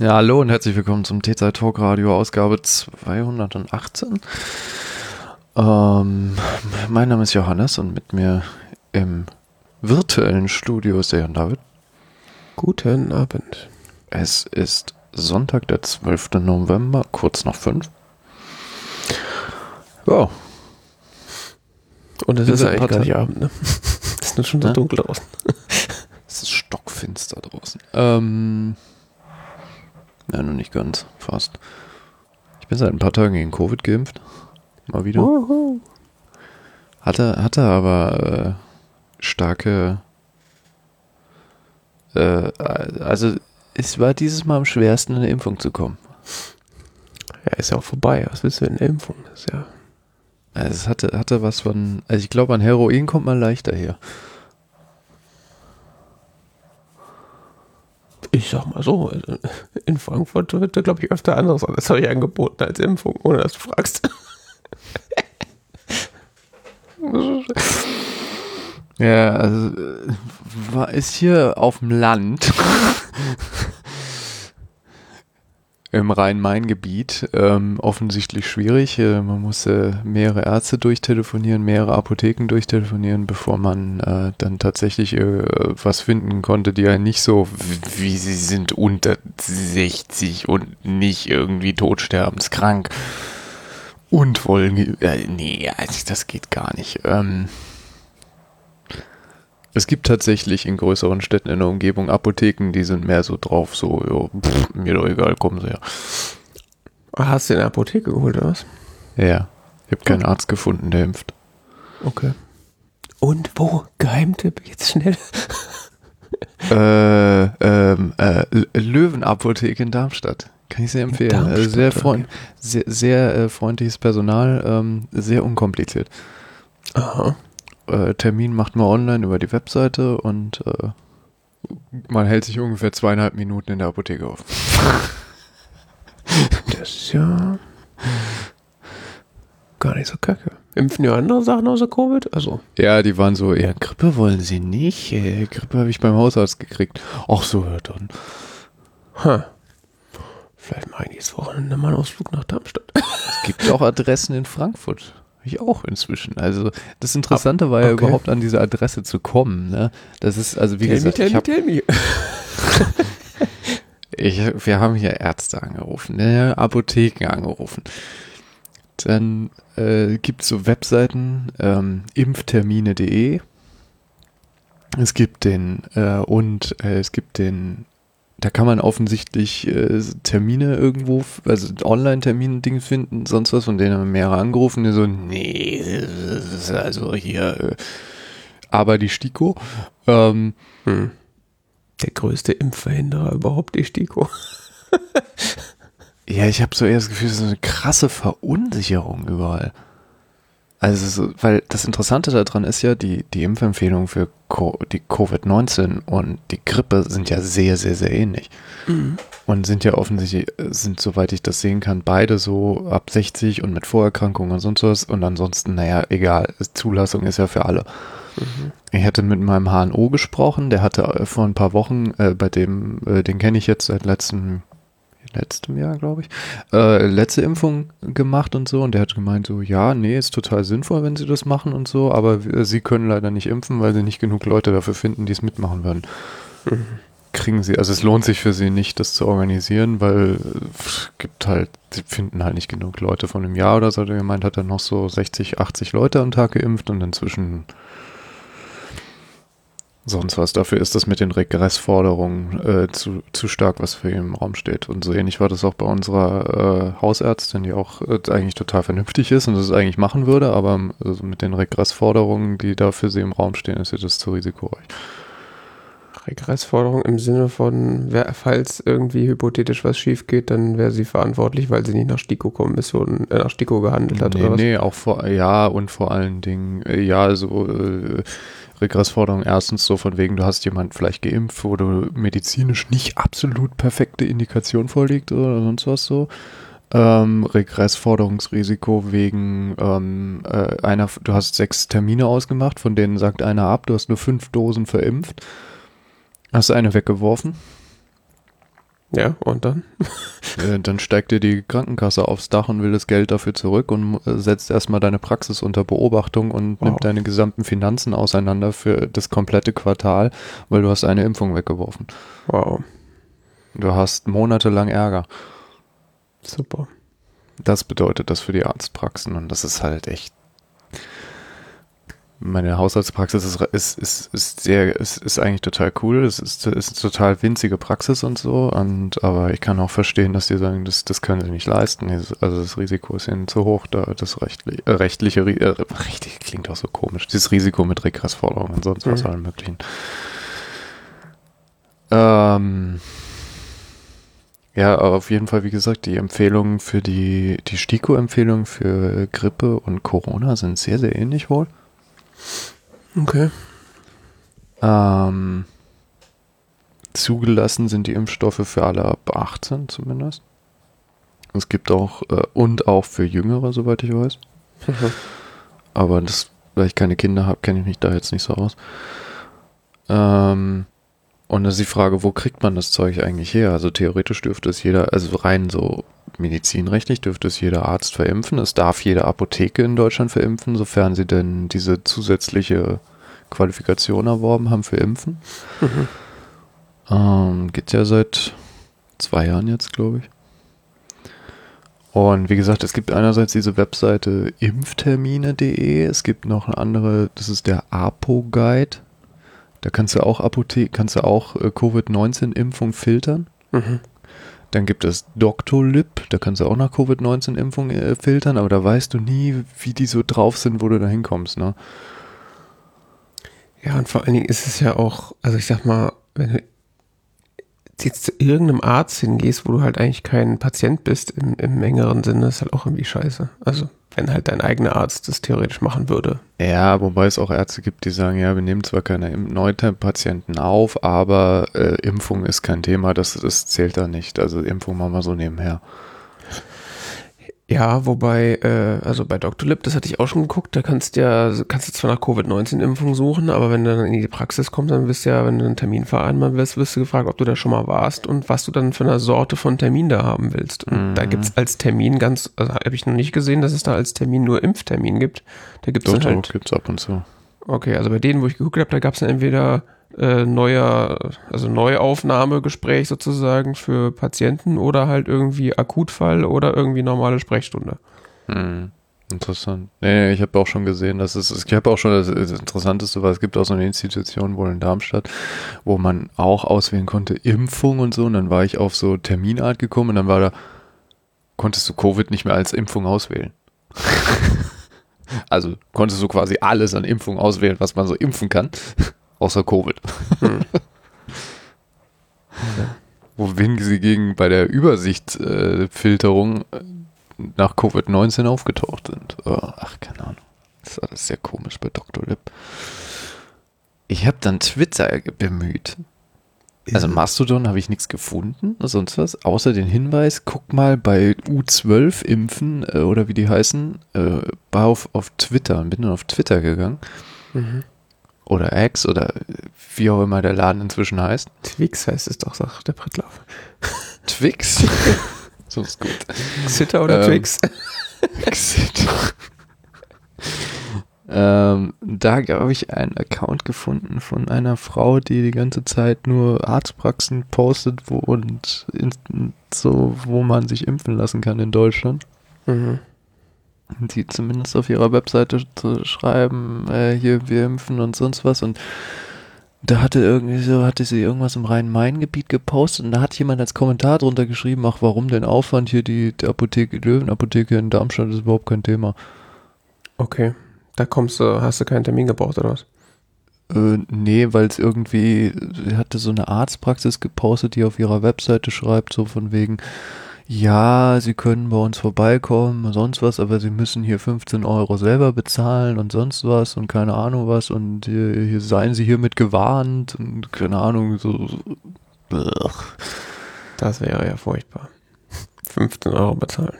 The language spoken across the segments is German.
Ja, hallo und herzlich willkommen zum T-Zeit Talk Radio Ausgabe 218. Ähm, mein Name ist Johannes und mit mir im virtuellen Studio ist der Jan David. Guten Abend. Es ist Sonntag, der 12. November, kurz nach 5. Ja. Und es ist seit eigentlich gar nicht Abend, ne? Es ist nur schon so Ne? dunkel draußen. Es ist stockfinster draußen. Ähm, ja, noch nicht ganz, fast. Ich bin seit ein paar Tagen gegen Covid geimpft. Mal wieder. Wuhu. Hatte, hatte aber äh, starke. Äh, also, es war dieses Mal am schwersten, in eine Impfung zu kommen. Ja, ist ja auch vorbei. Was willst du in der Impfung? Das ist ja. Also es hatte, hatte was von. Also, ich glaube, an Heroin kommt man leichter her. Ich sag mal so, in Frankfurt wird da, glaube ich, öfter anderes an. Das habe ich angeboten als Impfung, ohne dass du fragst. Ja, also äh, ist hier auf dem Land im Rhein-Main-Gebiet ähm, offensichtlich schwierig. Äh, man äh, mehrere Ärzte durchtelefonieren, mehrere Apotheken durchtelefonieren, bevor man äh, dann tatsächlich äh, was finden konnte, die ja nicht so, wie sie sind, unter 60 und nicht irgendwie todsterbenskrank und wollen, äh, nee, also das geht gar nicht. Ähm, es gibt tatsächlich in größeren Städten in der Umgebung Apotheken, die sind mehr so drauf, so, jo, pff, mir doch egal, kommen sie ja. Hast du in der Apotheke geholt, oder was? Ja, ich habe keinen Arzt gefunden, der impft. Okay. Und wo? Geheimtipp, jetzt schnell. Äh, ähm, äh, Löwenapotheke in Darmstadt. Kann ich sehr empfehlen. Darmstadt, also sehr, okay. freund, sehr, sehr äh, freundliches Personal, ähm, sehr unkompliziert. Aha. Äh, Termin macht man online über die Webseite und äh, man hält sich ungefähr zweieinhalb Minuten in der Apotheke auf. Das ist ja gar nicht so kacke. Impfen ja andere Sachen außer Covid? Also, Ja, die waren so, ja, Grippe wollen sie nicht. Äh, Grippe habe ich beim Hausarzt gekriegt. Ach so, hört dann. ha. Vielleicht mache ich nächstes Wochenende mal einen Ausflug nach Darmstadt. Es gibt auch Adressen in Frankfurt. Ich auch inzwischen. Also das Interessante war ja okay. überhaupt an diese Adresse zu kommen. Ne? Das ist, also wie Tell me, gesagt, tell ich me, hab, tell me. ich, wir haben hier Ärzte angerufen, ne? Apotheken angerufen. Dann äh, gibt es so Webseiten, ähm, impftermine.de. Es gibt den äh, und äh, es gibt den, da kann man offensichtlich äh, Termine irgendwo, also Online-Termin-Ding finden, sonst was, von denen haben wir mehrere angerufen, die so, nee, das ist also hier, äh, aber die STIKO. Ähm, Hm. Der größte Impfverhinderer überhaupt, die STIKO. Ja, ich habe so eher das Gefühl, es ist so eine krasse Verunsicherung überall. Also, so, weil das Interessante daran ist ja, die, die Impfempfehlungen für Co die Covid-19 und die Grippe sind ja sehr, sehr, sehr ähnlich. Und sind ja offensichtlich, sind, soweit ich das sehen kann, beide so ab 60 und mit Vorerkrankungen und sonst was. Und ansonsten, naja, egal, Zulassung ist ja für alle. Ich hatte mit meinem HNO gesprochen, der hatte äh, vor ein paar Wochen, äh, bei dem, äh, den kenne ich jetzt seit letztem, letztem Jahr, glaube ich, äh, letzte Impfung gemacht und so. Und der hat gemeint so, ja, nee, ist total sinnvoll, wenn sie das machen und so, aber wir- sie können leider nicht impfen, weil sie nicht genug Leute dafür finden, die es mitmachen würden. Kriegen sie, also es lohnt sich für sie nicht, das zu organisieren, weil es gibt halt, sie finden halt nicht genug Leute. Von einem Jahr oder so, der gemeint hat, er noch so 60, 80 Leute am Tag geimpft und inzwischen sonst was. Dafür ist das mit den Regressforderungen äh, zu, zu stark, was für ihn im Raum steht. Und so ähnlich war das auch bei unserer äh, Hausärztin, die auch äh, eigentlich total vernünftig ist und das eigentlich machen würde, aber ähm, also mit den Regressforderungen, die da für sie im Raum stehen, ist ihr das zu risikoreich. Regressforderung im Sinne von, wer, falls irgendwie hypothetisch was schief geht, dann wäre sie verantwortlich, weil sie nicht nach STIKO-Kommission, äh, nach STIKO gehandelt hat nee, oder was? nee, auch vor, ja, und vor allen Dingen, äh, ja, also äh, Regressforderung erstens so von wegen, du hast jemand vielleicht geimpft, wo du medizinisch nicht absolut perfekte Indikation vorliegt oder sonst was so. Ähm, Regressforderungsrisiko wegen ähm, äh, einer, du hast sechs Termine ausgemacht, von denen sagt einer ab, du hast nur fünf Dosen verimpft. Hast eine weggeworfen. Ja, und dann? Äh, dann steigt dir die Krankenkasse aufs Dach und will das Geld dafür zurück und äh, setzt erstmal deine Praxis unter Beobachtung und Wow. nimmt deine gesamten Finanzen auseinander für das komplette Quartal, weil du hast eine Impfung weggeworfen. Wow, Du hast monatelang Ärger. super. Das bedeutet das für die Arztpraxen und das ist halt echt. Meine Hausarztpraxis ist, ist, ist, ist sehr, ist, ist eigentlich total cool. Es ist, ist eine total winzige Praxis und so. Und aber ich kann auch verstehen, dass die sagen, das, das können sie nicht leisten. Also das Risiko ist ihnen zu hoch, da das rechtliche, äh, rechtliche, äh, rechtlich klingt auch so komisch. Dieses Risiko mit Regressforderungen und sonst was Mhm. allen möglichen. Ähm, ja, aber auf jeden Fall, wie gesagt, die Empfehlungen für die, die STIKO-Empfehlungen für Grippe und Corona sind sehr, sehr ähnlich wohl. Okay. Ähm, zugelassen sind die Impfstoffe für alle ab 18 zumindest. Es gibt auch, äh, und auch für Jüngere, soweit ich weiß. Aber das, weil ich keine Kinder habe, kenne ich mich da jetzt nicht so aus. Ähm, und das ist die Frage, wo kriegt man das Zeug eigentlich her? Also theoretisch dürfte es jeder, also rein so medizinrechtlich dürfte es jeder Arzt verimpfen. Es darf jede Apotheke in Deutschland verimpfen, sofern sie denn diese zusätzliche Qualifikation erworben haben für Impfen. Mhm. Ähm, geht ja seit zwei Jahren jetzt, glaube ich. Und wie gesagt, es gibt einerseits diese Webseite impftermine.de, es gibt noch eine andere, das ist der APO-Guide. Da kannst du auch Apothe kannst du auch äh, Covid-19-Impfung filtern. Mhm. Dann gibt es Doctolib, da kannst du auch nach Covid-19-Impfung äh, filtern, aber da weißt du nie, wie die so drauf sind, wo du da hinkommst, ne? Ja, und vor allen Dingen ist es ja auch, also ich sag mal, wenn du jetzt zu irgendeinem Arzt hingehst, wo du halt eigentlich kein Patient bist im, im engeren Sinne, ist halt auch irgendwie scheiße. Also, wenn halt dein eigener Arzt das theoretisch machen würde. Ja, wobei es auch Ärzte gibt, die sagen, ja, wir nehmen zwar keine Im- Neupatienten auf, aber äh, Impfung ist kein Thema, das, das zählt da nicht. Also Impfung machen wir so nebenher. Ja, wobei, äh, also bei Dr. Lip, das hatte ich auch schon geguckt, da kannst du ja, kannst du zwar nach Covid-19-Impfung suchen, aber wenn du dann in die Praxis kommst, dann wirst du ja, wenn du einen Termin vereinbaren willst, wirst du gefragt, ob du da schon mal warst und was du dann für eine Sorte von Termin da haben willst. Und Mhm. da gibt's als Termin ganz, also habe ich noch nicht gesehen, dass es da als Termin nur Impftermin gibt. Da gibt's Doch, dann halt, gibt's ab und zu. okay, also bei denen, wo ich geguckt habe, da gab's dann entweder äh, neuer, also Neuaufnahmegespräch sozusagen für Patienten oder halt irgendwie Akutfall oder irgendwie normale Sprechstunde. Hm, interessant. Nee, ich habe auch schon gesehen, dass es, ich habe auch schon das, Interessanteste war, es gibt auch so eine Institution wohl in Darmstadt, wo man auch auswählen konnte, Impfung und so. Und dann war ich auf so Terminart gekommen und dann war da, konntest du Covid nicht mehr als Impfung auswählen. also konntest du quasi alles an Impfung auswählen, was man so impfen kann, außer Covid. Hm. Wohin sie gegen bei der Übersichtsfilterung äh, nach Covid-19 aufgetaucht sind. Oh, ach, keine Ahnung. Das ist alles sehr komisch bei Dr. Lip. Ich habe dann Twitter bemüht. Also Mastodon habe ich nichts gefunden, sonst was, außer den Hinweis, guck mal bei U12 impfen äh, oder wie die heißen, äh, war auf, auf Twitter und bin dann auf Twitter gegangen. Mhm. Oder X oder wie auch immer der Laden inzwischen heißt. Twix heißt es doch, sagt der Prittlaff. Twix. so ist gut. Xitter oder Ähm, Twix? Exit. ähm, da habe ich einen Account gefunden von einer Frau, die die ganze Zeit nur Arztpraxen postet wo, und in, so, wo man sich impfen lassen kann in Deutschland. Mhm. Die zumindest auf ihrer Webseite zu schreiben, äh, hier wir impfen und sonst was und da hatte irgendwie so, hatte sie irgendwas im Rhein-Main-Gebiet gepostet und da hat jemand als Kommentar drunter geschrieben, ach, warum denn Aufwand hier die, die Apotheke, die Löwenapotheke in Darmstadt ist überhaupt kein Thema. Okay. Da kommst du, hast du keinen Termin gebraucht oder was? Äh, nee, weil es irgendwie, sie hatte so eine Arztpraxis gepostet, die auf ihrer Webseite schreibt, so von wegen, ja, sie können bei uns vorbeikommen und sonst was, aber sie müssen hier 15 Euro selber bezahlen und sonst was und keine Ahnung was und hier, hier seien sie hiermit gewarnt und keine Ahnung, so. blech. Das wäre ja furchtbar. 15 Euro bezahlen.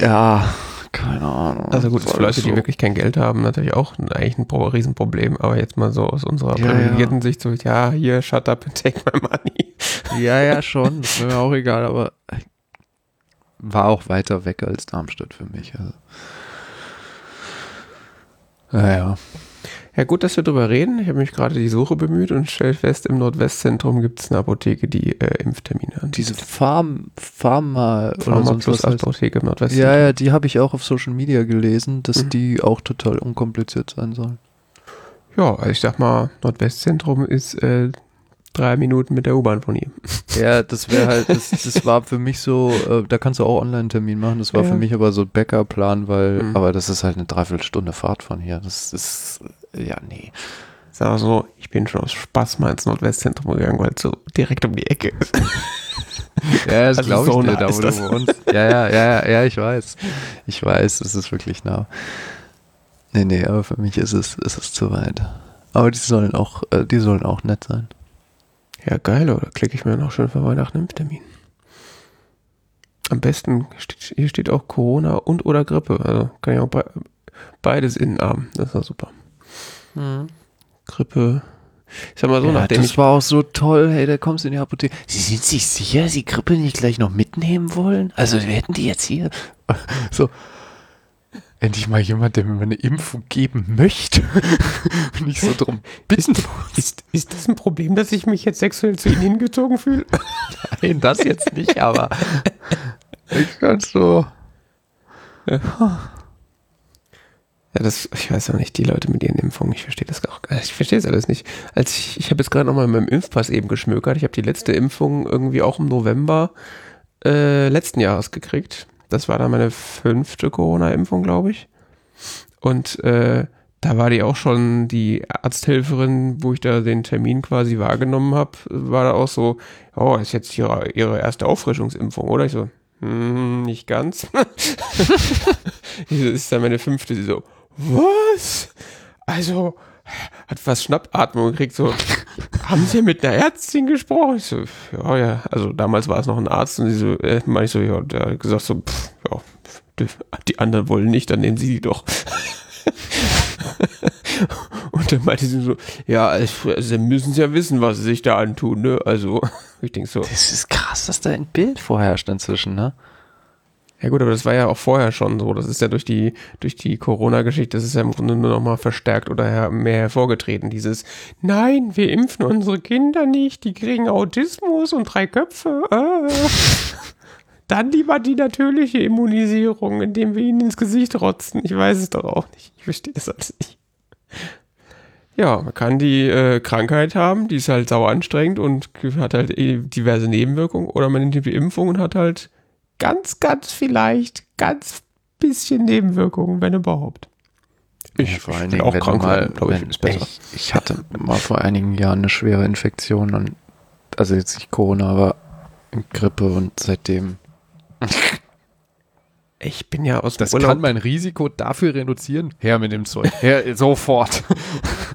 Ja, keine Ahnung. Also gut, für Leute, die so- wirklich kein Geld haben, natürlich auch ein, eigentlich ein Pro- Riesenproblem. Aber jetzt mal so aus unserer Ja, privilegierten Sicht so, ja, hier, shut up and take my money. Ja, ja, schon. Das wäre mir auch egal, aber war auch weiter weg als Darmstadt für mich. Also. Naja. Ja, gut, dass wir drüber reden. Ich habe mich gerade die Suche bemüht und stelle fest, im Nordwestzentrum gibt es eine Apotheke, die äh, Impftermine anbietet. Diese Farm, Pharma, Pharma oder sonst Plus was Apotheke im Nordwestzentrum. Ja, ja, die habe ich auch auf Social Media gelesen, dass mhm. die auch total unkompliziert sein sollen. Ja, also ich sag mal, Nordwestzentrum ist äh, drei Minuten mit der U-Bahn von hier. Ja, das wäre halt, das, das war für mich so, äh, da kannst du auch Online-Termin machen, das war ja. für mich aber so Backup-Plan, weil, mhm. aber das ist halt eine Dreiviertelstunde Fahrt von hier. Das ist, ja, nee. Sag mal so, ich bin schon aus Spaß mal ins Nordwestzentrum gegangen, weil es so direkt um die Ecke ist. Ja, das also glaube ich so dir, da wo du wohnst. Ja, ja, ja, ja, ich weiß. Ich weiß, es ist wirklich nah. Nee, nee, aber für mich ist es, ist es zu weit. Aber die sollen auch, äh, die sollen auch nett sein. Ja, geil, oder klicke ich mir noch schön für Weihnachten einen Termin. Am besten, steht, hier steht auch Corona und oder Grippe. Also kann ich auch be beides innen haben. Das war super. Mhm. Grippe. Ich sag mal so, ja, nachdem das war auch so toll, hey, da kommst du in die Apotheke. Sie sind sich sicher, Sie Grippe nicht gleich noch mitnehmen wollen? Also wir hätten die jetzt hier. So, endlich mal jemand, der mir eine Impfung geben möchte und nicht so drum bitten ist, ist, ist, das ein Problem, dass ich mich jetzt sexuell zu Ihnen hingezogen fühle? Nein, das jetzt nicht, aber ich kann so. Ja. Ja, das, ich weiß auch nicht, die Leute mit ihren Impfungen, ich verstehe das auch Ich verstehe es alles nicht. Als ich, ich habe jetzt gerade nochmal mit meinem Impfpass eben geschmökert. Ich habe die letzte Impfung irgendwie auch im November äh, letzten Jahres gekriegt. Das war dann meine fünfte Corona-Impfung, glaube ich. Und äh, da war die auch schon die Arzthelferin, wo ich da den Termin quasi wahrgenommen habe, war da auch so, oh, ist jetzt ihre, ihre erste Auffrischungsimpfung, oder? Ich so, hm, nicht ganz. das ist dann meine fünfte, sie so, was? Also, hat fast Schnappatmung gekriegt, so, haben Sie mit einer Ärztin gesprochen? Ich so, ja, ja, also damals war es noch ein Arzt und sie so, äh, meine ich so, ja, der hat gesagt so, pff, ja, die anderen wollen nicht, dann nehmen Sie die doch. und dann meinte sie so, ja, also, Sie müssen ja wissen, was Sie sich da antun, ne? Also, ich denke so. Das ist krass, dass da ein Bild vorherrscht inzwischen, ne? Ja gut, aber das war ja auch vorher schon so. Das ist ja durch die, durch die Corona-Geschichte, das ist ja im Grunde nur noch mal verstärkt oder mehr hervorgetreten. Dieses, nein, wir impfen unsere Kinder nicht, die kriegen Autismus und drei Köpfe. Äh. Dann lieber die natürliche Immunisierung, indem wir ihnen ins Gesicht rotzen. Ich weiß es doch auch nicht. Ich verstehe das alles nicht. Ja, man kann die äh, Krankheit haben, die ist halt sauer anstrengend und hat halt eh diverse Nebenwirkungen. Oder man nimmt die Impfung und hat halt ganz, ganz vielleicht ganz bisschen Nebenwirkungen, wenn überhaupt. Ich, ja, vor allen Dingen, auch krank mal, glaube ich, ist besser. Ich, ich, hatte mal vor einigen Jahren eine schwere Infektion und also jetzt nicht Corona, aber Grippe und seitdem. Ich bin ja aus dem das Urlaub. Das kann mein Risiko dafür reduzieren. Her mit dem Zeug. Her, sofort.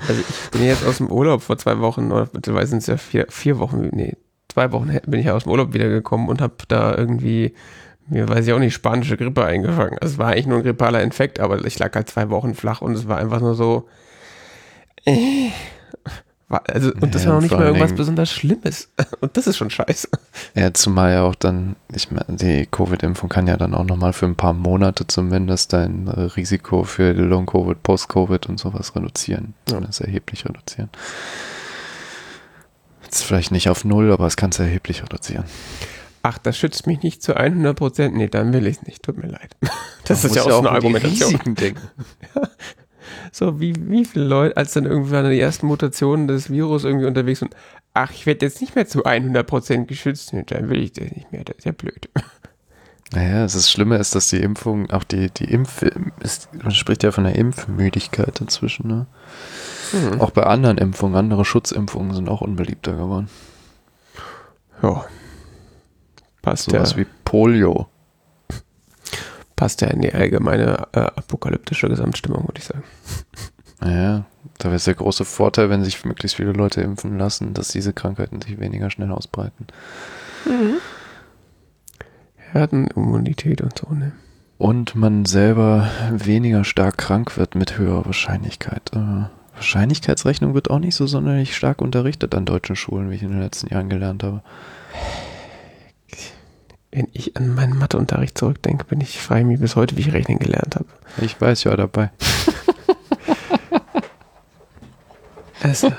Also ich bin jetzt aus dem Urlaub vor zwei Wochen, oder mittlerweile sind es ja vier, vier Wochen, nee, zwei Wochen bin ich ja aus dem Urlaub wiedergekommen und habe da irgendwie, mir weiß ich auch nicht, spanische Grippe eingefangen. Also es war eigentlich nur ein grippaler Infekt, aber ich lag halt zwei Wochen flach und es war einfach nur so. Äh, also, und das ja, war noch nicht mal irgendwas besonders Schlimmes. Und das ist schon scheiße. Ja, zumal ja auch dann, ich meine, die Covid-Impfung kann ja dann auch nochmal für ein paar Monate zumindest dein Risiko für Long-Covid, Post-Covid und sowas reduzieren. Ja. Das erheblich reduzieren. Jetzt vielleicht nicht auf null, aber es kann es erheblich reduzieren. Ach, das schützt mich nicht zu 100 Prozent. Nee, dann will ich es nicht. Tut mir leid. Das ist ja auch, auch eine Argumentation. ja. So, wie, wie viele Leute, als dann irgendwann die ersten Mutationen des Virus irgendwie unterwegs sind, ach, ich werde jetzt nicht mehr zu 100 Prozent geschützt. Nee, dann will ich das nicht mehr. Das ist ja blöd. Naja, das Schlimme ist, dass die Impfung, auch die, die Impf, ist, man spricht ja von der Impfmüdigkeit inzwischen, ne? Mhm. Auch bei anderen Impfungen, andere Schutzimpfungen sind auch unbeliebter geworden. Ja. Passt so ja. was wie Polio. Passt ja in die allgemeine äh, apokalyptische Gesamtstimmung, würde ich sagen. Ja, da wäre es der große Vorteil, wenn sich möglichst viele Leute impfen lassen, dass diese Krankheiten sich weniger schnell ausbreiten. Mhm. Herdenimmunität und so, ne? Und man selber weniger stark krank wird mit höherer Wahrscheinlichkeit. Äh, Wahrscheinlichkeitsrechnung wird auch nicht so sonderlich stark unterrichtet an deutschen Schulen, wie ich in den letzten Jahren gelernt habe. Wenn ich an meinen Matheunterricht zurückdenke, bin ich frei mich bis heute, wie ich rechnen gelernt habe. Ich weiß ja dabei. Also,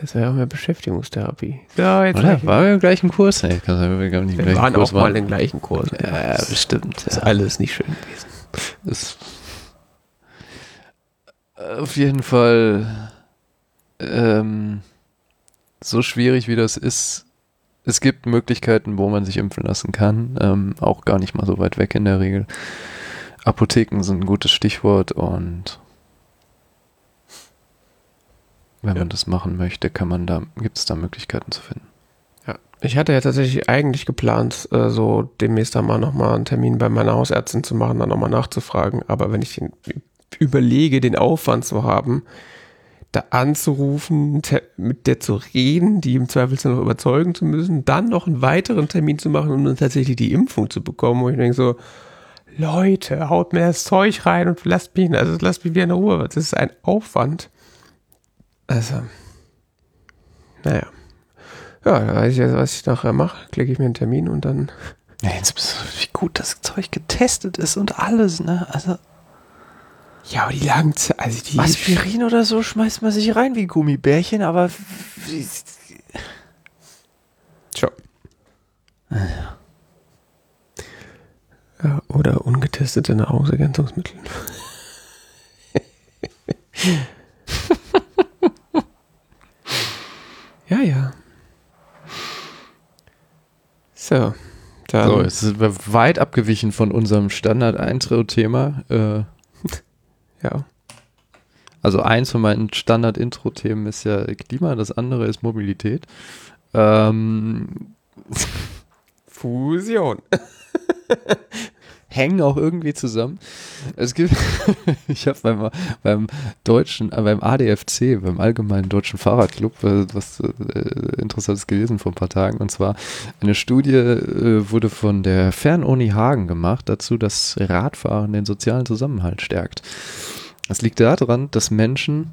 das wäre auch mehr Beschäftigungstherapie. Ja, jetzt Oder? War wir im gleichen Kurs? Nee, kann sein, wir gar nicht im wir gleichen waren Kurs auch mal im gleichen Kurs. Ja, bestimmt. ist Ja. alles nicht schön gewesen. Ist auf jeden Fall ähm, so schwierig, wie das ist. Es gibt Möglichkeiten, wo man sich impfen lassen kann. Ähm, auch gar nicht mal so weit weg in der Regel. Apotheken sind ein gutes Stichwort und wenn Ja. man das machen möchte, kann man da, gibt es da Möglichkeiten zu finden. Ja. Ich hatte ja tatsächlich eigentlich geplant, äh, so demnächst einmal nochmal einen Termin bei meiner Hausärztin zu machen, dann nochmal nachzufragen. Aber wenn ich den, überlege, den Aufwand zu haben, da anzurufen, mit der zu reden, die im Zweifelsfall noch überzeugen zu müssen, dann noch einen weiteren Termin zu machen, um dann tatsächlich die Impfung zu bekommen, wo ich denke so, Leute, haut mir das Zeug rein und lasst mich, also lasst mich wieder in Ruhe. Das ist ein Aufwand. Also, naja. Ja, da weiß ich jetzt, was ich nachher mache. Klicke ich mir einen Termin und dann. Ja, jetzt bist du, wie gut das Zeug getestet ist und alles, ne? Also Ja, aber die lagen, also die. Aspirin oder so schmeißt man sich rein wie Gummibärchen, aber Tja. Ja, oder ungetestete Nahrungsergänzungsmittel. ja, ja. So. Dann, so, jetzt sind wir weit abgewichen von unserem Standard-Intro-Thema. Äh, ja. also eins von meinen Standard-Intro-Themen ist ja Klima, das andere ist Mobilität. Ähm, Fusion. hängen auch irgendwie zusammen. Es gibt, ich habe beim, beim deutschen, äh, beim ADFC, beim Allgemeinen Deutschen Fahrradclub, äh, was äh, Interessantes gelesen vor ein paar Tagen. Und zwar eine Studie äh, wurde von der Fernuni Hagen gemacht, dazu, dass Radfahren den sozialen Zusammenhalt stärkt. Das liegt daran, dass Menschen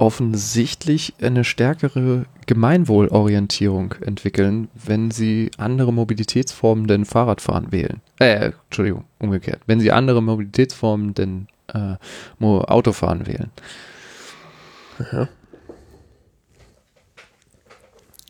offensichtlich eine stärkere Gemeinwohlorientierung entwickeln, wenn sie andere Mobilitätsformen denn Fahrradfahren wählen. Äh, Entschuldigung, umgekehrt. Wenn sie andere Mobilitätsformen denn äh, Autofahren wählen. Ja.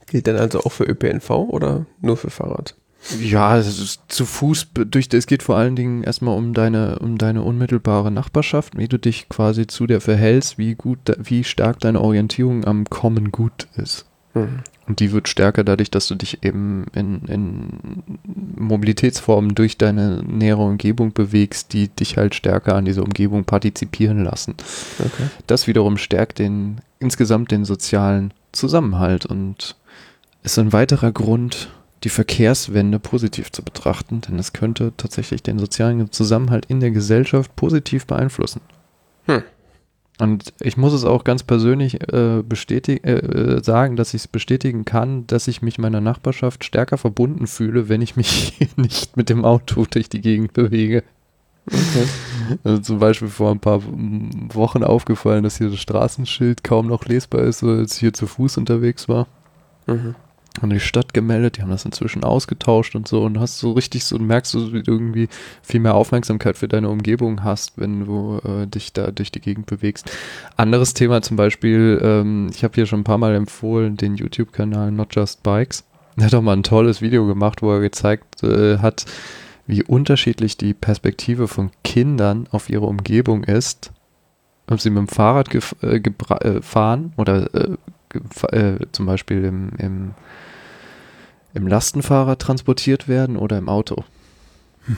Gilt dann also auch für ÖPNV oder nur für Fahrrad? Ja, es ist zu Fuß durch, es geht vor allen Dingen erstmal um deine, um deine unmittelbare Nachbarschaft, wie du dich quasi zu der verhältst, wie gut, wie stark deine Orientierung am Common Good ist. Mhm. Und die wird stärker dadurch, dass du dich eben in, in Mobilitätsformen durch deine nähere Umgebung bewegst, die dich halt stärker an dieser Umgebung partizipieren lassen. Okay. Das wiederum stärkt den insgesamt den sozialen Zusammenhalt und ist ein weiterer Grund, die Verkehrswende positiv zu betrachten, denn es könnte tatsächlich den sozialen Zusammenhalt in der Gesellschaft positiv beeinflussen. Hm. Und ich muss es auch ganz persönlich äh, äh, äh, sagen, dass ich es bestätigen kann, dass ich mich meiner Nachbarschaft stärker verbunden fühle, wenn ich mich nicht mit dem Auto durch die Gegend bewege. Okay. Also zum Beispiel vor ein paar Wochen aufgefallen, dass hier das Straßenschild kaum noch lesbar ist, als ich hier zu Fuß unterwegs war. Mhm. Und die Stadt gemeldet, die haben das inzwischen ausgetauscht und so und hast so richtig so, merkst du, wie du irgendwie viel mehr Aufmerksamkeit für deine Umgebung hast, wenn du äh, dich da durch die Gegend bewegst. Anderes Thema zum Beispiel, ähm, ich habe hier schon ein paar Mal empfohlen, den YouTube-Kanal Not Just Bikes. Er hat auch mal ein tolles Video gemacht, wo er gezeigt äh, hat, wie unterschiedlich die Perspektive von Kindern auf ihre Umgebung ist, ob sie mit dem Fahrrad gef äh, gebra- äh, fahren oder äh, äh, zum Beispiel im, im, im Lastenfahrrad transportiert werden oder im Auto.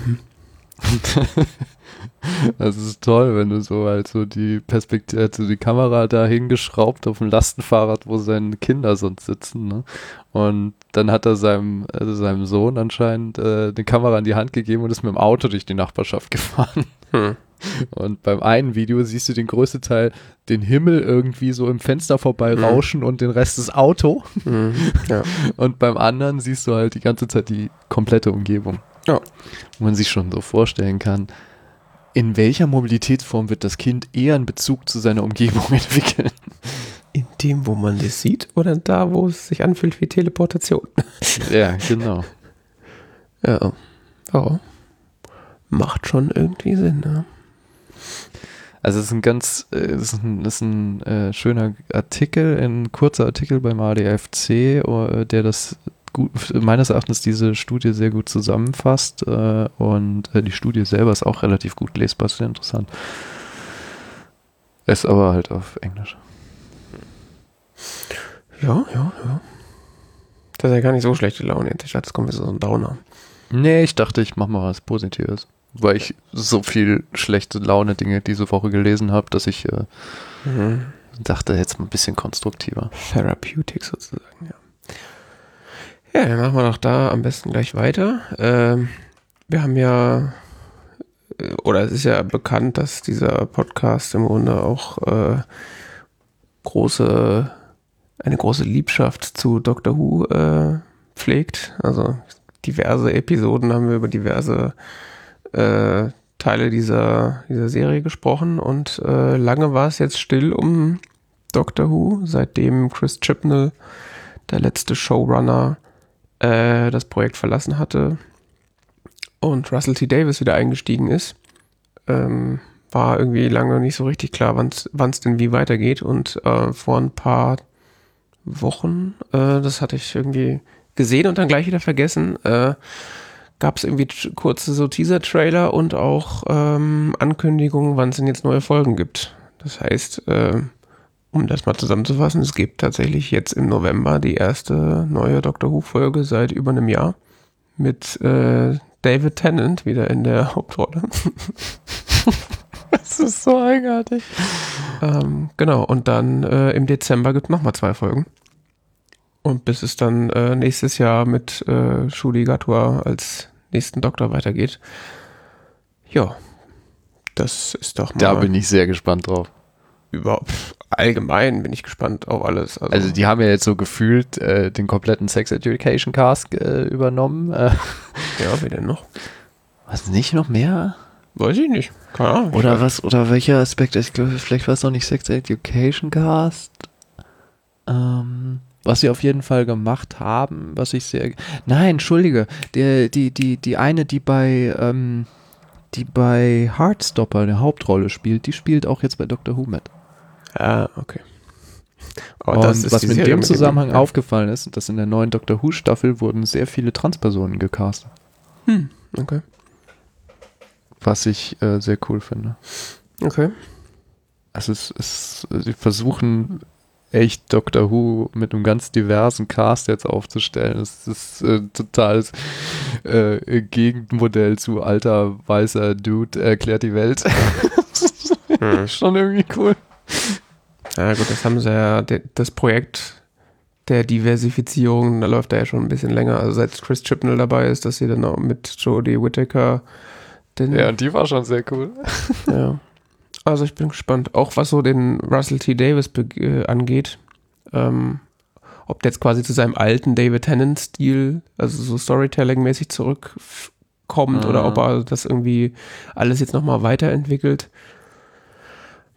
Das ist toll, wenn du so halt so die Perspektive, also die Kamera da hingeschraubt auf dem Lastenfahrrad, wo seine Kinder sonst sitzen, ne? Und dann hat er seinem, also seinem Sohn anscheinend äh, eine Kamera in die Hand gegeben und ist mit dem Auto durch die Nachbarschaft gefahren. Hm. Und beim einen Video siehst du den größten Teil, den Himmel irgendwie so im Fenster vorbei Mhm. rauschen und den Rest das Auto. Mhm. Ja. Und beim anderen siehst du halt die ganze Zeit die komplette Umgebung. Ja. Wo man sich schon so vorstellen kann, in welcher Mobilitätsform wird das Kind eher einen Bezug zu seiner Umgebung entwickeln? In dem, wo man das sieht, oder da, wo es sich anfühlt wie Teleportation? Ja, genau. Ja. Ja. Macht schon irgendwie Sinn, ne? Also es ist ein ganz, äh, es ist ein, ist ein äh, schöner Artikel, ein kurzer Artikel beim ADFC, äh, der das gut, meines Erachtens diese Studie sehr gut zusammenfasst äh, und äh, die Studie selber ist auch relativ gut lesbar, sehr interessant. Ist aber halt auf Englisch. Ja, ja, ja. Das ist ja gar nicht so schlechte Laune. Ich dachte, es kommt so ein Downer. Nee, ich dachte, ich mach mal was Positives. Weil ich so viel schlechte Laune-Dinge diese Woche gelesen habe, dass ich äh, Mhm. dachte, jetzt mal ein bisschen konstruktiver. Therapeutic sozusagen, ja. Ja, dann machen wir doch da am besten gleich weiter. Ähm, wir haben ja, äh, oder es ist ja bekannt, dass dieser Podcast im Grunde auch äh, große, eine große Liebschaft zu Doctor Who äh, pflegt. Also diverse Episoden haben wir über diverse äh, Teile dieser, dieser Serie gesprochen und äh, lange war es jetzt still um Doctor Who, seitdem Chris Chibnall, der letzte Showrunner, äh, das Projekt verlassen hatte und Russell T. Davis wieder eingestiegen ist, ähm, war irgendwie lange nicht so richtig klar, wann es denn wie weitergeht. Und äh, vor ein paar Wochen, äh, das hatte ich irgendwie gesehen und dann gleich wieder vergessen, äh, gab es irgendwie kurze so Teaser-Trailer und auch ähm, Ankündigungen, wann es denn jetzt neue Folgen gibt. Das heißt, äh, um das mal zusammenzufassen, es gibt tatsächlich jetzt im November die erste neue Doctor Who-Folge seit über einem Jahr mit äh, David Tennant wieder in der Hauptrolle. Das ist so eigenartig. ähm, genau, und dann äh, im Dezember gibt es nochmal zwei Folgen. Und bis es dann äh, nächstes Jahr mit äh, Shuli Gatwa als nächsten Doktor weitergeht. Ja, das ist doch mal Da bin ich sehr gespannt drauf. überhaupt allgemein bin ich gespannt auf alles. Also, Also die haben ja jetzt so gefühlt äh, den kompletten Sex Education Cast äh, übernommen. Äh, ja, wer denn noch? was nicht noch mehr? Weiß ich nicht. Keine Ahnung. Oder was? Oder welcher Aspekt? Ich glaube, vielleicht war es noch nicht Sex Education Cast. Ähm, was sie auf jeden Fall gemacht haben, was ich sehr. Nein, entschuldige. Die, die, die, die eine, die bei, ähm, die bei Heartstopper eine Hauptrolle spielt, die spielt auch jetzt bei Doctor Who mit. Ja, okay. Aber Und was mir in dem mit Zusammenhang ja. aufgefallen ist, dass in der neuen Doctor Who Staffel wurden sehr viele Transpersonen gecastet. Hm, okay. Was ich äh, sehr cool finde. Okay. Also es ist, sie versuchen echt Doctor Who mit einem ganz diversen Cast jetzt aufzustellen. Es ist äh, totales äh, Gegenmodell zu alter weißer Dude erklärt die Welt. Hm. Schon irgendwie cool. Ja gut, das haben sie ja, das Projekt der Diversifizierung, da läuft er ja schon ein bisschen länger. Also seit Chris Chibnall dabei ist, dass sie dann auch mit Jodie Whittaker den, Ja, und die war schon sehr cool. ja. Also ich bin gespannt, auch was so den Russell T. Davis äh, angeht. Ähm, ob der jetzt quasi zu seinem alten David Tennant-Stil, also so Storytelling-mäßig zurückkommt Ah. oder ob er das irgendwie alles jetzt nochmal weiterentwickelt.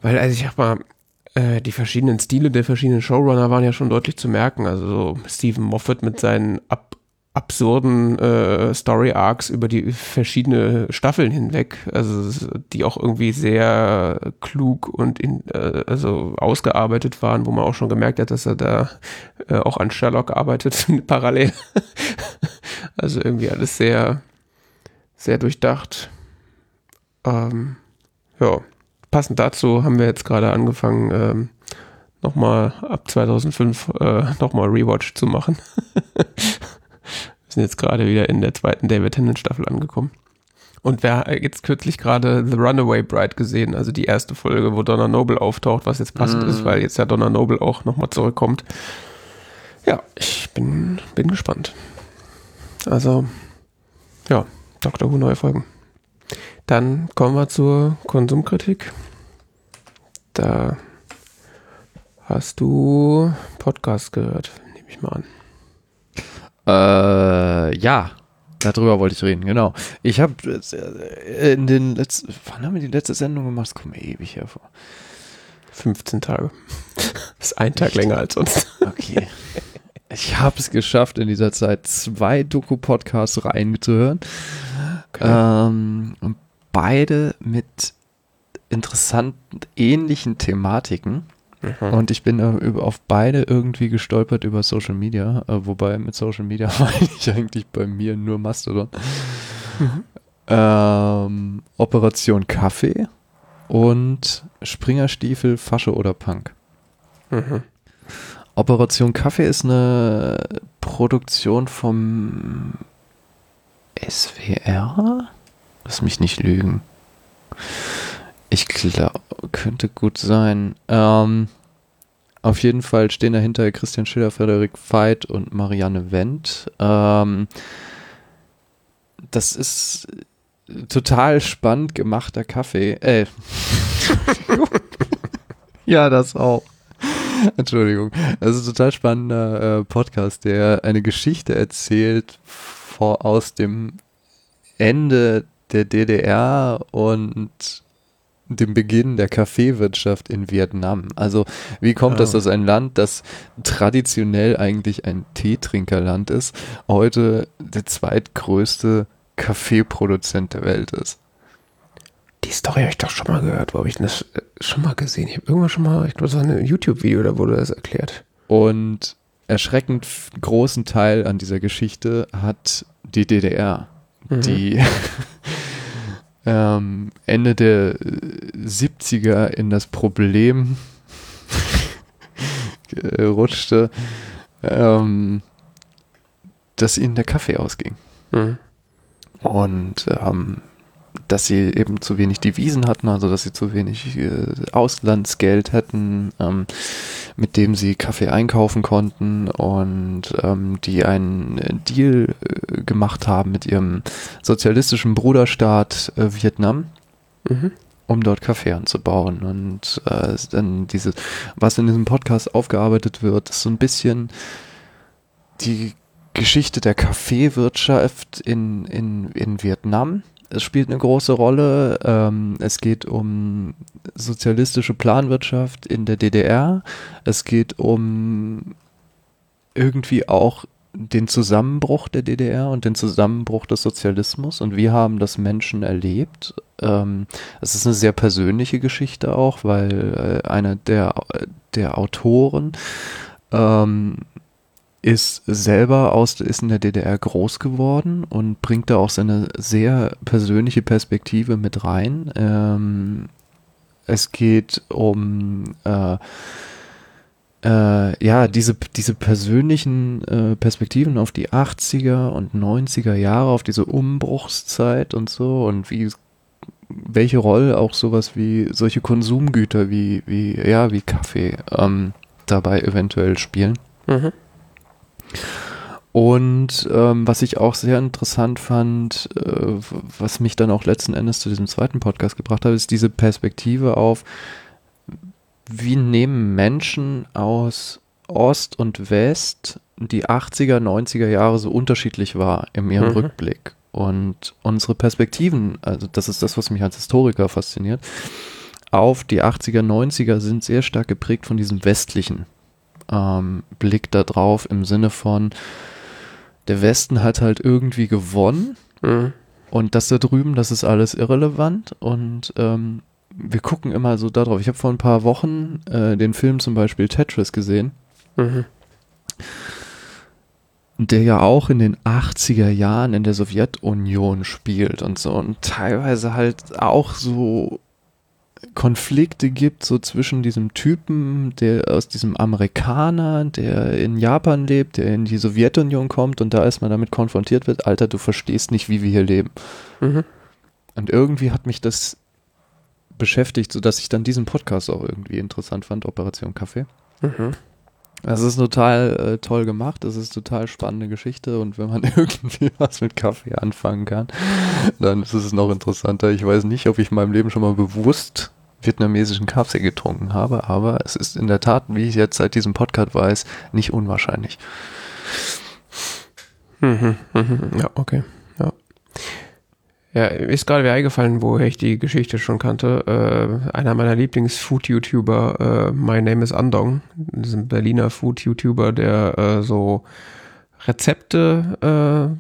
Weil, also ich hab mal, äh, die verschiedenen Stile der verschiedenen Showrunner waren ja schon deutlich zu merken. Also so Stephen Moffat mit seinen ab absurden äh, Story-Arcs über die verschiedene Staffeln hinweg, also die auch irgendwie sehr klug und in, äh, also ausgearbeitet waren, wo man auch schon gemerkt hat, dass er da äh, auch an Sherlock arbeitet parallel. also irgendwie alles sehr, sehr durchdacht. Ähm, ja, passend dazu haben wir jetzt gerade angefangen, ähm, nochmal ab 2005 äh, nochmal Rewatch zu machen. Sind jetzt gerade wieder in der zweiten David Tennant Staffel angekommen. Und wer jetzt kürzlich gerade The Runaway Bride gesehen, also die erste Folge, wo Donna Noble auftaucht, was jetzt passend Mhm. ist, weil jetzt ja Donna Noble auch nochmal zurückkommt. Ja, ich bin, bin gespannt. Also, ja, Doctor Who neue Folgen. Dann kommen wir zur Konsumkritik. Da hast du Podcast gehört, nehme ich mal an. Äh, ja, darüber wollte ich reden, genau. Ich habe in den letzten, wann haben wir die letzte Sendung gemacht? Das kommt mir ewig hervor. 15 Tage. Das ist ein Tag Echt? länger als sonst. Okay. Ich habe es geschafft, in dieser Zeit zwei Doku-Podcasts reinzuhören. Okay. Ähm, beide mit interessanten, ähnlichen Thematiken. Mhm. Und ich bin äh, auf beide irgendwie gestolpert über Social Media, äh, wobei mit Social Media meine ich eigentlich bei mir nur Mastodon. Mhm. Ähm, Operation Kaffee und Springerstiefel, Fasche oder Punk. Mhm. Operation Kaffee ist eine Produktion vom SWR? Lass mich nicht lügen. Ich glaube, könnte gut sein. Ähm, auf jeden Fall stehen dahinter Christian Schiller, Frederik Veit und Marianne Wendt. Ähm, das ist total spannend gemachter Kaffee. Äh. ja, das auch. Entschuldigung. Das ist ein total spannender äh, Podcast, der eine Geschichte erzählt vor, aus dem Ende der DDR und dem Beginn der Kaffeewirtschaft in Vietnam. Also wie kommt oh. dass ein Land, das traditionell eigentlich ein Teetrinkerland ist, heute der zweitgrößte Kaffeeproduzent der Welt ist? Die Story habe ich doch schon mal gehört, wo habe ich das äh, schon mal gesehen? Ich habe irgendwann schon mal, ich glaube, das war ein YouTube-Video, da wurde das erklärt. Und erschreckend großen Teil an dieser Geschichte hat die DDR, mhm. die ähm, Ende der 70er in das Problem rutschte, ähm, dass ihnen der Kaffee ausging. Mhm. Und ähm, dass sie eben zu wenig Devisen hatten, also dass sie zu wenig äh, Auslandsgeld hätten, ähm, mit dem sie Kaffee einkaufen konnten und ähm, die einen Deal äh, gemacht haben mit ihrem sozialistischen Bruderstaat äh, Vietnam. Mhm. um dort Kaffee anzubauen. Und äh, dann diese, was in diesem Podcast aufgearbeitet wird, ist so ein bisschen die Geschichte der Kaffeewirtschaft in, in, in Vietnam es spielt eine große Rolle. Ähm, es geht um sozialistische Planwirtschaft in der DDR. Es geht um irgendwie auch den Zusammenbruch der DDR und den Zusammenbruch des Sozialismus und wie haben das Menschen erlebt. Ähm, es ist eine sehr persönliche Geschichte auch, weil äh, einer der, der Autoren ähm, ist selber aus, ist in der DDR groß geworden und bringt da auch seine sehr persönliche Perspektive mit rein. Ähm, es geht um äh, äh, ja, diese, diese persönlichen äh, Perspektiven auf die 80er und 90er Jahre, auf diese Umbruchszeit und so und wie welche Rolle auch sowas wie solche Konsumgüter wie, wie, ja, wie Kaffee ähm, dabei eventuell spielen. Mhm. Und ähm, was ich auch sehr interessant fand, äh, was mich dann auch letzten Endes zu diesem zweiten Podcast gebracht hat, ist diese Perspektive auf, wie nehmen Menschen aus Ost und West die 80er, 90er Jahre so unterschiedlich wahr in ihrem mhm. Rückblick. Und unsere Perspektiven, also das ist das, was mich als Historiker fasziniert, auf die 80er, 90er sind sehr stark geprägt von diesem westlichen ähm, Blick da drauf im Sinne von, der Westen hat halt irgendwie gewonnen mhm. und das da drüben, das ist alles irrelevant und ähm, wir gucken immer so darauf. Ich habe vor ein paar Wochen äh, den Film zum Beispiel Tetris gesehen. Mhm. Der ja auch in den 80er Jahren in der Sowjetunion spielt und so und teilweise halt auch so Konflikte gibt, so zwischen diesem Typen, der aus diesem Amerikaner, der in Japan lebt, der in die Sowjetunion kommt und da erstmal damit konfrontiert wird, Alter, du verstehst nicht, wie wir hier leben. Mhm. Und irgendwie hat mich das beschäftigt, sodass ich dann diesen Podcast auch irgendwie interessant fand, Operation Kaffee. Mhm. Das ist total äh, toll gemacht, das ist total spannende Geschichte und wenn man irgendwie was mit Kaffee anfangen kann, dann ist es noch interessanter. Ich weiß nicht, ob ich in meinem Leben schon mal bewusst vietnamesischen Kaffee getrunken habe, aber es ist in der Tat, wie ich jetzt seit diesem Podcast weiß, nicht unwahrscheinlich. Mhm, mhm, ja, okay. Ja. Ist gerade wieder eingefallen, woher ich die Geschichte schon kannte. Äh, einer meiner Lieblings-Food-YouTuber, äh, My Name is Andong, das ist ein Berliner Food-YouTuber, der äh, so Rezepte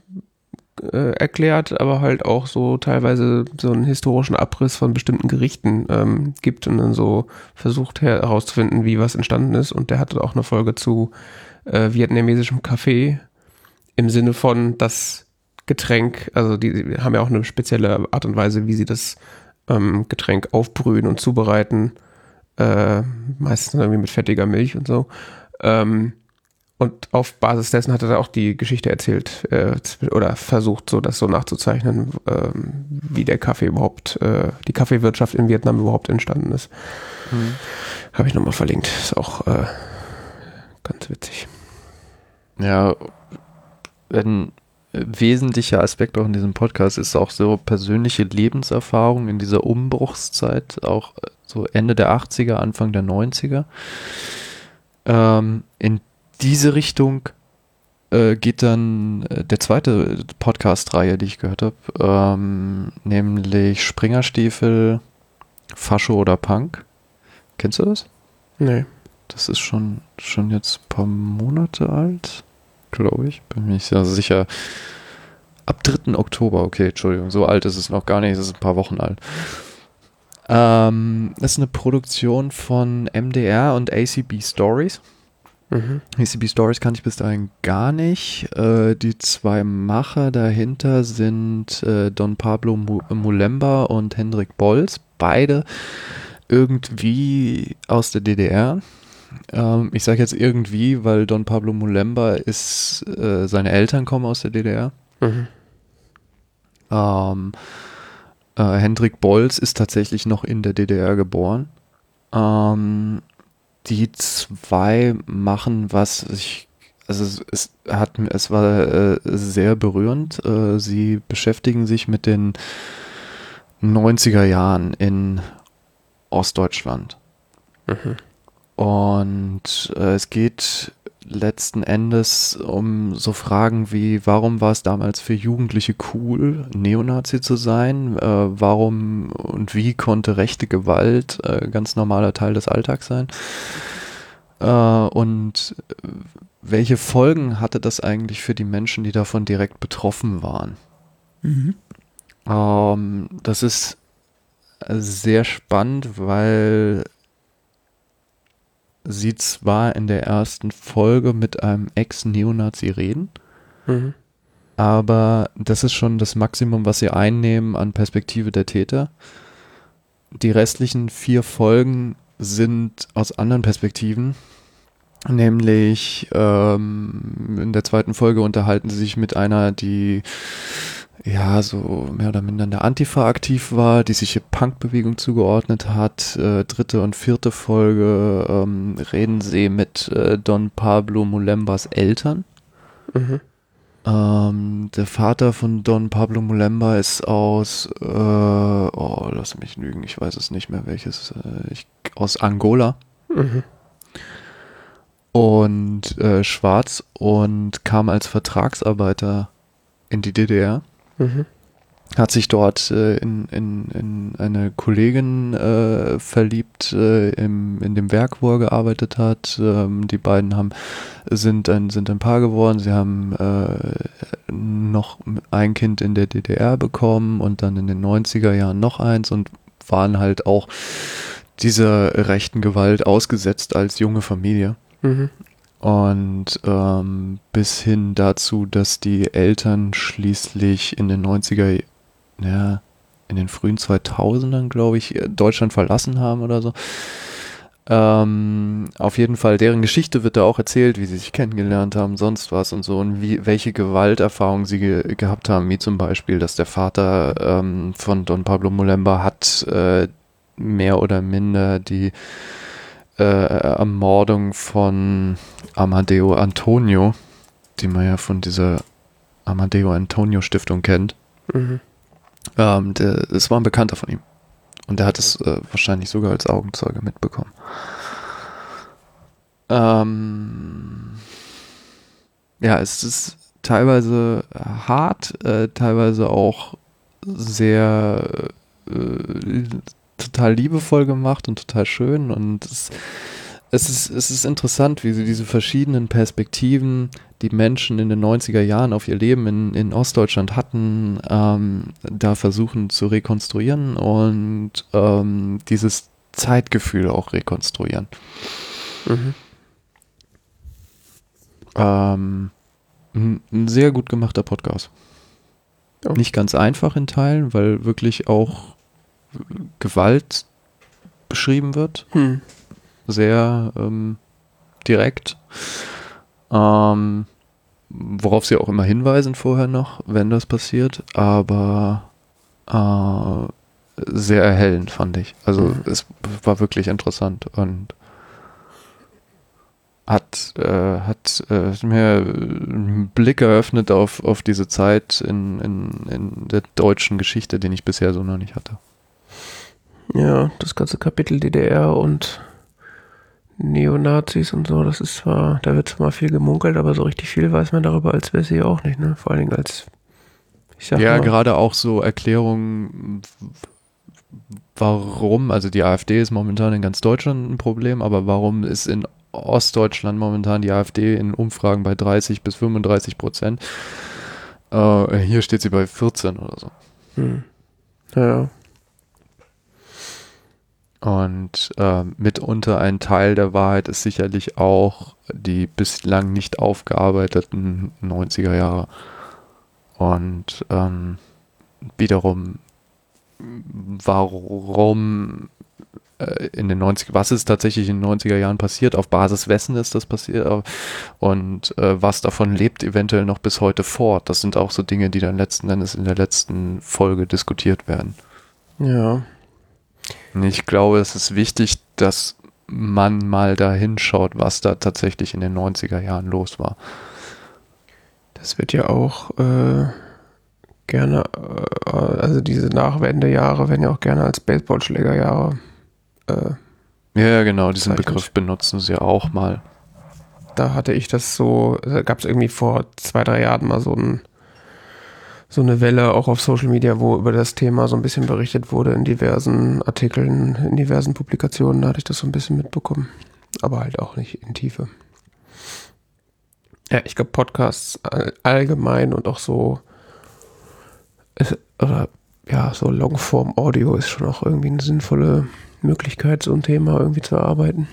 äh, äh, erklärt, aber halt auch so teilweise so einen historischen Abriss von bestimmten Gerichten ähm, gibt und dann so versucht herauszufinden, wie was entstanden ist. Und der hatte auch eine Folge zu äh, vietnamesischem Kaffee im Sinne von, dass Getränk, also die haben ja auch eine spezielle Art und Weise, wie sie das ähm, Getränk aufbrühen und zubereiten. Äh, meistens irgendwie mit fettiger Milch und so. Ähm, und auf Basis dessen hat er auch die Geschichte erzählt äh, oder versucht, so das so nachzuzeichnen, äh, wie der Kaffee überhaupt, äh, die Kaffeewirtschaft in Vietnam überhaupt entstanden ist. Mhm. Habe ich nochmal verlinkt. Ist auch äh, ganz witzig. Ja, wenn wesentlicher Aspekt auch in diesem Podcast ist auch so persönliche Lebenserfahrung in dieser Umbruchszeit, auch so Ende der 80er, Anfang der 90er. Ähm, in diese Richtung äh, geht dann äh, der zweite Podcast-Reihe, die ich gehört habe, ähm, nämlich Springerstiefel, Fascho oder Punk. Kennst du das? Nee. Das ist schon, schon jetzt ein paar Monate alt glaube ich. Bin mir nicht sehr sicher. Ab 3. Oktober, okay, Entschuldigung, so alt ist es noch gar nicht, es ist ein paar Wochen alt. Ähm, das ist eine Produktion von MDR und ACB Stories. Mhm. ACB Stories kannte ich bis dahin gar nicht. Äh, die zwei Macher dahinter sind äh, Don Pablo Mulemba und Hendrik Bolz. Beide irgendwie aus der DDR. Ähm, ich sage jetzt irgendwie, weil Don Pablo Mulemba ist, äh, seine Eltern kommen aus der DDR. Mhm. Ähm, äh, Hendrik Bolz ist tatsächlich noch in der DDR geboren. Ähm, die zwei machen was ich also es, es hat es war äh, sehr berührend. Äh, sie beschäftigen sich mit den 90er Jahren in Ostdeutschland. Mhm. Und äh, es geht letzten Endes um so Fragen wie, warum war es damals für Jugendliche cool, Neonazi zu sein? Äh, warum und wie konnte rechte Gewalt äh, ganz normaler Teil des Alltags sein? Äh, und welche Folgen hatte das eigentlich für die Menschen, die davon direkt betroffen waren? Mhm. Ähm, das ist sehr spannend, weil sie zwar in der ersten Folge mit einem Ex-Neonazi reden, mhm. aber das ist schon das Maximum, was sie einnehmen an Perspektive der Täter. Die restlichen vier Folgen sind aus anderen Perspektiven. Nämlich ähm, in der zweiten Folge unterhalten sie sich mit einer, die ja, so mehr oder minder in der Antifa aktiv war, die sich der Punkbewegung zugeordnet hat. Äh, dritte und vierte Folge ähm, reden sie mit äh, Don Pablo Mulembas Eltern. Mhm. Ähm, der Vater von Don Pablo Mulemba ist aus, äh, oh, lass mich lügen, ich weiß es nicht mehr welches, äh, ich, aus Angola. Mhm. Und äh, schwarz und kam als Vertragsarbeiter in die DDR. Hat sich dort äh, in, in, in eine Kollegin äh, verliebt äh, im, in dem Werk, wo er gearbeitet hat. Ähm, die beiden haben, sind, ein, sind ein Paar geworden. Sie haben äh, noch ein Kind in der DDR bekommen und dann in den 90er Jahren noch eins und waren halt auch dieser rechten Gewalt ausgesetzt als junge Familie. Mhm. Und ähm, bis hin dazu, dass die Eltern schließlich in den 90er, ja, in den frühen 2000ern, glaube ich, Deutschland verlassen haben oder so. Ähm, auf jeden Fall, deren Geschichte wird da auch erzählt, wie sie sich kennengelernt haben, sonst was und so und wie, welche Gewalterfahrungen sie ge gehabt haben, wie zum Beispiel, dass der Vater ähm, von Don Pablo Mulemba hat äh, mehr oder minder die äh, Ermordung von Amadeo Antonio, die man ja von dieser Amadeo Antonio Stiftung kennt. Mhm. Ähm, der, das war ein Bekannter von ihm. Und der hat es äh, wahrscheinlich sogar als Augenzeuge mitbekommen. Ähm, ja, es ist teilweise hart, äh, teilweise auch sehr äh, total liebevoll gemacht und total schön und es, es, ist, es ist interessant, wie sie diese verschiedenen Perspektiven, die Menschen in den 90er Jahren auf ihr Leben in, in Ostdeutschland hatten, ähm, da versuchen zu rekonstruieren und ähm, dieses Zeitgefühl auch rekonstruieren. Mhm. Ähm, ein, sehr gut gemachter Podcast. Oh. Nicht ganz einfach in Teilen, weil wirklich auch Gewalt beschrieben wird. Hm. Sehr ähm, direkt. Ähm, worauf sie auch immer hinweisen vorher noch, wenn das passiert. Aber äh, sehr erhellend, fand ich. Also mhm. es war wirklich interessant und hat, äh, hat äh, mir einen Blick eröffnet auf, auf diese Zeit in, in, in der deutschen Geschichte, den ich bisher so noch nicht hatte. Ja, das ganze Kapitel DDR und Neonazis und so, das ist zwar, da wird zwar viel gemunkelt, aber so richtig viel weiß man darüber als Wessi auch nicht, ne? Vor allen Dingen als, ich sag Ja, mal, gerade auch so Erklärungen, warum, also die AfD ist momentan in ganz Deutschland ein Problem, aber warum ist in Ostdeutschland momentan die AfD in Umfragen bei 30 bis 35 Prozent? Äh, hier steht sie bei 14 oder so. Hm. Ja. Und äh, mitunter ein Teil der Wahrheit ist sicherlich auch die bislang nicht aufgearbeiteten 90er Jahre. Und ähm, wiederum warum äh, in den 90 was ist tatsächlich in den 90er Jahren passiert, auf Basis wessen ist das passiert und äh, was davon lebt eventuell noch bis heute fort. Das sind auch so Dinge, die dann letzten Endes in der letzten Folge diskutiert werden. Ja. Ich glaube, es ist wichtig, dass man mal da hinschaut, was da tatsächlich in den 90er Jahren los war. Das wird ja auch äh, gerne, äh, also diese Nachwendejahre werden ja auch gerne als Baseballschlägerjahre. Äh, ja, genau, diesen. Begriff benutzen sie auch mal. Da hatte ich das so, da gab es irgendwie vor zwei, drei Jahren mal so, ein, so eine Welle auch auf Social Media, wo über das Thema so ein bisschen berichtet wurde in diversen Artikeln, in diversen Publikationen, da hatte ich das so ein bisschen mitbekommen. Aber halt auch nicht in Tiefe. Ja, ich glaube, Podcasts allgemein und auch so oder ja, so Longform-Audio ist schon auch irgendwie eine sinnvolle Möglichkeit, so ein Thema irgendwie zu erarbeiten.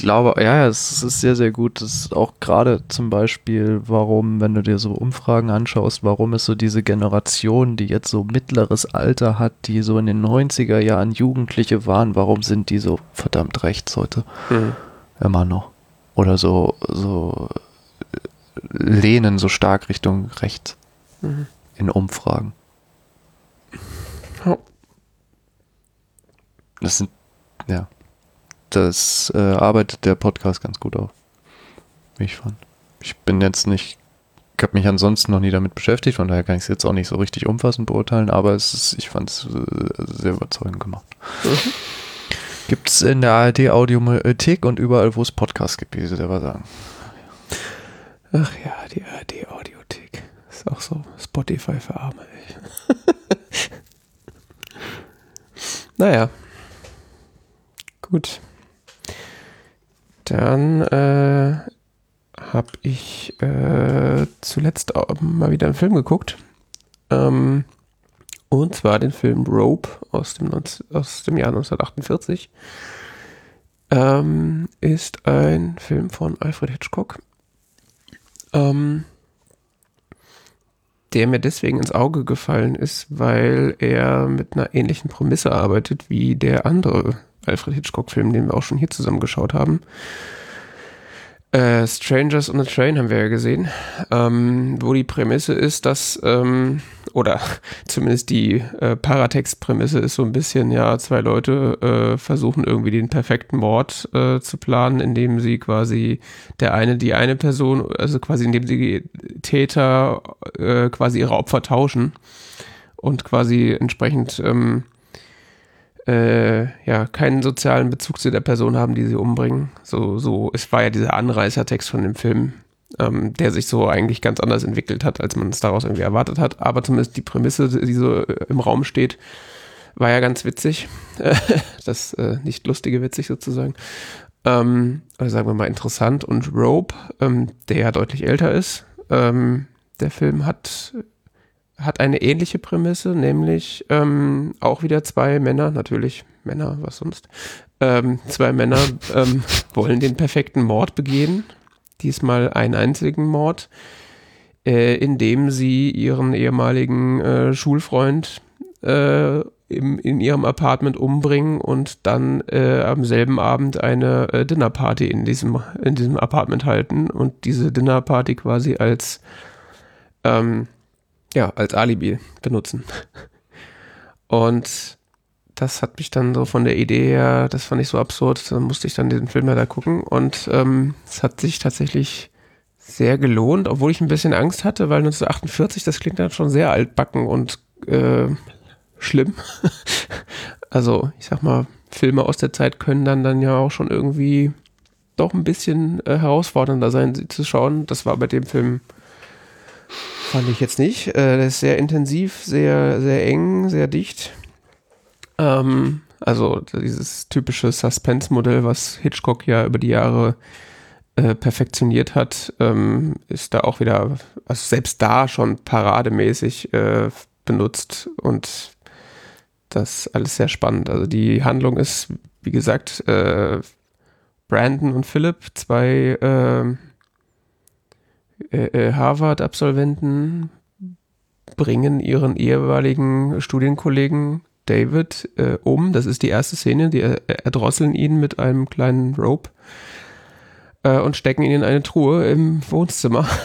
Ich glaube, ja, es ist sehr, sehr gut. Das ist auch gerade zum Beispiel, warum, wenn du dir so Umfragen anschaust, warum es so diese Generation, die jetzt so mittleres Alter hat, die so in den 90er Jahren Jugendliche waren, warum sind die so verdammt rechts heute? Mhm. Immer noch. Oder so, so lehnen so stark Richtung rechts. Mhm in Umfragen. Das sind, ja, das äh, arbeitet der Podcast ganz gut auf, wie ich fand. Ich bin jetzt nicht, ich habe mich ansonsten noch nie damit beschäftigt, von daher kann ich es jetzt auch nicht so richtig umfassend beurteilen, aber es ist, ich fand es äh, sehr überzeugend gemacht. Mhm. Gibt es in der ARD Audiothek und überall, wo es Podcasts gibt, wie sie selber sagen. Ach ja, die ARD Audiothek. Ist auch so Spotify für Arme. naja. Gut. Dann äh, habe ich äh, zuletzt mal wieder einen Film geguckt. Ähm, und zwar den Film Rope aus dem, aus dem Jahr 1948. Ähm, ist ein Film von Alfred Hitchcock. Ähm, der mir deswegen ins Auge gefallen ist, weil er mit einer ähnlichen Prämisse arbeitet wie der andere Alfred Hitchcock-Film, den wir auch schon hier zusammen geschaut haben. Äh, Strangers on a Train haben wir ja gesehen, ähm, wo die Prämisse ist, dass, ähm, oder zumindest die äh, Paratext-Prämisse ist so ein bisschen, ja, zwei Leute äh, versuchen irgendwie den perfekten Mord äh, zu planen, indem sie quasi der eine die eine Person, also quasi indem sie Täter äh, quasi ihre Opfer tauschen und quasi entsprechend ähm, äh, ja, keinen sozialen Bezug zu der Person haben, die sie umbringen. So, so, es war ja dieser Anreißertext von dem Film. ähm, der sich so eigentlich ganz anders entwickelt hat, als man es daraus irgendwie erwartet hat. Aber zumindest die Prämisse, die so äh, im Raum steht, war ja ganz witzig. das äh, nicht lustige witzig sozusagen. Ähm, also sagen wir mal interessant. Und Rope, ähm, der ja deutlich älter ist, ähm, der Film hat, hat eine ähnliche Prämisse, nämlich ähm, auch wieder zwei Männer, natürlich Männer, was sonst, ähm, zwei Männer ähm, wollen den perfekten Mord begehen. Diesmal einen einzigen Mord, äh, in dem sie ihren ehemaligen äh, Schulfreund äh, im, in ihrem Apartment umbringen und dann äh, am selben Abend eine äh, Dinnerparty in diesem, in diesem Apartment halten und diese Dinnerparty quasi als, ähm, ja, als Alibi benutzen. Und das hat mich dann so von der Idee her, das fand ich so absurd, dann musste ich dann den Film ja da gucken und ähm, es hat sich tatsächlich sehr gelohnt, obwohl ich ein bisschen Angst hatte, weil 1948, das klingt dann schon sehr altbacken und äh, schlimm. also ich sag mal, Filme aus der Zeit können dann dann ja auch schon irgendwie doch ein bisschen äh, herausfordernder sein, sie zu schauen. Das war bei dem Film fand ich jetzt nicht. Äh, der ist sehr intensiv, sehr sehr eng, sehr dicht. Ähm, also dieses typische Suspense-Modell, was Hitchcock ja über die Jahre äh, perfektioniert hat, ähm, ist da auch wieder, also selbst da schon parademäßig äh, benutzt und das alles sehr spannend. Also die Handlung ist, wie gesagt, äh, Brandon und Philip, zwei äh, äh, Harvard-Absolventen, bringen ihren ehemaligen Studienkollegen David äh, um. Das ist die erste Szene. Die erdrosseln ihn mit einem kleinen Rope äh, und stecken ihn in eine Truhe im Wohnzimmer.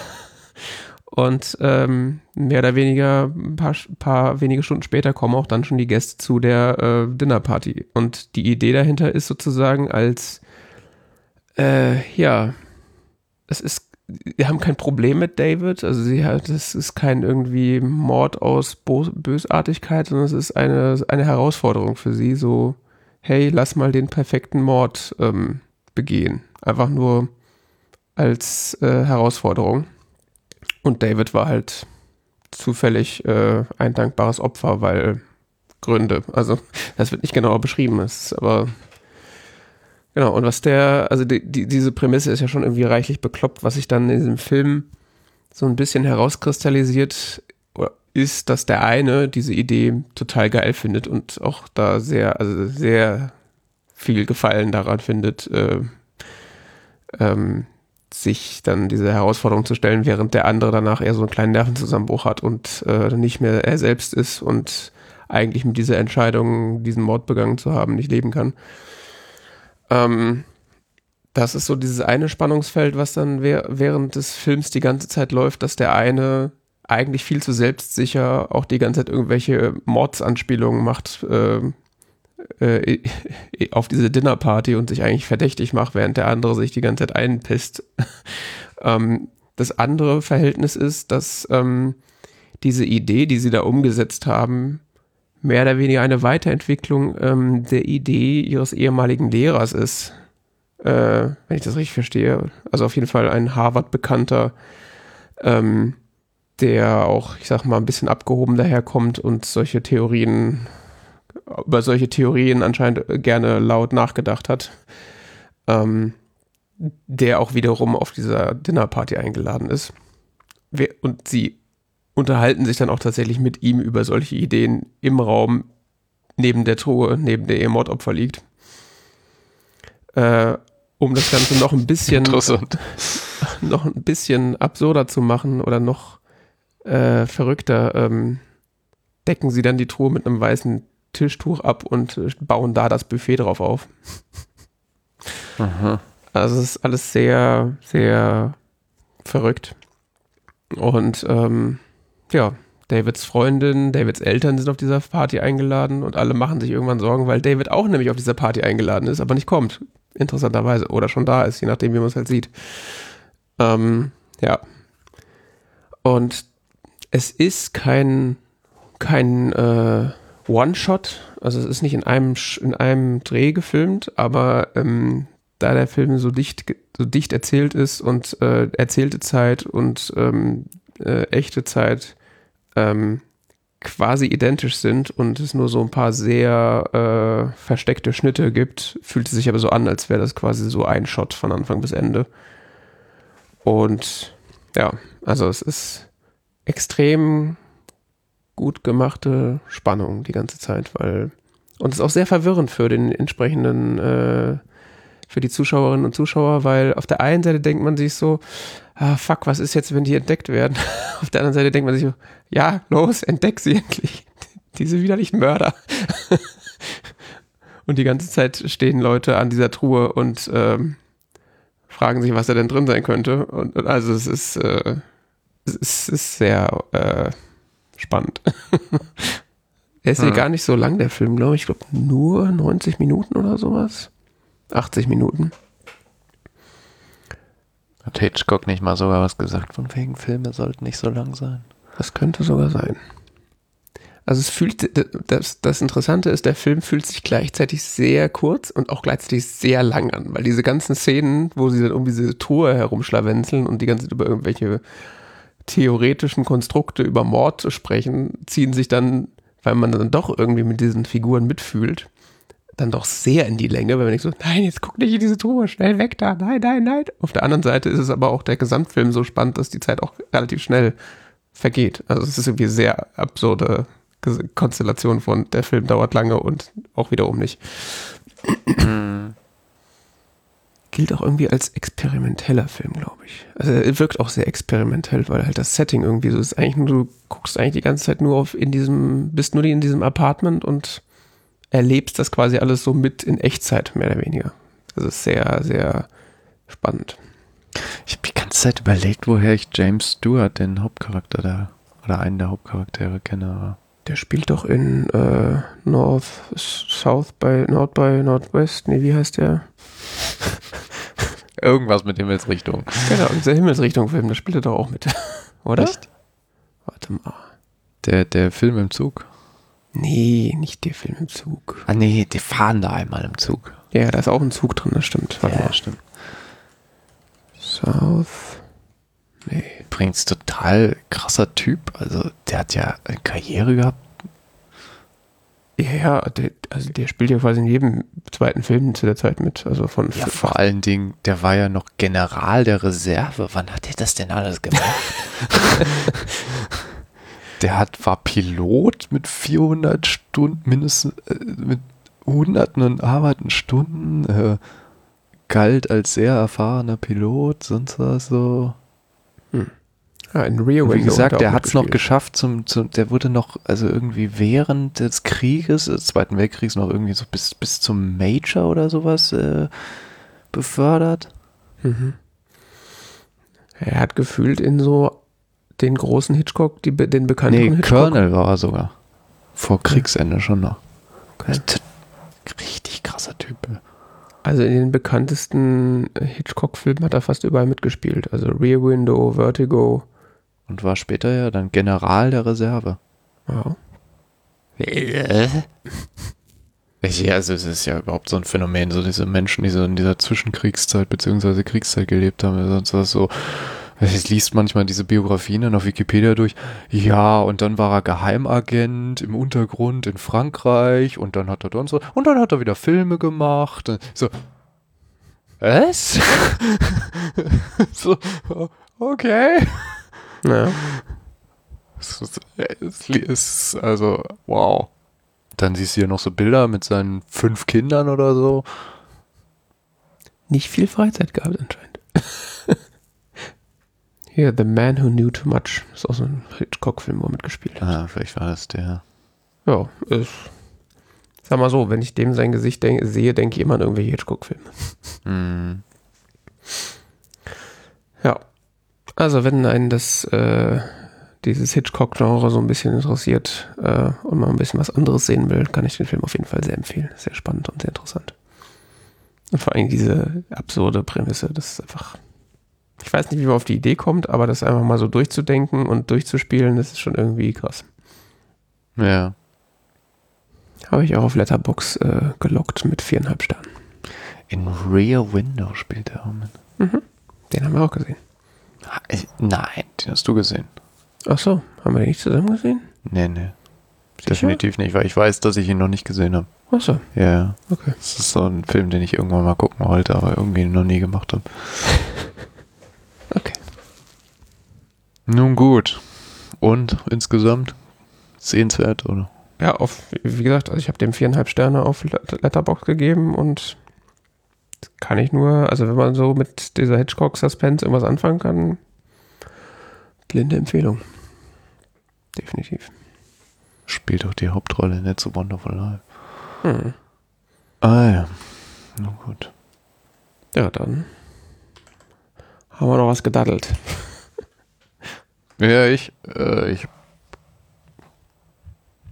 Und ähm, mehr oder weniger ein paar, paar wenige Stunden später kommen auch dann schon die Gäste zu der äh, Dinnerparty. Und die Idee dahinter ist sozusagen als, äh, ja, es ist, wir haben kein Problem mit David. Also sie hat, es ist kein irgendwie Mord aus Bo Bösartigkeit, sondern es ist eine, eine Herausforderung für sie. So, hey, lass mal den perfekten Mord ähm, begehen. Einfach nur als äh, Herausforderung. Und David war halt zufällig äh, ein dankbares Opfer, weil Gründe. Also das wird nicht genauer beschrieben, ist aber genau. Und was der, also die, die, diese Prämisse ist ja schon irgendwie reichlich bekloppt, was sich dann in diesem Film so ein bisschen herauskristallisiert, ist, dass der eine diese Idee total geil findet und auch da sehr, also sehr viel Gefallen daran findet, äh, ähm, sich dann diese Herausforderung zu stellen, während der andere danach eher so einen kleinen Nervenzusammenbruch hat und äh, nicht mehr er selbst ist und eigentlich mit dieser Entscheidung, diesen Mord begangen zu haben, nicht leben kann. Ähm, das ist so dieses eine Spannungsfeld, was dann während des Films die ganze Zeit läuft, dass der eine eigentlich viel zu selbstsicher auch die ganze Zeit irgendwelche Mordsanspielungen macht, äh, äh, auf diese Dinnerparty und sich eigentlich verdächtig macht, während der andere sich die ganze Zeit einpisst. ähm, das andere Verhältnis ist, dass ähm, diese Idee, die sie da umgesetzt haben, mehr oder weniger eine Weiterentwicklung ähm, der Idee ihres ehemaligen Lehrers ist. Äh, wenn ich das richtig verstehe. Also auf jeden Fall ein Harvard-Bekannter, ähm, der auch, ich sag mal, ein bisschen abgehoben daherkommt und solche Theorien über solche Theorien anscheinend gerne laut nachgedacht hat, ähm, der auch wiederum auf dieser Dinnerparty eingeladen ist. Und sie unterhalten sich dann auch tatsächlich mit ihm über solche Ideen im Raum neben der Truhe, neben der ihr Mordopfer liegt. Äh, um das Ganze noch ein bisschen noch ein bisschen absurder zu machen oder noch äh, verrückter, ähm, decken sie dann die Truhe mit einem weißen Tischtuch ab und bauen da das Buffet drauf auf. Aha. Also es ist alles sehr, sehr verrückt. Und ähm, ja, Davids Freundin, Davids Eltern sind auf dieser Party eingeladen und alle machen sich irgendwann Sorgen, weil David auch nämlich auf dieser Party eingeladen ist, aber nicht kommt. Interessanterweise. Oder schon da ist, je nachdem, wie man es halt sieht. Ähm, ja. Und es ist kein, kein äh, One-Shot. Also es ist nicht in einem, in einem Dreh gefilmt, aber ähm, da der Film so dicht, so dicht erzählt ist und äh, erzählte Zeit und ähm, äh, echte Zeit ähm, quasi identisch sind und es nur so ein paar sehr äh, versteckte Schnitte gibt, fühlt es sich aber so an, als wäre das quasi so ein Shot von Anfang bis Ende. Und ja, also es ist extrem gut gemachte Spannung die ganze Zeit, weil und es ist auch sehr verwirrend für den entsprechenden äh, für die Zuschauerinnen und Zuschauer, weil auf der einen Seite denkt man sich so, ah, fuck, was ist jetzt, wenn die entdeckt werden? Auf der anderen Seite denkt man sich so, ja, los, entdeck sie endlich. Diese widerlichen Mörder. und die ganze Zeit stehen Leute an dieser Truhe und ähm, fragen sich, was da denn drin sein könnte. Und, und also es ist, äh, es ist sehr äh, spannend. er ist ja gar nicht so lang, der Film, glaube ich. Ich glaube nur 90 Minuten oder sowas. 80 Minuten. Hat Hitchcock nicht mal sogar was gesagt, von wegen Filme sollten nicht so lang sein? Das könnte sogar sein. Also es fühlt, das, das Interessante ist, der Film fühlt sich gleichzeitig sehr kurz und auch gleichzeitig sehr lang an, weil diese ganzen Szenen, wo sie dann um diese Tour herumschlawenzeln und die ganze Zeit über irgendwelche theoretischen Konstrukte über Mord sprechen, ziehen sich dann, weil man dann doch irgendwie mit diesen Figuren mitfühlt, dann doch sehr in die Länge, weil man denkt so, nein, jetzt guck nicht in diese Truhe, schnell weg da, nein, nein, nein. Auf der anderen Seite ist es aber auch der Gesamtfilm so spannend, dass die Zeit auch relativ schnell vergeht. Also es ist irgendwie sehr absurde Konstellation von der Film dauert lange und auch wiederum nicht. Gilt auch irgendwie als experimenteller Film, glaube ich. Also er wirkt auch sehr experimentell, weil halt das Setting irgendwie so ist. Eigentlich nur, du guckst eigentlich die ganze Zeit nur auf in diesem, bist nur in diesem Apartment und erlebst das quasi alles so mit in Echtzeit, mehr oder weniger. Das ist sehr, sehr spannend. Ich habe die ganze Zeit überlegt, woher ich James Stewart, den Hauptcharakter da, oder einen der Hauptcharaktere kenne. Der spielt doch in äh, North, South by, Nord by Nordwest. Nee, wie heißt der? Irgendwas mit Himmelsrichtung. Genau, dieser Himmelsrichtung-Film, da spielt er doch auch mit. Oder? Echt? Warte mal. Der, der Film im Zug? Nee, nicht der Film im Zug. Ah, nee, die fahren da einmal im Zug. Ja, da ist auch ein Zug drin, das stimmt. Warte ja, mal. stimmt. South. Nee. Übrigens total krasser Typ. Also, der hat ja eine Karriere gehabt. Ja, ja, der, also der spielt ja quasi in jedem zweiten Film zu der Zeit mit. Also von ja, vor allen Dingen, der war ja noch General der Reserve. Wann hat er das denn alles gemacht? der hat, war Pilot mit 400 Stunden, mindestens äh, mit hunderten und arbeiten Stunden, äh, galt als sehr erfahrener Pilot, sonst was so. Hm. Ja, in Rio Wie gesagt, der hat es noch geschafft, zum, zum, der wurde noch, also irgendwie während des Krieges, des Zweiten Weltkriegs, noch irgendwie so bis, bis zum Major oder sowas äh, befördert. Mhm. Er hat gefühlt in so den großen Hitchcock, die, den bekannten nee, Hitchcock? Colonel war er sogar. Vor Kriegsende schon noch. Okay. Richtig krasser Typ. Also in den bekanntesten Hitchcock-Filmen hat er fast überall mitgespielt. Also Rear Window, Vertigo. Und war später ja dann General der Reserve. Ja. Ja, also es ist ja überhaupt so ein Phänomen, so diese Menschen, die so in dieser Zwischenkriegszeit bzw. Kriegszeit gelebt haben, sonst was so es liest manchmal diese Biografien dann auf Wikipedia durch. Ja, und dann war er Geheimagent im Untergrund in Frankreich und dann hat er dann so, und dann hat er wieder Filme gemacht. So, was? so, okay. Ja. Es ist also, wow. Dann siehst du hier noch so Bilder mit seinen fünf Kindern oder so. Nicht viel Freizeit gehabt anscheinend. Hier, The Man Who Knew Too Much. Ist auch so ein Hitchcock-Film, wo er mitgespielt hat. Ah, vielleicht war das der. Ja, ist. Sag mal so, wenn ich dem sein Gesicht denk, sehe, denke ich immer an irgendwelche Hitchcock-Filme. Mm. Ja. Also, wenn einen das, äh, dieses Hitchcock-Genre so ein bisschen interessiert äh, und man ein bisschen was anderes sehen will, kann ich den Film auf jeden Fall sehr empfehlen. Sehr spannend und sehr interessant. Und vor allem diese absurde Prämisse, das ist einfach ich weiß nicht, wie man auf die Idee kommt, aber das einfach mal so durchzudenken und durchzuspielen, das ist schon irgendwie krass. Ja. Habe ich auch auf Letterbox äh, gelockt mit viereinhalb Sternen. In Rear Window spielt er auch mit. Den haben wir auch gesehen. Ich- Nein, den hast du gesehen. Ach so, haben wir den nicht zusammen gesehen? Nee, nee. Sicher? Definitiv nicht, weil ich weiß, dass ich ihn noch nicht gesehen habe. Ach so, Ja, ja. okay. Das ist so ein Film, den ich irgendwann mal gucken wollte, aber irgendwie noch nie gemacht habe. Okay. Nun gut. Und insgesamt sehenswert, oder? Ja, auf, wie gesagt, also ich habe dem viereinhalb Sterne auf Let- Letterboxd gegeben und kann ich nur, also wenn man so mit dieser Hitchcock-Suspense irgendwas anfangen kann, blinde Empfehlung. Definitiv. Spielt auch die Hauptrolle in It's a Wonderful Life. Hm. Ah ja. Nun gut. Ja, dann haben wir noch was gedaddelt. Ja, ich, äh, ich.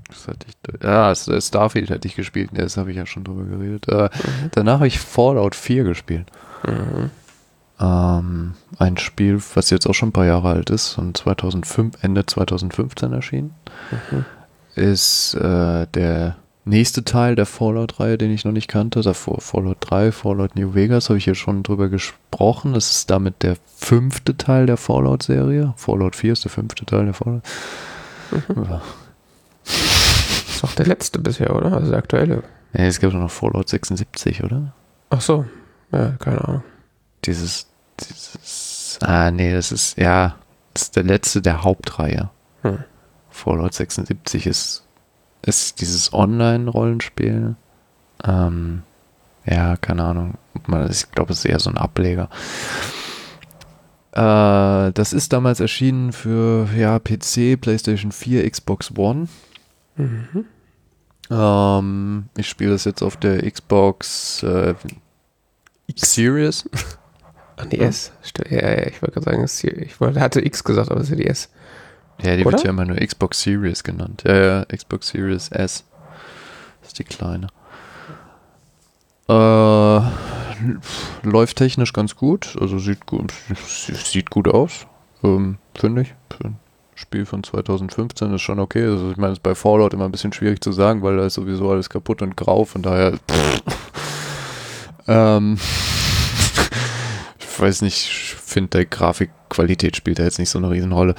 Was hatte ich da? Ja, Starfield hätte ich gespielt, das habe ich ja schon drüber geredet. Äh, Danach habe ich Fallout 4 gespielt. Mhm. Ähm, ein Spiel, was jetzt auch schon ein paar Jahre alt ist und 2005, Ende 2015 erschienen. Mhm. Ist äh, der nächste Teil der Fallout-Reihe, den ich noch nicht kannte. Davor Fallout 3, Fallout New Vegas, habe ich hier schon drüber gesprochen. Das ist damit der fünfte Teil der Fallout-Serie. Fallout 4 ist der fünfte Teil der Fallout. Ja. Ist auch der letzte bisher, oder? Also der aktuelle. Nee, es gibt auch noch Fallout 76, oder? Ach so, ja, keine Ahnung. Dieses, dieses, ah, nee, das ist, ja, das ist der letzte der Hauptreihe. Hm. Fallout 76 ist, ist dieses Online-Rollenspiel. Ähm, ja, keine Ahnung. Ich glaube, es ist eher so ein Ableger. Äh, das ist damals erschienen für ja, PC, PlayStation 4, Xbox One. Mhm. Ähm, ich spiele das jetzt auf der Xbox äh, Series. Ach, die S. Ja, ja, ich wollte gerade sagen, es ist hier, ich wollte, hatte X gesagt, aber es ist ja die S. Ja, die Oder? wird ja immer nur Xbox Series genannt. Ja, ja, Xbox Series S. Das ist die kleine. Äh, läuft technisch ganz gut. Also sieht gut, sieht gut aus, ähm, finde ich. Für ein Spiel von 2015 ist schon okay. Also ich meine, es ist bei Fallout immer ein bisschen schwierig zu sagen, weil da ist sowieso alles kaputt und grau. Von daher. ähm, ich weiß nicht, ich finde, der Grafikqualität spielt da jetzt nicht so eine Riesenrolle.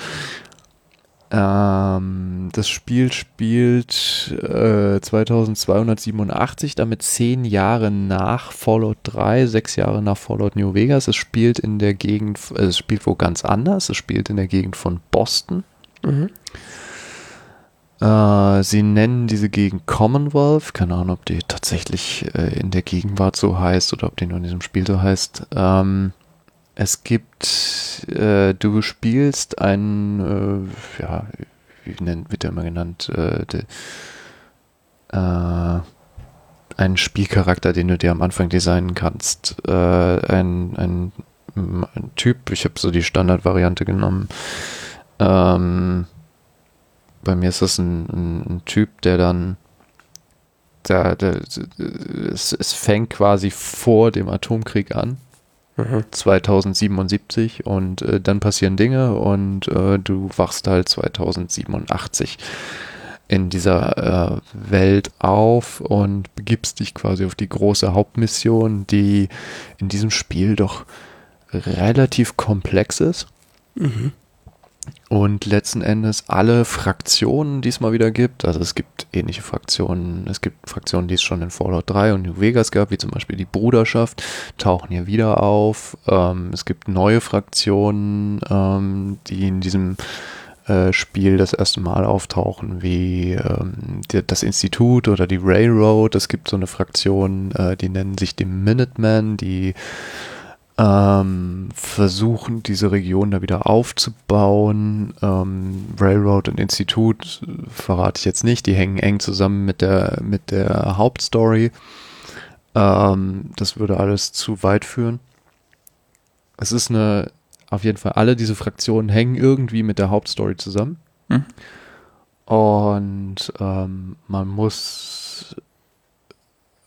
Ähm, das Spiel spielt äh, 2287, damit zehn Jahre nach Fallout 3, sechs Jahre nach Fallout New Vegas. Es spielt in der Gegend, äh, es spielt wo ganz anders. Es spielt in der Gegend von Boston. Mhm. Äh, sie nennen diese Gegend Commonwealth. Keine Ahnung, ob die tatsächlich äh, in der Gegenwart so heißt oder ob die nur in diesem Spiel so heißt. Ähm, es gibt, äh, du spielst einen, äh, ja, wie nennt, wird der immer genannt, äh, de, äh, einen Spielcharakter, den du dir am Anfang designen kannst. Äh, ein, ein, ein Typ, ich habe so die Standardvariante genommen. Ähm, bei mir ist das ein, ein, ein Typ, der dann der, der, es, es fängt quasi vor dem Atomkrieg an, Mhm. 2077, und äh, dann passieren Dinge und äh, du wachst halt 2087 in dieser äh, Welt auf und begibst dich quasi auf die große Hauptmission, die in diesem Spiel doch relativ komplex ist Mhm. Und letzten Endes alle Fraktionen, die es mal wieder gibt. Also es gibt ähnliche Fraktionen. Es gibt Fraktionen, die es schon in Fallout 3 und New Vegas gab, wie zum Beispiel die Bruderschaft, tauchen hier wieder auf. Ähm, es gibt neue Fraktionen, ähm, die in diesem äh, Spiel das erste Mal auftauchen, wie ähm, die, das Institut oder die Railroad. Es gibt so eine Fraktion, äh, die nennen sich die Minutemen, die ähm, versuchen, diese Region da wieder aufzubauen. Ähm, Railroad und Institut verrate ich jetzt nicht, die hängen eng zusammen mit der, mit der Hauptstory. Ähm, das würde alles zu weit führen. Es ist eine, auf jeden Fall, alle diese Fraktionen hängen irgendwie mit der Hauptstory zusammen. Mhm. Und ähm, man muss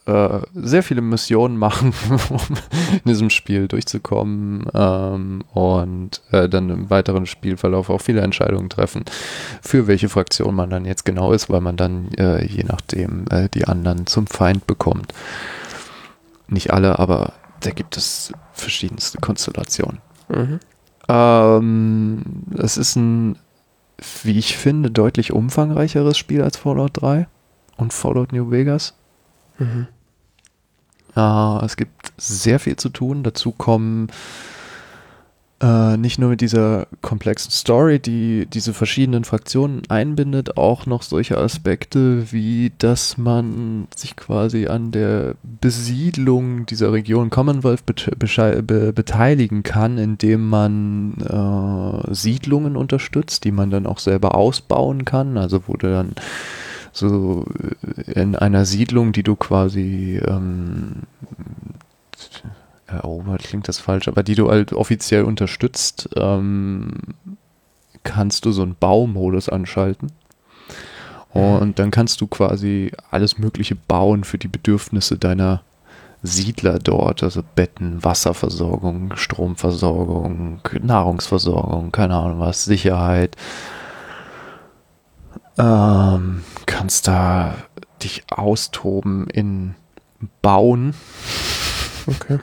äh, sehr viele Missionen machen, um in diesem Spiel durchzukommen ähm, und äh, dann im weiteren Spielverlauf auch viele Entscheidungen treffen, für welche Fraktion man dann jetzt genau ist, weil man dann äh, je nachdem äh, die anderen zum Feind bekommt. nicht alle, aber da gibt es verschiedenste Konstellationen. Mhm. Ähm, es ist ein, wie ich finde, deutlich umfangreicheres Spiel als Fallout 3 und Fallout New Vegas. Mhm. Äh, es gibt sehr viel zu tun. Dazu kommen äh, nicht nur mit dieser komplexen Story, die diese verschiedenen Fraktionen einbindet, auch noch solche Aspekte wie, dass man sich quasi an der Besiedlung dieser Region Commonwealth be be beteiligen kann, indem man äh, Siedlungen unterstützt, die man dann auch selber ausbauen kann, also du dann so in einer Siedlung, die du quasi ähm, erobert klingt das falsch, aber die du halt offiziell unterstützt, ähm, kannst du so einen Baumodus anschalten. Und dann kannst du quasi alles Mögliche bauen für die Bedürfnisse deiner Siedler dort, also Betten, Wasserversorgung, Stromversorgung, Nahrungsversorgung, keine Ahnung was, Sicherheit. Ähm, kannst da dich austoben in Bauen. Okay.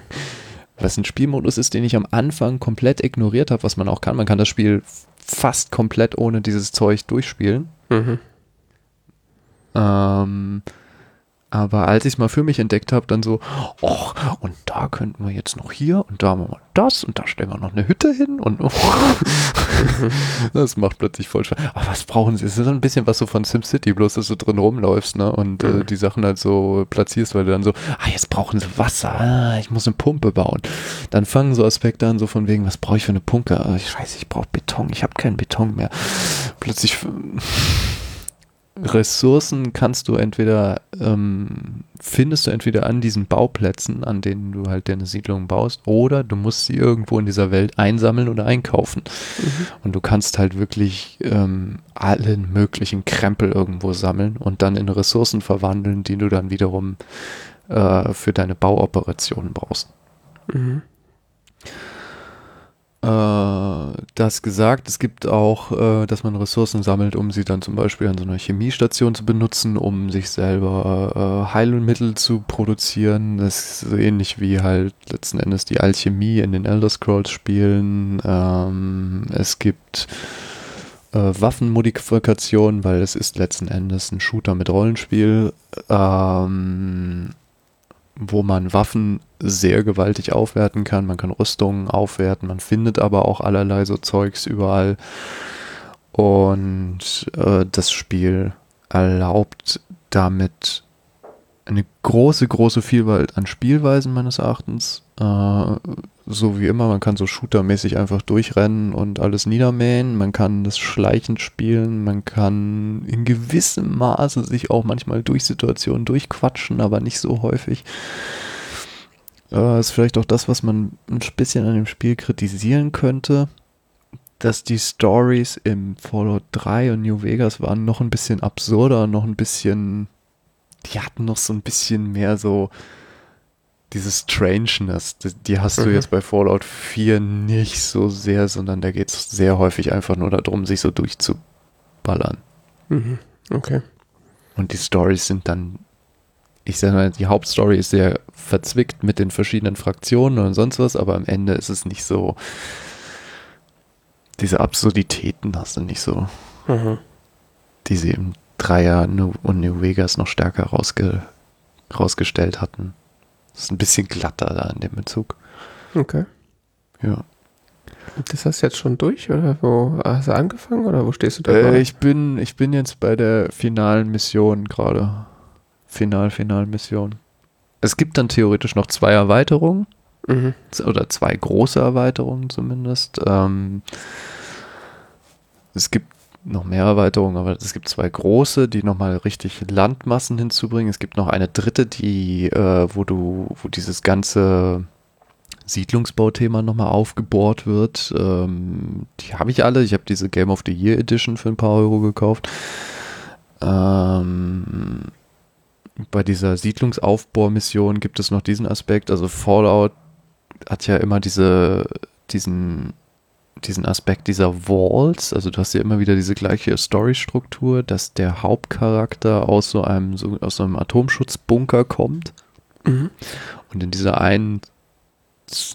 Was ein Spielmodus ist, den ich am Anfang komplett ignoriert habe, was man auch kann. Man kann das Spiel fast komplett ohne dieses Zeug durchspielen. Mhm. Ähm, aber als ich es mal für mich entdeckt habe, dann so, och, und da könnten wir jetzt noch hier und da machen wir das und da stellen wir noch eine Hütte hin und oh. das macht plötzlich voll Spaß. Aber was brauchen sie? Es ist so ein bisschen was so von SimCity, bloß dass du drin rumläufst, ne? Und äh, Mhm. die Sachen halt so platzierst, weil du dann so, ah, jetzt brauchen sie Wasser, ah, ich muss eine Pumpe bauen. Dann fangen so Aspekte an, so von wegen, was brauche ich für eine Pumpe? Ah, scheiße, ich brauche Beton, ich habe keinen Beton mehr. Plötzlich Ressourcen kannst du entweder, ähm, findest du entweder an diesen Bauplätzen, an denen du halt deine Siedlung baust, oder du musst sie irgendwo in dieser Welt einsammeln oder einkaufen. Mhm. Und du kannst halt wirklich ähm, allen möglichen Krempel irgendwo sammeln und dann in Ressourcen verwandeln, die du dann wiederum äh, für deine Bauoperationen brauchst. Mhm. Äh, das gesagt, es gibt auch, äh, dass man Ressourcen sammelt, um sie dann zum Beispiel an so einer Chemiestation zu benutzen, um sich selber äh, Heilmittel zu produzieren. Das ist so ähnlich wie halt letzten Endes die Alchemie in den Elder Scrolls Spielen. Ähm, es gibt Waffenmodifikationen, weil es ist letzten Endes ein Shooter mit Rollenspiel. Ähm, wo man Waffen sehr gewaltig aufwerten kann. Man kann Rüstungen aufwerten, man findet aber auch allerlei so Zeugs überall. Und äh, das Spiel erlaubt damit eine große, große Vielfalt an Spielweisen meines Erachtens. Äh, so wie immer, man kann so shootermäßig einfach durchrennen und alles niedermähen. Man kann das schleichend spielen. Man kann in gewissem Maße sich auch manchmal durch Situationen durchquatschen, aber nicht so häufig. Äh, ist vielleicht auch das, was man ein bisschen an dem Spiel kritisieren könnte, dass die Stories im Fallout 3 und New Vegas waren noch ein bisschen absurder, noch ein bisschen, die hatten noch so ein bisschen mehr so diese Strangeness, die, die hast du Mhm. jetzt bei Fallout 4 nicht so sehr, sondern da geht es sehr häufig einfach nur darum, sich so durchzuballern. Mhm. Okay. Und die Stories sind dann, ich sage mal, die Hauptstory ist sehr verzwickt mit den verschiedenen Fraktionen und sonst was, aber am Ende ist es nicht so, diese Absurditäten hast du nicht so, Mhm. die sie im Dreier New- und New Vegas noch stärker rausge rausgestellt hatten. Ist ein bisschen glatter da in dem Bezug. Okay. Ja. Das hast du jetzt schon durch oder wo hast du angefangen oder wo stehst du da? Äh, ich bin, ich bin jetzt bei der finalen Mission gerade. Final, final Mission. Es gibt dann theoretisch noch zwei Erweiterungen. mhm. oder zwei große Erweiterungen zumindest. Ähm, es gibt noch mehr Erweiterungen, aber es gibt zwei große, die nochmal richtig Landmassen hinzubringen. Es gibt noch eine dritte, die, äh, wo du, wo dieses ganze Siedlungsbauthema nochmal aufgebohrt wird. Ähm, die habe ich alle. Ich habe diese Game of the Year Edition für ein paar Euro gekauft. Ähm, bei dieser Siedlungsaufbohrmission gibt es noch diesen Aspekt. Also Fallout hat ja immer diese, diesen, diesen Aspekt dieser Walls. Also du hast ja immer wieder diese gleiche Storystruktur, dass der Hauptcharakter aus so einem, so, aus so einem Atomschutzbunker kommt. Mhm. Und in dieser einen,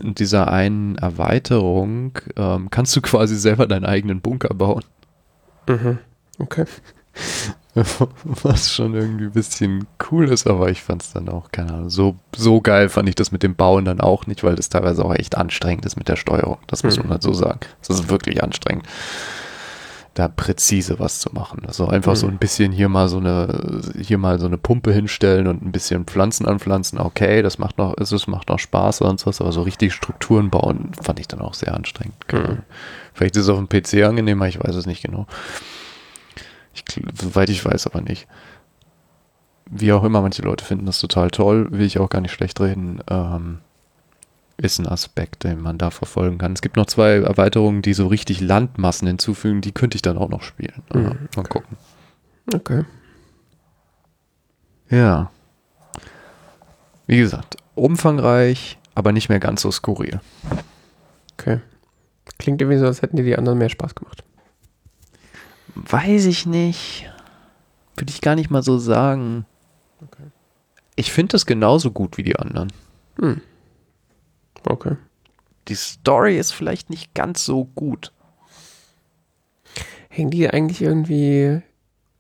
in dieser einen Erweiterung ähm, kannst du quasi selber deinen eigenen Bunker bauen. Mhm. Okay. Was schon irgendwie ein bisschen cool ist, aber ich fand es dann auch, keine Ahnung, so, so geil fand ich das mit dem Bauen dann auch nicht, weil das teilweise auch echt anstrengend ist mit der Steuerung. Das muss Mhm. man halt so sagen. Das ist wirklich anstrengend, da präzise was zu machen. Also einfach so Mhm. ein bisschen hier mal so eine, hier mal so eine Pumpe hinstellen und ein bisschen Pflanzen anpflanzen. Okay, das macht noch, es macht noch Spaß sonst was, aber so richtig Strukturen bauen fand ich dann auch sehr anstrengend. Mhm. Vielleicht ist es auf dem PC angenehmer, ich weiß es nicht genau. Ich, soweit ich weiß, aber nicht. Wie auch immer, manche Leute finden das total toll, will ich auch gar nicht schlecht reden. Ähm, ist ein Aspekt, den man da verfolgen kann. Es gibt noch zwei Erweiterungen, die so richtig Landmassen hinzufügen, die könnte ich dann auch noch spielen. Mhm, Ja, mal gucken. Okay. Ja. Wie gesagt, umfangreich, aber nicht mehr ganz so skurril. Okay. Klingt irgendwie so, als hätten dir die anderen mehr Spaß gemacht. Weiß ich nicht. Würde ich gar nicht mal so sagen. Okay. Ich finde das genauso gut wie die anderen. Hm. Okay. Die Story ist vielleicht nicht ganz so gut. Hängen die eigentlich irgendwie.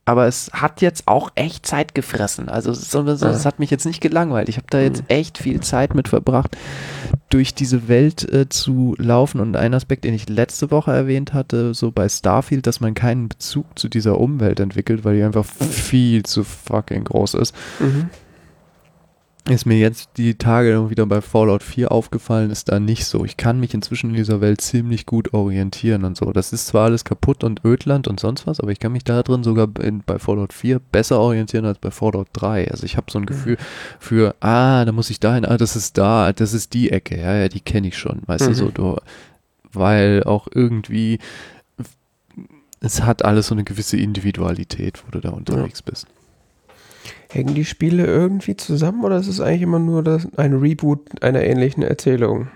Aber es hat jetzt auch echt Zeit gefressen. Also so, so, Ja. es hat mich jetzt nicht gelangweilt. Ich habe da jetzt Mhm. echt viel Zeit mit verbracht, durch diese Welt äh, zu laufen. Und ein Aspekt, den ich letzte Woche erwähnt hatte, so bei Starfield, dass man keinen Bezug zu dieser Umwelt entwickelt, weil die einfach viel zu fucking groß ist. Mhm. Ist mir jetzt die Tage wieder bei Fallout 4 aufgefallen, ist da nicht so. Ich kann mich inzwischen in dieser Welt ziemlich gut orientieren und so. Das ist zwar alles kaputt und Ödland und sonst was, aber ich kann mich da drin sogar in, bei Fallout 4 besser orientieren als bei Fallout 3. Also ich habe so ein Gefühl für, ah, da muss ich dahin, ah, das ist da, das ist die Ecke, ja, ja, die kenne ich schon, weißt du, Mhm. so, du, weil auch irgendwie es hat alles so eine gewisse Individualität, wo du da unterwegs bist. Hängen die Spiele irgendwie zusammen oder ist es eigentlich immer nur das, ein Reboot einer ähnlichen Erzählung?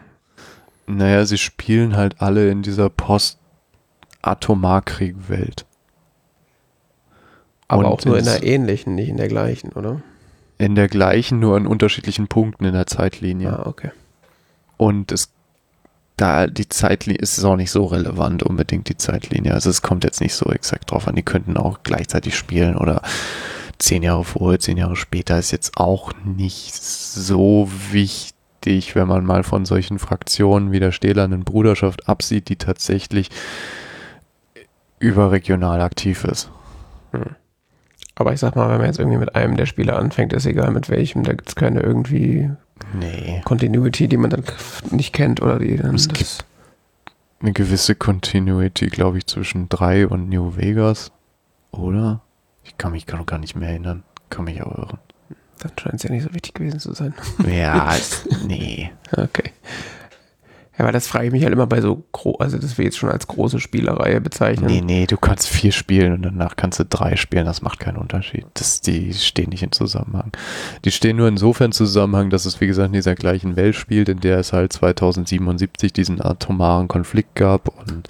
Naja, sie spielen halt alle in dieser Post-Atomarkrieg-Welt. Aber Und auch nur in einer ähnlichen, nicht in der gleichen, oder? In der gleichen, nur an unterschiedlichen Punkten in der Zeitlinie. Ah, okay. Und es da die Zeitlinie ist es auch nicht so relevant unbedingt die Zeitlinie. Also es kommt jetzt nicht so exakt drauf an. Die könnten auch gleichzeitig spielen oder zehn Jahre vorher, zehn Jahre später ist jetzt auch nicht so wichtig, wenn man mal von solchen Fraktionen wie der stählernen Bruderschaft absieht, die tatsächlich überregional aktiv ist. Aber ich sag mal, wenn man jetzt irgendwie mit einem der Spiele anfängt, ist egal mit welchem, da gibt es keine irgendwie Nee. Continuity, die man dann nicht kennt oder die dann. Es gibt eine gewisse Continuity, glaube ich, zwischen 3 und New Vegas. Oder? Ich kann mich gar nicht mehr erinnern. Kann mich auch irren. dann scheint es ja nicht so wichtig gewesen zu sein. Ja, nee. Okay. Ja, aber das frage ich mich halt immer bei so gro also das wir jetzt schon als große Spielerreihe bezeichnen. Nee, nee, du kannst vier spielen und danach kannst du drei spielen. Das macht keinen Unterschied. Das, die stehen nicht in Zusammenhang. Die stehen nur insofern in Zusammenhang, dass es, wie gesagt, in dieser gleichen Welt spielt, in der es halt 2077 diesen atomaren Konflikt gab und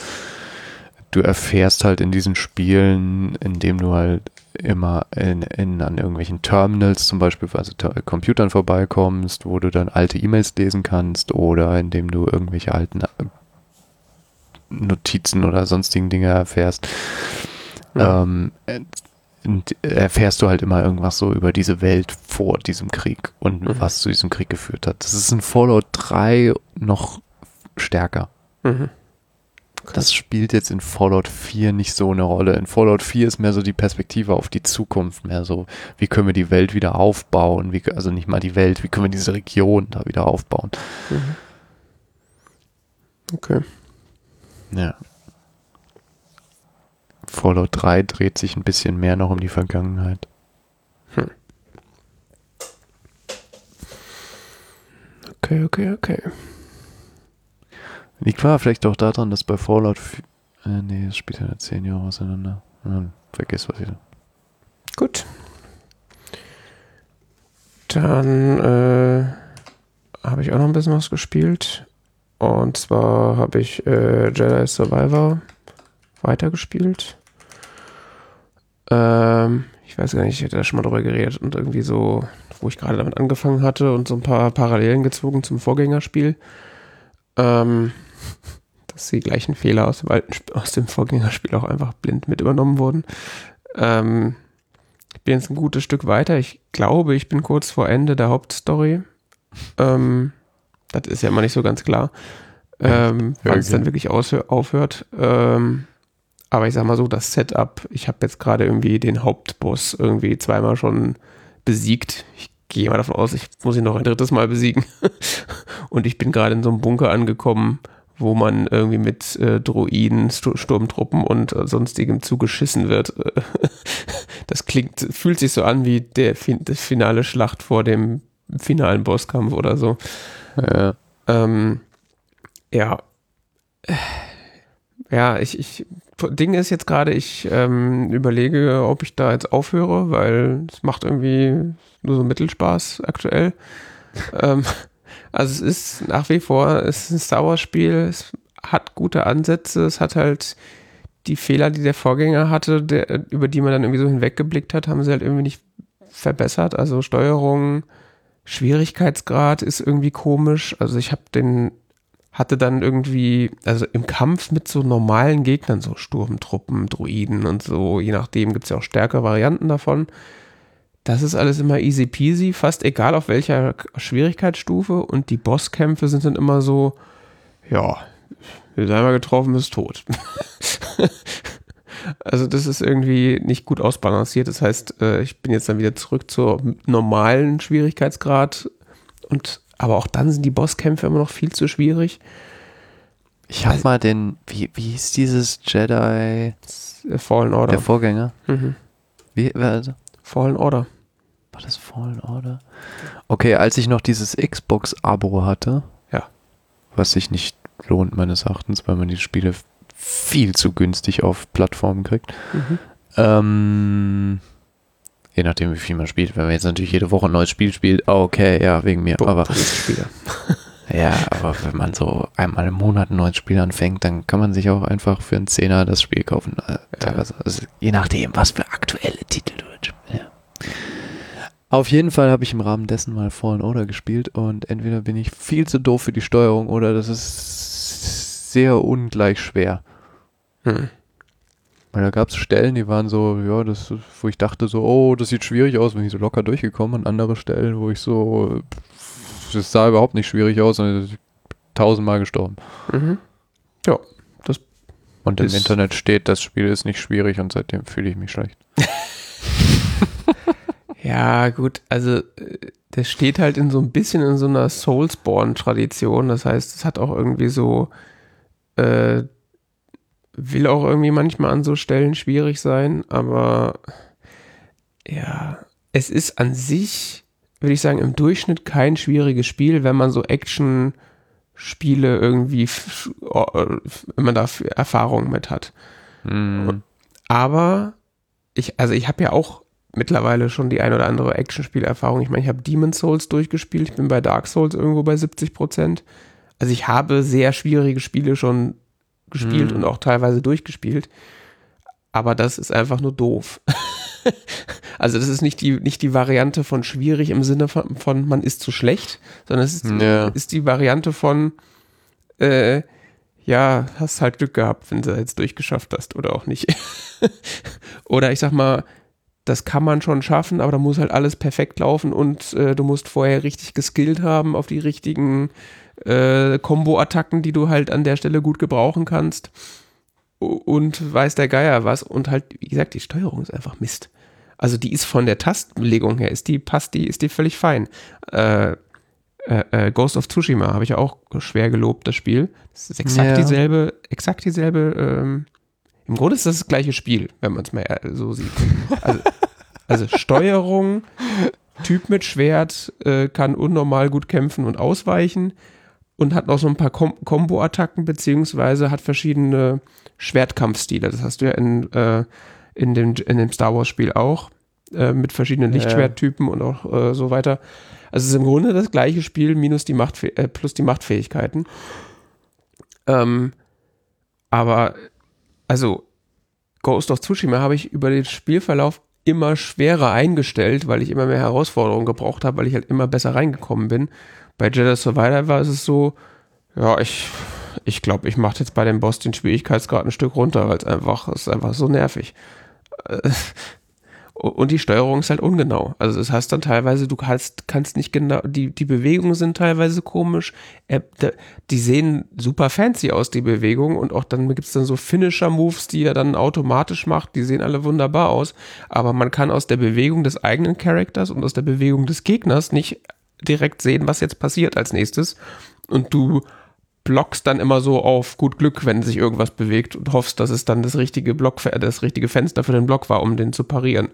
du erfährst halt in diesen Spielen, indem du halt immer in, in, an irgendwelchen Terminals zum Beispiel, also Ter Computern vorbeikommst, wo du dann alte E-Mails lesen kannst oder indem du irgendwelche alten äh, Notizen oder sonstigen Dinge erfährst, Ja. ähm, äh, erfährst du halt immer irgendwas so über diese Welt vor diesem Krieg und Mhm. was zu diesem Krieg geführt hat. Das ist in Fallout 3 noch stärker. Mhm. Das spielt jetzt in Fallout 4 nicht so eine Rolle. In Fallout 4 ist mehr so die Perspektive auf die Zukunft, mehr so, wie können wir die Welt wieder aufbauen, wie, also nicht mal die Welt, wie können wir diese Region da wieder aufbauen. Mhm. Okay. Ja. Fallout 3 dreht sich ein bisschen mehr noch um die Vergangenheit. Okay, okay, okay. Liegt war vielleicht auch daran, dass bei Fallout 4, äh, nee, das spielt ja 10 Jahre auseinander. Ja, vergiss was ich. Gut. Dann äh, habe ich auch noch ein bisschen was gespielt. Und zwar habe ich äh, Jedi Survivor weitergespielt. Ähm, ich weiß gar nicht, ich hätte da schon mal drüber geredet und irgendwie so, wo ich gerade damit angefangen hatte und so ein paar Parallelen gezogen zum Vorgängerspiel. Ähm, dass die gleichen Fehler aus dem, alten, aus dem Vorgängerspiel auch einfach blind mit übernommen wurden. Ähm, ich bin jetzt ein gutes Stück weiter. Ich glaube, ich bin kurz vor Ende der Hauptstory. Ähm, das ist ja immer nicht so ganz klar, ähm, wann es dann wirklich aufhört. Ähm, aber ich sag mal so, das Setup, ich habe jetzt gerade irgendwie den Hauptboss irgendwie zweimal schon besiegt. Ich gehe mal davon aus, ich muss ihn noch ein drittes Mal besiegen. Und ich bin gerade in so einem Bunker angekommen, wo man irgendwie mit äh, Droiden, St Sturmtruppen und äh, sonstigem zugeschissen wird. das klingt, fühlt sich so an wie der fin das finale Schlacht vor dem finalen Bosskampf oder so. Ja. Ähm, ja. Ja, ich, ich, Ding ist jetzt gerade, ich ähm, überlege, ob ich da jetzt aufhöre, weil es macht irgendwie nur so Mittelspaß aktuell. ähm, also es ist nach wie vor, es ist ein Star Wars Spiel, es hat gute Ansätze, es hat halt die Fehler, die der Vorgänger hatte, der, über die man dann irgendwie so hinweggeblickt hat, haben sie halt irgendwie nicht verbessert. Also Steuerung, Schwierigkeitsgrad ist irgendwie komisch. Also ich habe den hatte dann irgendwie, also im Kampf mit so normalen Gegnern, so Sturmtruppen, Druiden und so, je nachdem gibt es ja auch stärkere Varianten davon. Das ist alles immer easy peasy, fast egal auf welcher Schwierigkeitsstufe. Und die Bosskämpfe sind dann immer so, ja, wir sind einmal getroffen, ist tot. also das ist irgendwie nicht gut ausbalanciert. Das heißt, äh, ich bin jetzt dann wieder zurück zur normalen Schwierigkeitsgrad und aber auch dann sind die Bosskämpfe immer noch viel zu schwierig. Ich habe mal den, wie, wie hieß dieses Jedi? Fallen Order. Der Vorgänger. Mhm. Wie, also? Fallen Order. War das Fallen Order? Okay, als ich noch dieses Xbox-Abo hatte, ja. was sich nicht lohnt meines Erachtens, weil man die Spiele viel zu günstig auf Plattformen kriegt. Mhm. Ähm, je nachdem, wie viel man spielt. Wenn man jetzt natürlich jede Woche ein neues Spiel spielt, okay, ja, wegen mir. aber ja, aber wenn man so einmal im Monat ein neues Spiel anfängt, dann kann man sich auch einfach für einen Zehner das Spiel kaufen. Äh, teilweise. Also, je nachdem, was für aktuelle Titel du jetzt ja. Auf jeden Fall habe ich im Rahmen dessen mal Fallen Order gespielt und entweder bin ich viel zu doof für die Steuerung oder das ist sehr ungleich schwer. Hm. Weil da gab es Stellen, die waren so, ja, das, wo ich dachte so, oh, das sieht schwierig aus, bin ich so locker durchgekommen. Und andere Stellen, wo ich so, das sah überhaupt nicht schwierig aus und tausendmal gestorben. Mhm. Ja, das. Und im Internet steht, das Spiel ist nicht schwierig und seitdem fühle ich mich schlecht. ja, gut, also äh, das steht halt in so ein bisschen in so einer Soulsborne-Tradition. Das heißt, es hat auch irgendwie so äh, will auch irgendwie manchmal an so Stellen schwierig sein, aber ja, es ist an sich, würde ich sagen, im Durchschnitt kein schwieriges Spiel, wenn man so Action Spiele irgendwie, wenn man da Erfahrungen mit hat. Mhm. Aber ich, also ich habe ja auch mittlerweile schon die ein oder andere Action-Spiel-Erfahrung. Ich meine, ich habe Demon's Souls durchgespielt, ich bin bei Dark Souls irgendwo bei 70 Prozent. Also ich habe sehr schwierige Spiele schon gespielt mhm. und auch teilweise durchgespielt. Aber das ist einfach nur doof. also das ist nicht die, nicht die Variante von schwierig im Sinne von, von man ist zu schlecht, sondern es ist, ja. ist die Variante von äh, ja, hast halt Glück gehabt, wenn du jetzt durchgeschafft hast oder auch nicht. oder ich sag mal, das kann man schon schaffen, aber da muss halt alles perfekt laufen und äh, du musst vorher richtig geskillt haben auf die richtigen äh, Combo-Attacken, die du halt an der Stelle gut gebrauchen kannst. Und weiß der Geier was. Und halt, wie gesagt, die Steuerung ist einfach Mist. Also die ist von der Tastenbelegung her, ist die, passt die, ist die völlig fein. Äh, äh, äh Ghost of Tsushima habe ich auch schwer gelobt, das Spiel. Das ist exakt ja. dieselbe, exakt dieselbe, ähm, im Grunde ist das das gleiche Spiel, wenn man es mal so sieht. Also, also Steuerung, Typ mit Schwert, äh, kann unnormal gut kämpfen und ausweichen und hat noch so ein paar Kom Combo-Attacken, beziehungsweise hat verschiedene Schwertkampfstile. Das hast du ja in, äh, in, dem, in dem Star Wars-Spiel auch, äh, mit verschiedenen Lichtschwerttypen und auch äh, so weiter. Also es ist im Grunde das gleiche Spiel minus die Macht, äh, plus die Machtfähigkeiten. Ähm, aber, also, Ghost of Tsushima habe ich über den Spielverlauf immer schwerer eingestellt, weil ich immer mehr Herausforderungen gebraucht habe, weil ich halt immer besser reingekommen bin. Bei Jedi Survivor war es so, ja, ich ich glaube, ich mache jetzt bei dem Boss den Schwierigkeitsgrad ein Stück runter, weil es einfach ist einfach so nervig. Äh, und die Steuerung ist halt ungenau. Also das heißt dann teilweise, du kannst, kannst nicht genau, die, die Bewegungen sind teilweise komisch. Äh, die sehen super fancy aus, die Bewegungen. Und auch dann gibt es dann so Finisher-Moves, die er dann automatisch macht. Die sehen alle wunderbar aus. Aber man kann aus der Bewegung des eigenen Charakters und aus der Bewegung des Gegners nicht direkt sehen, was jetzt passiert als nächstes. Und du blockst dann immer so auf gut Glück, wenn sich irgendwas bewegt und hoffst, dass es dann das richtige Block, das richtige Fenster für den Block war, um den zu parieren.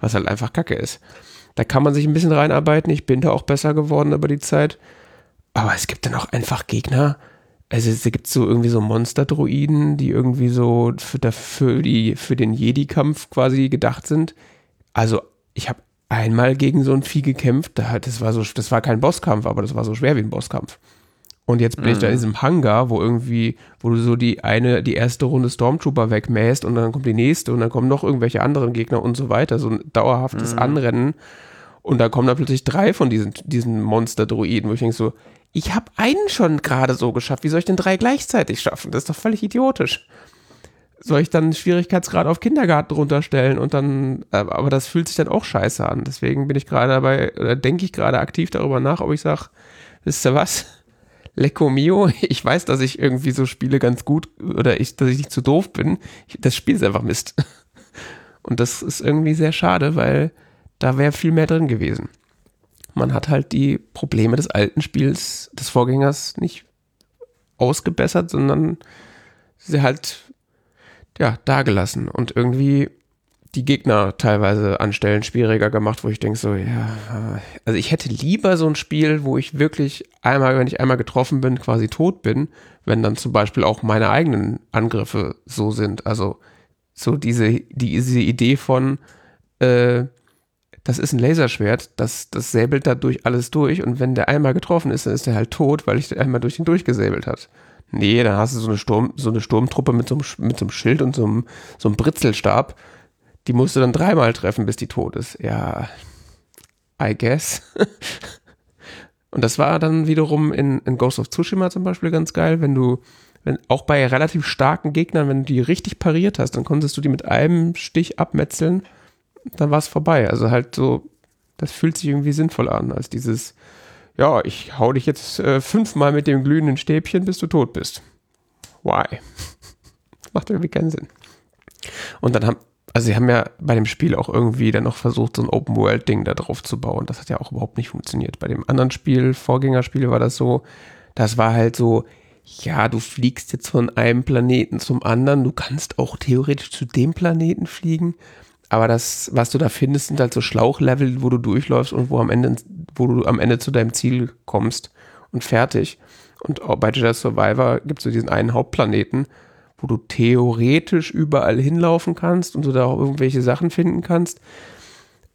Was halt einfach Kacke ist. Da kann man sich ein bisschen reinarbeiten. Ich bin da auch besser geworden über die Zeit. Aber es gibt dann auch einfach Gegner. Also es gibt so irgendwie so Monster-Druiden, die irgendwie so für, für, die, für den Jedi-Kampf quasi gedacht sind. Also ich habe einmal gegen so ein Vieh gekämpft. Das war so, das war kein Bosskampf, aber das war so schwer wie ein Bosskampf. Und jetzt bin mhm. ich da in mhm. diesem Hangar, wo irgendwie, wo du so die eine, die erste Runde Stormtrooper wegmähst und dann kommt die nächste und dann kommen noch irgendwelche anderen Gegner und so weiter. So ein dauerhaftes mhm. Anrennen. Und da kommen da plötzlich drei von diesen, diesen Monster-Droiden, wo ich denke so, ich habe einen schon gerade so geschafft. Wie soll ich denn drei gleichzeitig schaffen? Das ist doch völlig idiotisch. Soll ich dann Schwierigkeitsgrad auf Kindergarten runterstellen und dann, äh, aber das fühlt sich dann auch scheiße an. Deswegen bin ich gerade dabei, oder denke ich gerade aktiv darüber nach, ob ich sage, wisst ihr was? Lecco Mio, ich weiß, dass ich irgendwie so spiele ganz gut oder ich, dass ich nicht zu doof bin. Das Spiel ist einfach Mist. Und das ist irgendwie sehr schade, weil da wäre viel mehr drin gewesen. Man hat halt die Probleme des alten Spiels, des Vorgängers nicht ausgebessert, sondern sie halt, ja, dagelassen. Und irgendwie die Gegner teilweise an Stellen schwieriger gemacht, wo ich denke so, ja, also ich hätte lieber so ein Spiel, wo ich wirklich einmal, wenn ich einmal getroffen bin, quasi tot bin, wenn dann zum Beispiel auch meine eigenen Angriffe so sind. Also so diese, diese Idee von, äh, das ist ein Laserschwert, das, das säbelt dadurch alles durch und wenn der einmal getroffen ist, dann ist er halt tot, weil ich einmal durch ihn durchgesäbelt hat. Nee, dann hast du so eine Sturm, so eine Sturmtruppe mit so einem, mit so einem Schild und so einem, so einem Britzelstab die musst du dann dreimal treffen, bis die tot ist. Ja, I guess. Und das war dann wiederum in, in Ghost of Tsushima zum Beispiel ganz geil, wenn du, wenn, auch bei relativ starken Gegnern, wenn du die richtig pariert hast, dann konntest du die mit einem Stich abmetzeln, dann war es vorbei. Also halt so, das fühlt sich irgendwie sinnvoll an, als dieses, ja, ich hau dich jetzt äh, fünfmal mit dem glühenden Stäbchen, bis du tot bist. Why? Macht irgendwie keinen Sinn. Und dann haben, also sie haben ja bei dem Spiel auch irgendwie dann noch versucht, so ein Open-World-Ding da drauf zu bauen. Das hat ja auch überhaupt nicht funktioniert. Bei dem anderen Spiel, Vorgängerspiel, war das so, das war halt so, ja, du fliegst jetzt von einem Planeten zum anderen, du kannst auch theoretisch zu dem Planeten fliegen, aber das, was du da findest, sind halt so Schlauchlevel, wo du durchläufst und wo am Ende, wo du am Ende zu deinem Ziel kommst und fertig. Und auch bei Jedi Survivor gibt es so diesen einen Hauptplaneten, wo du theoretisch überall hinlaufen kannst und du da auch irgendwelche Sachen finden kannst.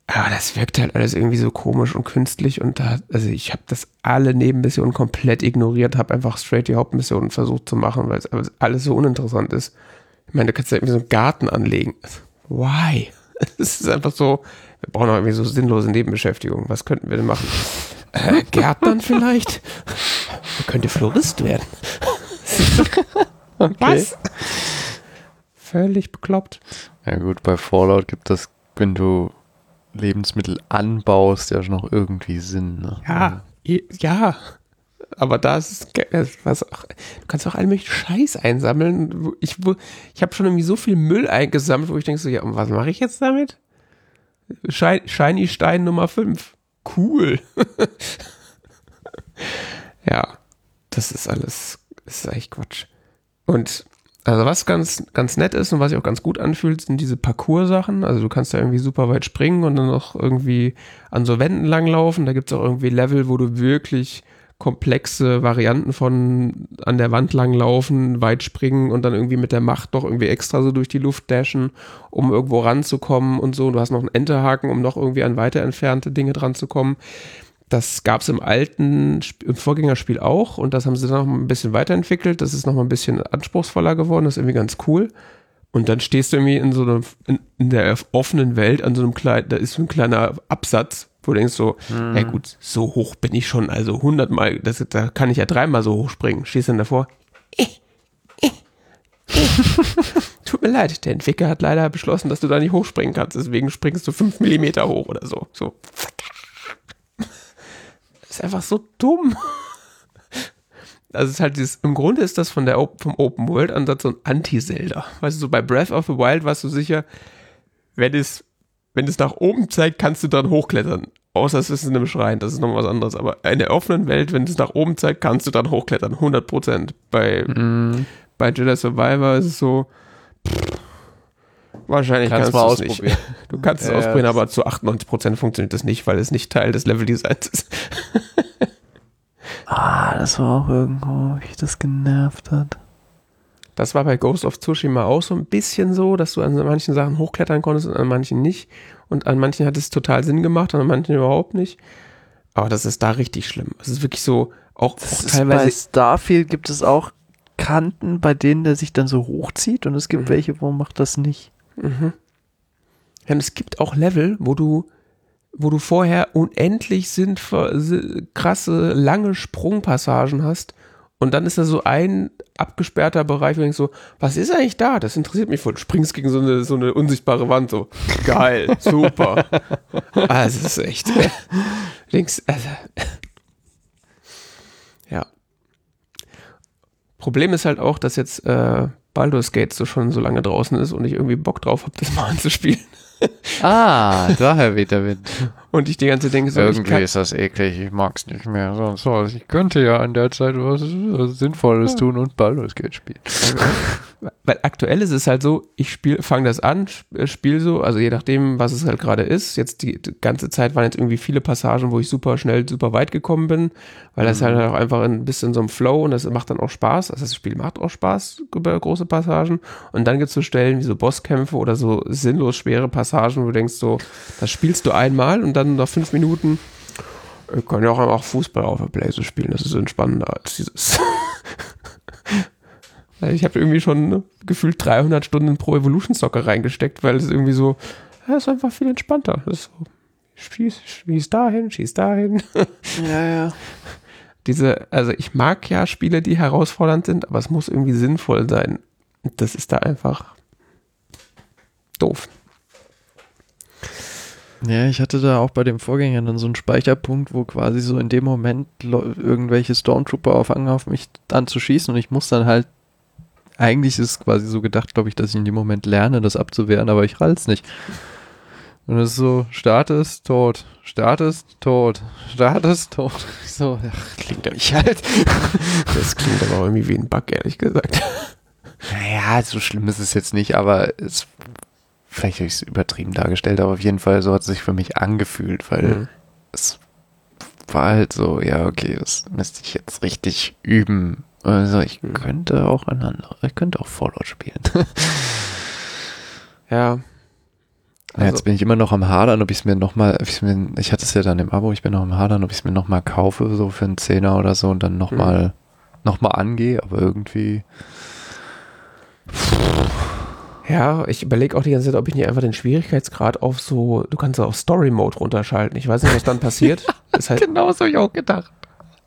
Aber das wirkt halt alles irgendwie so komisch und künstlich und da, also ich habe das alle Nebenmissionen komplett ignoriert, habe einfach straight die Hauptmissionen versucht zu machen, weil es alles so uninteressant ist. Ich meine, du kannst ja irgendwie so einen Garten anlegen. Why? Es ist einfach so, wir brauchen auch irgendwie so sinnlose Nebenbeschäftigungen. Was könnten wir denn machen? Äh, Gärtnern vielleicht? Könnte Florist werden. Okay. Was? Völlig bekloppt. Ja gut, bei Fallout gibt das, wenn du Lebensmittel anbaust, ja noch irgendwie Sinn. Ne? Ja, ja. Aber da ist was auch, du kannst auch all möglichen Scheiß einsammeln. Ich, ich habe schon irgendwie so viel Müll eingesammelt, wo ich denke so, ja, und was mache ich jetzt damit? Shiny Stein Nummer 5. Cool. ja, das ist alles, das ist echt Quatsch. Und also was ganz, ganz nett ist und was sich auch ganz gut anfühlt, sind diese Parcours-Sachen. Also du kannst da irgendwie super weit springen und dann noch irgendwie an so Wänden langlaufen. Da gibt es auch irgendwie Level, wo du wirklich komplexe Varianten von an der Wand langlaufen, weit springen und dann irgendwie mit der Macht noch irgendwie extra so durch die Luft dashen, um irgendwo ranzukommen und so. Du hast noch einen Enterhaken, um noch irgendwie an weiter entfernte Dinge dran zu kommen. Das gab es im alten im Vorgängerspiel auch und das haben sie dann noch ein bisschen weiterentwickelt. Das ist noch mal ein bisschen anspruchsvoller geworden, das ist irgendwie ganz cool. Und dann stehst du irgendwie in so einer, in, in der offenen Welt an so einem kleinen, da ist so ein kleiner Absatz, wo du denkst so, Mhm. ja gut, so hoch bin ich schon, also hundertmal, das, da kann ich ja dreimal so hoch springen. Stehst dann davor, Tut mir leid, der Entwickler hat leider beschlossen, dass du da nicht hochspringen kannst. Deswegen springst du fünf Millimeter hoch oder so. So. Das ist einfach so dumm. Also es ist halt dieses, im Grunde ist das von der Op vom Open World Ansatz so ein Anti-Zelda. Weißt du, so bei Breath of the Wild warst du sicher, wenn es, wenn es nach oben zeigt, kannst du dran hochklettern. Außer es ist in einem Schrein, das ist noch was anderes. Aber in der offenen Welt, wenn es nach oben zeigt, kannst du dran hochklettern. 100 Prozent. Bei, Mhm. bei Jedi Survivor ist es so, pff, wahrscheinlich Kannst kannst, du es nicht. ausprobieren. Du kannst es Ja, ausprobieren, aber zu 98% funktioniert das nicht, weil es nicht Teil des Leveldesigns ist. Ah, das war auch irgendwo, wie das genervt hat. Das war bei Ghost of Tsushima auch so ein bisschen so, dass du an manchen Sachen hochklettern konntest und an manchen nicht. Und an manchen hat es total Sinn gemacht, und an manchen überhaupt nicht. Aber das ist da richtig schlimm. Es ist wirklich so, auch, auch ist bei teilweise. Starfield gibt es auch Kanten, bei denen der sich dann so hochzieht und es gibt Mhm. welche, wo macht das nicht. Mhm. Ja, und es gibt auch Level, wo du, wo du vorher unendlich sinnvoll, si- krasse, lange Sprungpassagen hast. Und dann ist da so ein abgesperrter Bereich, wo denkst so, was ist eigentlich da? Das interessiert mich voll. Du springst gegen so eine, so eine unsichtbare Wand, so, geil, super. ah, es ist echt. Links, also, ja. Problem ist halt auch, dass jetzt äh, Baldur's Gate so schon so lange draußen ist und ich irgendwie Bock drauf habe, das mal anzuspielen. Ah, daher weht der Wind. Und ich die ganze Zeit denke so, Irgendwie kann, ist das eklig, ich mag's nicht mehr. So, so, ich könnte ja an der Zeit was, was Sinnvolles tun und Baldur's Gate spielen. weil aktuell ist es halt so, ich spiel, fange das an, spiele so, also je nachdem, was es halt gerade ist. Jetzt die, die ganze Zeit waren jetzt irgendwie viele Passagen, wo ich super schnell, super weit gekommen bin, weil das halt auch einfach ein bisschen so ein Flow und das macht dann auch Spaß. Also das Spiel macht auch Spaß über große Passagen. Und dann gibt es so Stellen wie so Bosskämpfe oder so sinnlos schwere Passagen, wo du denkst so, das spielst du einmal und dann nach fünf Minuten, ich kann ja auch einfach Fußball auf der Playstation spielen, das ist entspannender als dieses. Ich habe irgendwie schon ne, gefühlt 300 Stunden pro Evolution Soccer reingesteckt, weil es irgendwie so, ja, ist einfach viel entspannter. Das ist so, schieß, schieß dahin, schieß dahin. Ja, ja. Diese, also ich mag ja Spiele, die herausfordernd sind, aber es muss irgendwie sinnvoll sein. Das ist da einfach doof. Ja, ich hatte da auch bei dem Vorgänger dann so einen Speicherpunkt, wo quasi so in dem Moment irgendwelche Stormtrooper auffangen auf mich anzuschießen und ich muss dann halt, eigentlich ist es quasi so gedacht, glaube ich, dass ich in dem Moment lerne, das abzuwehren, aber ich rall's nicht. Und es ist so, startest, tot, startest, tot, startest, tot. Ich so, ach, klingt mich halt. Das klingt aber auch irgendwie wie ein Bug, ehrlich gesagt. Naja, so schlimm ist es jetzt nicht, aber es, vielleicht habe ich es übertrieben dargestellt, aber auf jeden Fall so hat es sich für mich angefühlt, weil Mhm. es war halt so, ja, okay, das müsste ich jetzt richtig üben. Also ich Mhm. könnte auch ein anderes, ich könnte auch Fallout spielen. Ja. Also- jetzt bin ich immer noch am Hadern, ob ich es mir nochmal, ich mir, ich hatte es ja dann im Abo, ich bin noch am Hadern, ob ich es mir nochmal kaufe, so für einen Zehner oder so und dann nochmal noch mal angehe, aber irgendwie. Ja, ich überlege auch die ganze Zeit, ob ich nicht einfach den Schwierigkeitsgrad auf so, du kannst auf Story Mode runterschalten. Ich weiß nicht, was dann passiert. Das heißt, Genau so habe ich auch gedacht.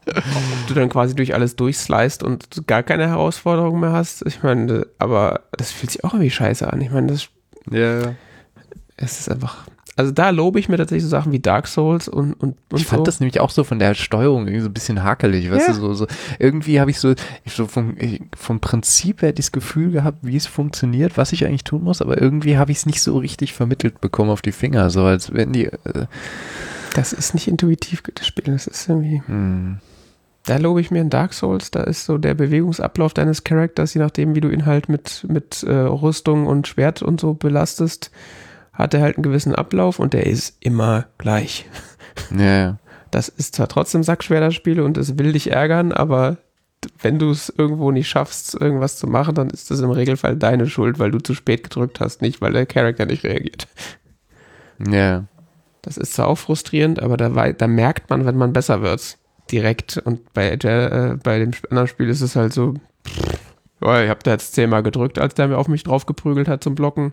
du dann quasi durch alles durchsliced und gar keine Herausforderung mehr hast. Ich meine, aber das fühlt sich auch irgendwie scheiße an. Ich meine, das Ja, ja. es ist einfach. Also da lobe ich mir tatsächlich so Sachen wie Dark Souls und, und, und Ich fand so. das nämlich auch so von der Steuerung irgendwie so ein bisschen hakelig, weißt Ja. du, so, so irgendwie habe ich so, ich so vom, ich, vom Prinzip her das Gefühl gehabt, wie es funktioniert, was ich eigentlich tun muss, aber irgendwie habe ich es nicht so richtig vermittelt bekommen auf die Finger, so als wenn die, äh, das ist nicht intuitiv, das Spiel. Das ist irgendwie. hm, Da lobe ich mir in Dark Souls, da ist so der Bewegungsablauf deines Charakters, je nachdem, wie du ihn halt mit, mit äh, Rüstung und Schwert und so belastest, hat er halt einen gewissen Ablauf und der ist immer gleich. ja, ja. Das ist zwar trotzdem sackschwer, das Spiel, und es will dich ärgern, aber wenn du es irgendwo nicht schaffst, irgendwas zu machen, dann ist das im Regelfall deine Schuld, weil du zu spät gedrückt hast, nicht weil der Charakter nicht reagiert. ja. Das ist zwar auch frustrierend, aber da, da merkt man, wenn man besser wird. Direkt. Und bei, äh, bei dem anderen Spiel ist es halt so, pff, ich habe da jetzt zehnmal gedrückt, als der mir auf mich drauf geprügelt hat zum Blocken.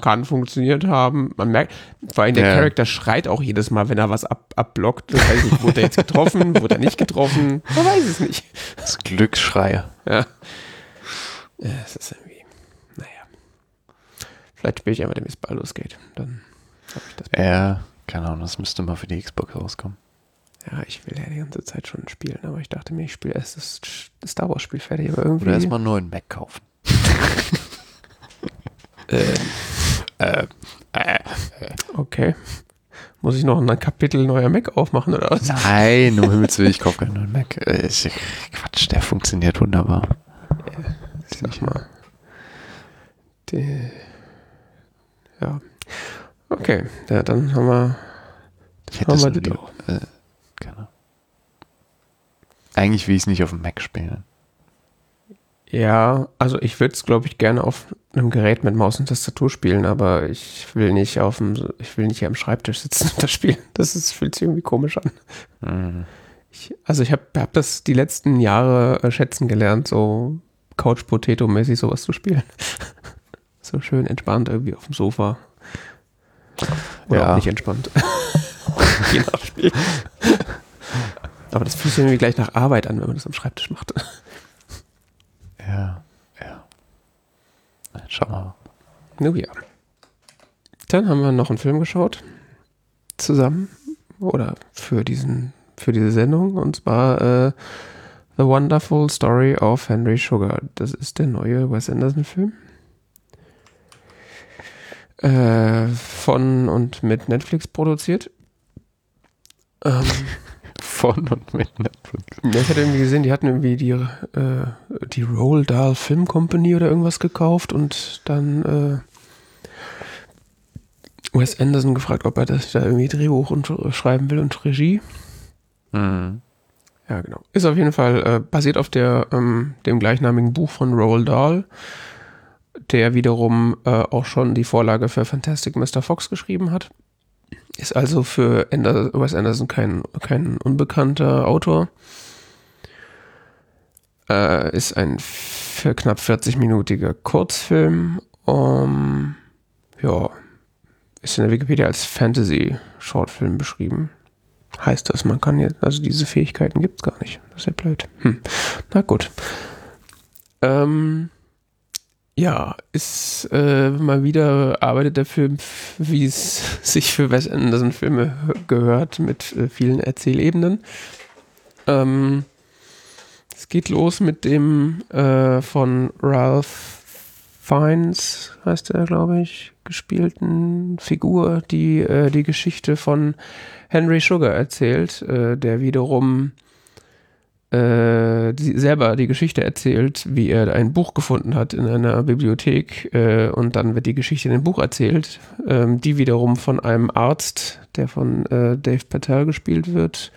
Kann funktioniert haben. Man merkt, vor allem der Ja. Charakter schreit auch jedes Mal, wenn er was ab, abblockt. Das nicht, wurde er jetzt getroffen, wurde er nicht getroffen? Man weiß es nicht. Das Glücksschreie. Ja. Ja, es ist irgendwie, naja. Vielleicht spiele ich einfach, damit es bald losgeht. Dann habe ich das. Ja, keine Ahnung, das müsste mal für die Xbox rauskommen. Ja, ich will ja die ganze Zeit schon spielen, aber ich dachte mir, ich spiele erst das, das Star Wars Spiel fertig, aber irgendwie. Oder erstmal einen neuen Mac kaufen. äh, okay. Muss ich noch ein Kapitel neuer Mac aufmachen oder was? Nein, um Himmels Willen, ich kaufe keinen neuen Mac. Äh, ich- Quatsch, der funktioniert wunderbar. Sag mal. Die, ja. Okay, ja, dann haben wir. Ich hätte es Aber nur die- lieber. Äh, keine. Eigentlich will ich es nicht auf dem Mac spielen. Ja, also ich würde es, glaube ich, gerne auf einem Gerät mit Maus und Tastatur spielen, aber ich will nicht auf dem, ich will nicht hier am Schreibtisch sitzen und das spielen. Das ist, fühlt sich irgendwie komisch an. Mhm. Ich, also ich habe hab das die letzten Jahre äh, schätzen gelernt, so Couch Potato mäßig sowas zu spielen. so schön entspannt irgendwie auf dem Sofa. Oder Ja. auch nicht entspannt. Je nach Spiel. Aber das fühlt sich irgendwie gleich nach Arbeit an, wenn man das am Schreibtisch macht. Ja, ja. Na, Schau mal. Oh ja. Dann haben wir noch einen Film geschaut. Zusammen. Oder für diesen, für diese Sendung. Und zwar äh, The Wonderful Story of Henry Sugar. Das ist der neue Wes Anderson-Film. Äh, von und mit Netflix produziert. Ähm, Von und mit Netflix. ja, ich hatte irgendwie gesehen, die hatten irgendwie die, äh, die Roald Dahl Film Company oder irgendwas gekauft und dann äh, Wes Anderson gefragt, ob er das da irgendwie Drehbuch und äh, schreiben will und Regie. Mhm. Ja, genau. Ist auf jeden Fall äh, basiert auf der, ähm, dem gleichnamigen Buch von Roald Dahl, der wiederum äh, auch schon die Vorlage für Fantastic Mr. Fox geschrieben hat. Ist also für Ander Wes Anderson kein, kein unbekannter Autor. Äh, ist ein für knapp 40-minütiger Kurzfilm. Um, ja, ist in der Wikipedia als Fantasy-Shortfilm beschrieben. Heißt das, man kann jetzt, also diese Fähigkeiten gibt es gar nicht. Das ist ja blöd. Hm. Na gut. Ähm, ja, ist äh, mal wieder arbeitet der Film, wie es sich für Wes Anderson Filme gehört, mit äh, vielen Erzählebenen. Ähm, es geht los mit dem äh, von Ralph Fiennes, heißt er, glaube ich, gespielten Figur, die äh, die Geschichte von Henry Sugar erzählt, äh, der wiederum äh, die, selber die Geschichte erzählt, wie er ein Buch gefunden hat in einer Bibliothek äh, und dann wird die Geschichte in dem Buch erzählt, ähm, die wiederum von einem Arzt, der von äh, Dave Patel gespielt wird,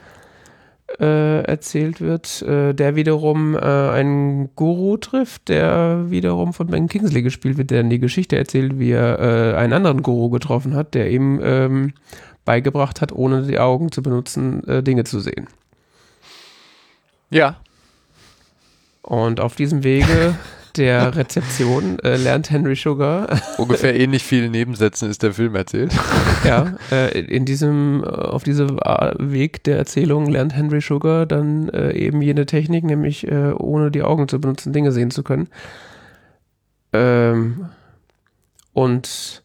äh, erzählt wird, äh, der wiederum äh, einen Guru trifft, der wiederum von Ben Kingsley gespielt wird, der dann die Geschichte erzählt, wie er einen anderen Guru getroffen hat, der ihm ähm, beigebracht hat, ohne die Augen zu benutzen, Dinge zu sehen. Ja. Und auf diesem Wege der Rezeption äh, lernt Henry Sugar, Ungefähr ähnlich viele Nebensätzen ist der Film erzählt. ja, äh, in diesem, äh, auf diesem äh, Weg der Erzählung lernt Henry Sugar dann äh, eben jene Technik, nämlich äh, ohne die Augen zu benutzen, Dinge sehen zu können. Ähm, und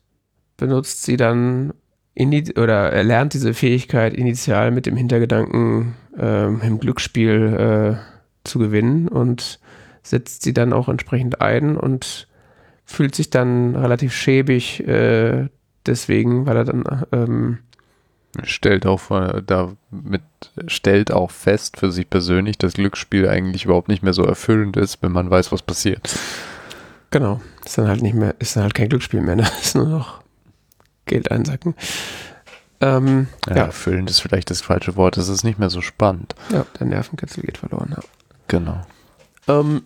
benutzt sie dann ini- oder er lernt diese Fähigkeit initial mit dem Hintergedanken, ähm, im Glücksspiel äh, zu gewinnen und setzt sie dann auch entsprechend ein und fühlt sich dann relativ schäbig äh, deswegen, weil er dann ähm, Stellt auch vor- damit stellt auch fest für sich persönlich, dass Glücksspiel eigentlich überhaupt nicht mehr so erfüllend ist, wenn man weiß, was passiert. genau, ist dann halt nicht mehr, ist dann halt kein Glücksspiel mehr, ne? ist nur noch Geld einsacken. Ähm, Ja, ja, erfüllend ist vielleicht das falsche Wort. Es ist nicht mehr so spannend. ja, der Nervenkitzel geht verloren. Ja. Genau. Ähm,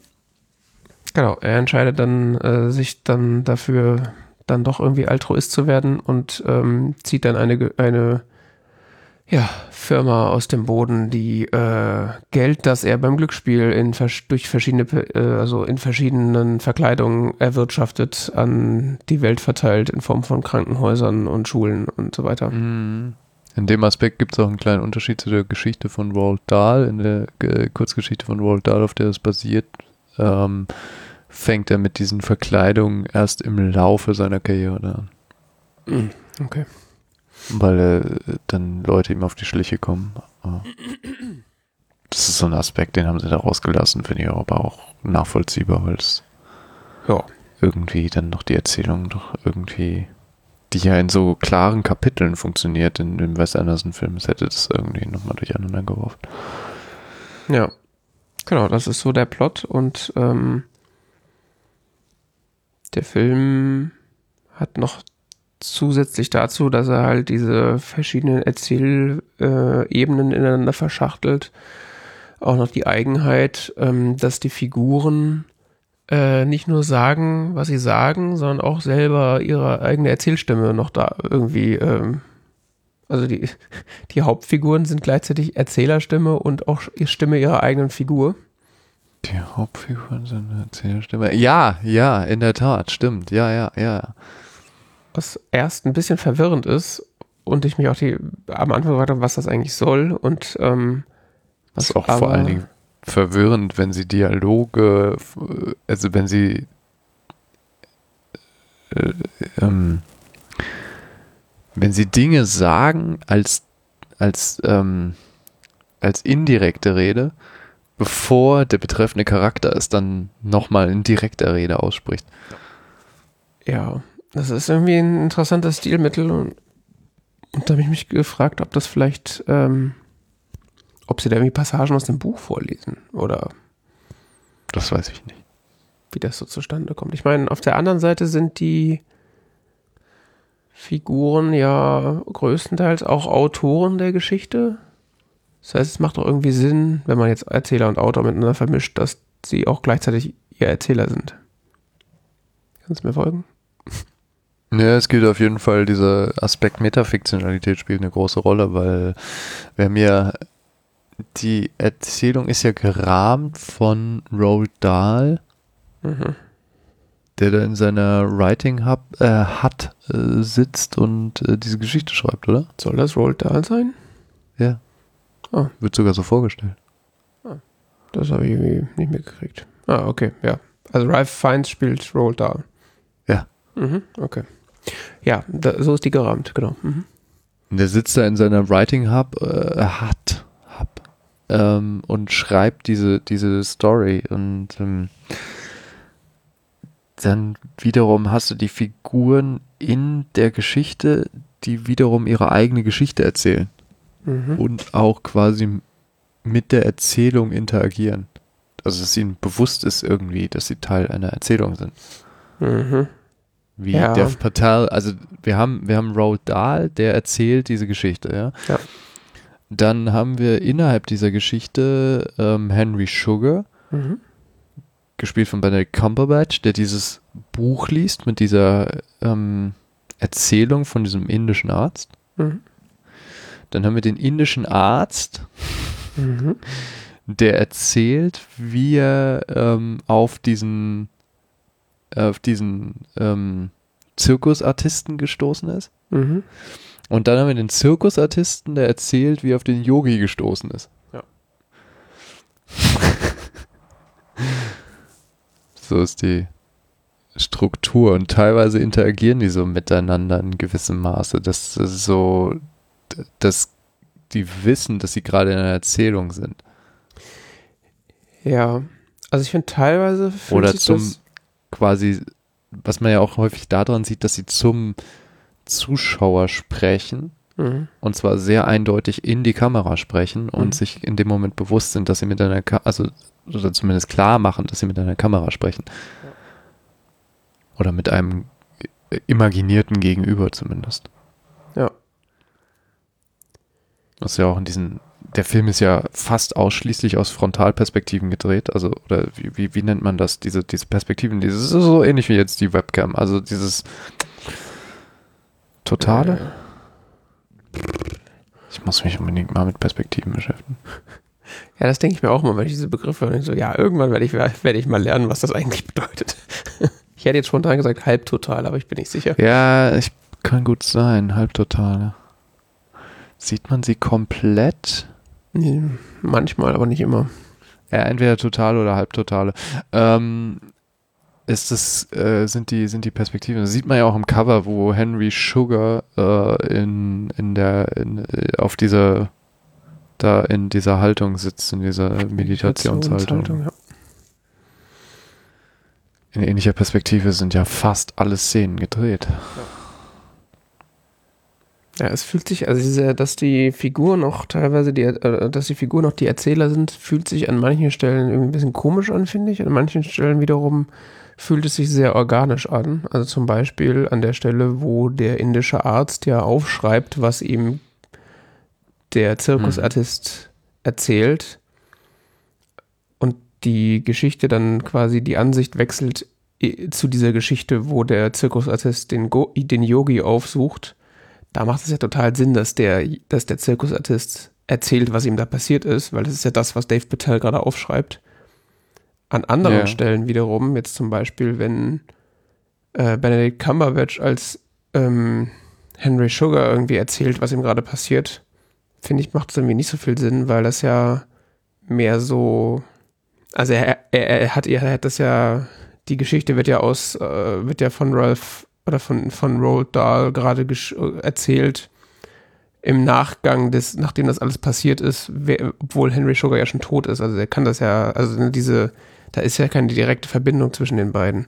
genau, er entscheidet dann, äh, sich dann dafür dann doch irgendwie Altruist zu werden und ähm, zieht dann eine, eine ja, Firma aus dem Boden, die äh, Geld, das er beim Glücksspiel in, durch verschiedene, äh, also in verschiedenen Verkleidungen erwirtschaftet, an die Welt verteilt in Form von Krankenhäusern und Schulen und so weiter. Mhm. In dem Aspekt gibt es auch einen kleinen Unterschied zu der Geschichte von Roald Dahl. In der äh, Kurzgeschichte von Roald Dahl, auf der es basiert, ähm, fängt er mit diesen Verkleidungen erst im Laufe seiner Karriere an. Mhm. Okay weil äh, dann Leute ihm auf die Schliche kommen. Das ist so ein Aspekt, den haben sie da rausgelassen, finde ich aber auch nachvollziehbar, weil es ja. irgendwie dann noch die Erzählung doch irgendwie, die ja in so klaren Kapiteln funktioniert in dem Wes Anderson-Film, es hätte das irgendwie nochmal durcheinander geworfen. Ja, genau, das ist so der Plot und ähm, der Film hat noch zusätzlich dazu, dass er halt diese verschiedenen Erzählebenen äh, ineinander verschachtelt, auch noch die Eigenheit, ähm, dass die Figuren äh, nicht nur sagen, was sie sagen, sondern auch selber ihre eigene Erzählstimme noch da irgendwie. Ähm, also die, die Hauptfiguren sind gleichzeitig Erzählerstimme und auch Stimme ihrer eigenen Figur. Die Hauptfiguren sind Erzählerstimme. Ja, ja, in der Tat, stimmt. Ja, ja, ja was erst ein bisschen verwirrend ist und ich mich auch die, am Anfang gefragt habe, was das eigentlich soll und ähm, was ist auch vor allen Dingen verwirrend, wenn sie Dialoge, also wenn sie äh, ähm, wenn sie Dinge sagen als als ähm, als indirekte Rede, bevor der betreffende Charakter es dann nochmal in direkter Rede ausspricht. Ja, das ist irgendwie ein interessantes Stilmittel und, und da habe ich mich gefragt, ob das vielleicht, ähm, ob sie da irgendwie Passagen aus dem Buch vorlesen oder. Das weiß ich nicht. Wie das so zustande kommt. Ich meine, auf der anderen Seite sind die Figuren ja größtenteils auch Autoren der Geschichte. Das heißt, es macht doch irgendwie Sinn, wenn man jetzt Erzähler und Autor miteinander vermischt, dass sie auch gleichzeitig ihr Erzähler sind. Kannst du mir folgen? Ja, es gilt auf jeden Fall, dieser Aspekt Metafiktionalität spielt eine große Rolle, weil wer mir die Erzählung ist ja gerahmt von Roald Dahl, mhm. der da in seiner Writing Hub, äh, Hut äh, sitzt und äh, diese Geschichte schreibt, oder? Soll das Roald Dahl sein? Ja. Oh. Wird sogar so vorgestellt. Ah. Das habe ich irgendwie nicht mitgekriegt. Ah, okay, ja. Also Ralph Fiennes spielt Roald Dahl. Ja. Mhm, okay. Ja, da, so ist die gerahmt, genau. Mhm. Der sitzt da in seiner Writing Hub, äh, hat, Hub, ähm, und schreibt diese, diese Story und ähm, dann wiederum hast du die Figuren in der Geschichte, die wiederum ihre eigene Geschichte erzählen mhm. und auch quasi mit der Erzählung interagieren. Also dass ihnen bewusst ist irgendwie, dass sie Teil einer Erzählung sind. Mhm wie ja. Dev Patel, also wir haben, wir haben Roald Dahl, der erzählt diese Geschichte, ja. ja. Dann haben wir innerhalb dieser Geschichte ähm, Henry Sugar, mhm. gespielt von Benedict Cumberbatch, der dieses Buch liest mit dieser ähm, Erzählung von diesem indischen Arzt. Mhm. Dann haben wir den indischen Arzt, mhm. der erzählt, wie er ähm, auf diesen auf diesen ähm, Zirkusartisten gestoßen ist. Mhm. Und dann haben wir den Zirkusartisten, der erzählt, wie er auf den Yogi gestoßen ist. Ja. so ist die Struktur und teilweise interagieren die so miteinander in gewissem Maße. Das ist so, dass die wissen, dass sie gerade in einer Erzählung sind. Ja, also ich finde teilweise oder zum quasi, was man ja auch häufig daran sieht, dass sie zum Zuschauer sprechen. Mhm. Und zwar sehr eindeutig in die Kamera sprechen und mhm. sich in dem Moment bewusst sind, dass sie mit einer, Ka also oder zumindest klar machen, dass sie mit einer Kamera sprechen. Ja. Oder mit einem imaginierten Gegenüber zumindest. Ja. Was ja auch in diesen der Film ist ja fast ausschließlich aus Frontalperspektiven gedreht. Also, oder wie, wie, wie nennt man das? Diese, diese Perspektiven, dieses ist so ähnlich wie jetzt die Webcam. Also dieses Totale. Ich Ich muss mich unbedingt mal mit Perspektiven beschäftigen. Ja, das denke ich mir auch mal, wenn ich diese Begriffe höre. So, ja, irgendwann werde ich, werde ich mal lernen, was das eigentlich bedeutet. ich hätte jetzt spontan gesagt halbtotal, aber ich bin nicht sicher. Ja, ich kann gut sein, halbtotale. Sieht man sie komplett? Nee, manchmal, aber nicht immer. Ja, entweder total oder halbtotale. Ähm, ist es, äh, sind die, sind die Perspektiven. Das sieht man ja auch im Cover, wo Henry Sugar äh, in, in der, in, äh, auf dieser, da in dieser Haltung sitzt, in dieser Meditationshaltung. Ja. In ähnlicher Perspektive sind ja fast alle Szenen gedreht. Ja. Ja, es fühlt sich, also diese, dass die Figuren auch teilweise, die, äh, dass die Figuren auch die Erzähler sind, fühlt sich an manchen Stellen irgendwie ein bisschen komisch an, finde ich. An manchen Stellen wiederum fühlt es sich sehr organisch an. Also zum Beispiel an der Stelle, wo der indische Arzt ja aufschreibt, was ihm der Zirkusartist mhm. erzählt und die Geschichte dann quasi die Ansicht wechselt zu dieser Geschichte, wo der Zirkusartist den Yogi aufsucht. Da macht es ja total Sinn, dass der, dass der Zirkusartist erzählt, was ihm da passiert ist, weil das ist ja das, was Dave Patel gerade aufschreibt. An anderen ja. Stellen wiederum, jetzt zum Beispiel, wenn äh, Benedict Cumberbatch als ähm, Henry Sugar irgendwie erzählt, was ihm gerade passiert, finde ich, macht es irgendwie nicht so viel Sinn, weil das ja mehr so, also er, er, er hat, er hat das ja, die Geschichte wird ja aus, äh, wird ja von Ralph oder von, von Roald Dahl gerade erzählt im Nachgang des, nachdem das alles passiert ist, wer, obwohl Henry Sugar ja schon tot ist. Also er kann das ja, also diese, da ist ja keine direkte Verbindung zwischen den beiden.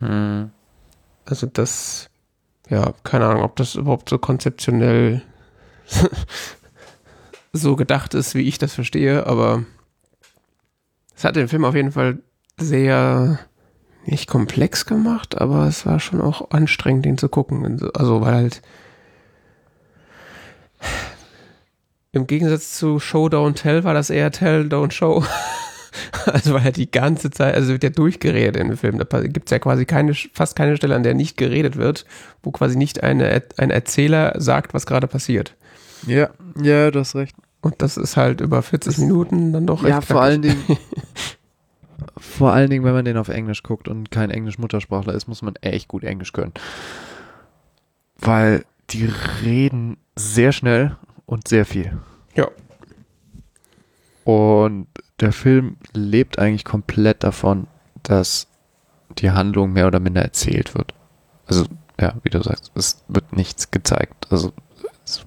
Hm. Also das, ja, keine Ahnung, ob das überhaupt so konzeptionell so gedacht ist, wie ich das verstehe, aber es hat den Film auf jeden Fall sehr nicht komplex gemacht, aber es war schon auch anstrengend, den zu gucken. Also, weil halt im Gegensatz zu Show Don't Tell war das eher Tell Don't Show. also weil er die ganze Zeit, also wird ja durchgeredet in dem Film. Da gibt es ja quasi keine, fast keine Stelle, an der nicht geredet wird, wo quasi nicht eine, ein Erzähler sagt, was gerade passiert. Ja, ja, du hast recht. Und das ist halt über 40 das, Minuten dann doch recht. Ja, vor allen Dingen. vor allen Dingen, wenn man den auf Englisch guckt und kein Englisch-Muttersprachler ist, muss man echt gut Englisch können. Weil die reden sehr schnell und sehr viel. Ja. Und der Film lebt eigentlich komplett davon, dass die Handlung mehr oder minder erzählt wird. Also, ja, wie du sagst, es wird nichts gezeigt. Also,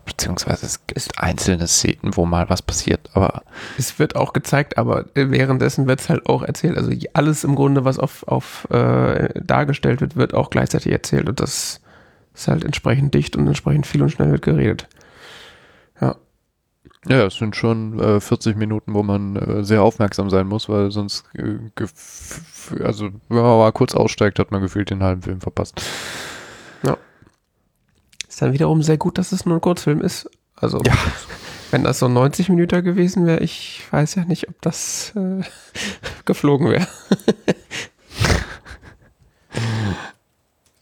beziehungsweise es gibt einzelne Szenen, wo mal was passiert, aber. Es wird auch gezeigt, aber währenddessen wird es halt auch erzählt. Also alles im Grunde, was auf, auf äh, dargestellt wird, wird auch gleichzeitig erzählt. Und das ist halt entsprechend dicht und entsprechend viel und schnell wird geredet. Ja. Ja, es sind schon äh, 40 Minuten, wo man äh, sehr aufmerksam sein muss, weil sonst, äh, also wenn man mal kurz aussteigt, hat man gefühlt den halben Film verpasst. Ist dann wiederum sehr gut, dass es nur ein Kurzfilm ist. Also, ja. wenn das so 90 Minuten gewesen wäre, ich weiß ja nicht, ob das äh, geflogen wäre.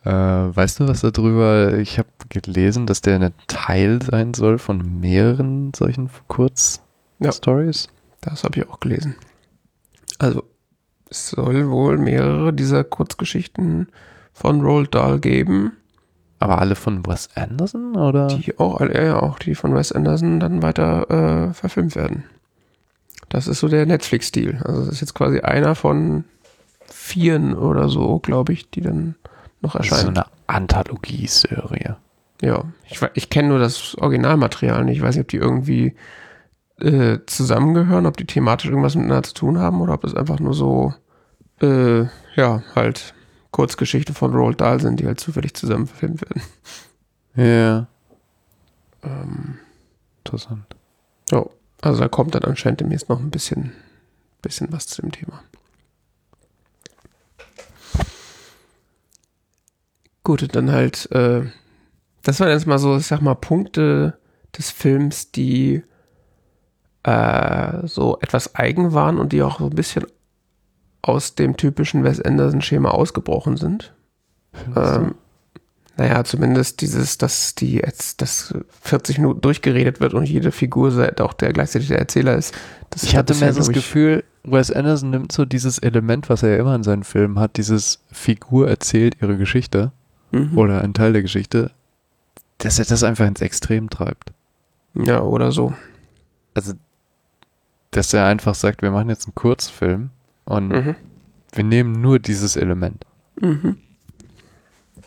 Äh, weißt du was darüber? Ich habe gelesen, dass der ein Teil sein soll von mehreren solchen Kurzstories. Ja, das habe ich auch gelesen. Also es soll wohl mehrere dieser Kurzgeschichten von Roald Dahl geben. Aber alle von Wes Anderson oder? Die auch, ja, auch die von Wes Anderson dann weiter äh, verfilmt werden. Das ist so der Netflix-Stil. Also das ist jetzt quasi einer von vieren oder so, glaube ich, die dann noch erscheint. So eine Anthologie-Serie. Ja, ich, ich kenne nur das Originalmaterial nicht. Ich weiß nicht, ob die irgendwie äh, zusammengehören, ob die thematisch irgendwas miteinander zu tun haben oder ob das einfach nur so, äh, ja, halt Kurzgeschichte von Roald Dahl sind, die halt zufällig zusammen verfilmt werden. Ja. Ähm, Interessant. Ja, also da kommt dann anscheinend demnächst noch ein bisschen, bisschen was zu dem Thema. Gut, dann halt, äh, das waren jetzt mal so, ich sag mal, Punkte des Films, die äh, so etwas eigen waren und die auch so ein bisschen aus dem typischen Wes Anderson-Schema ausgebrochen sind. Ähm, Naja, zumindest dieses, dass die jetzt, dass 40 Minuten durchgeredet wird und jede Figur auch der gleichzeitig der Erzähler ist. Ich hatte mehr so das Gefühl, Wes Anderson nimmt so dieses Element, was er ja immer in seinen Filmen hat, dieses Figur erzählt ihre Geschichte mhm. oder ein Teil der Geschichte, dass er das einfach ins Extrem treibt. Ja, oder so. Also, dass er einfach sagt, wir machen jetzt einen Kurzfilm und mhm. wir nehmen nur dieses Element. Mhm.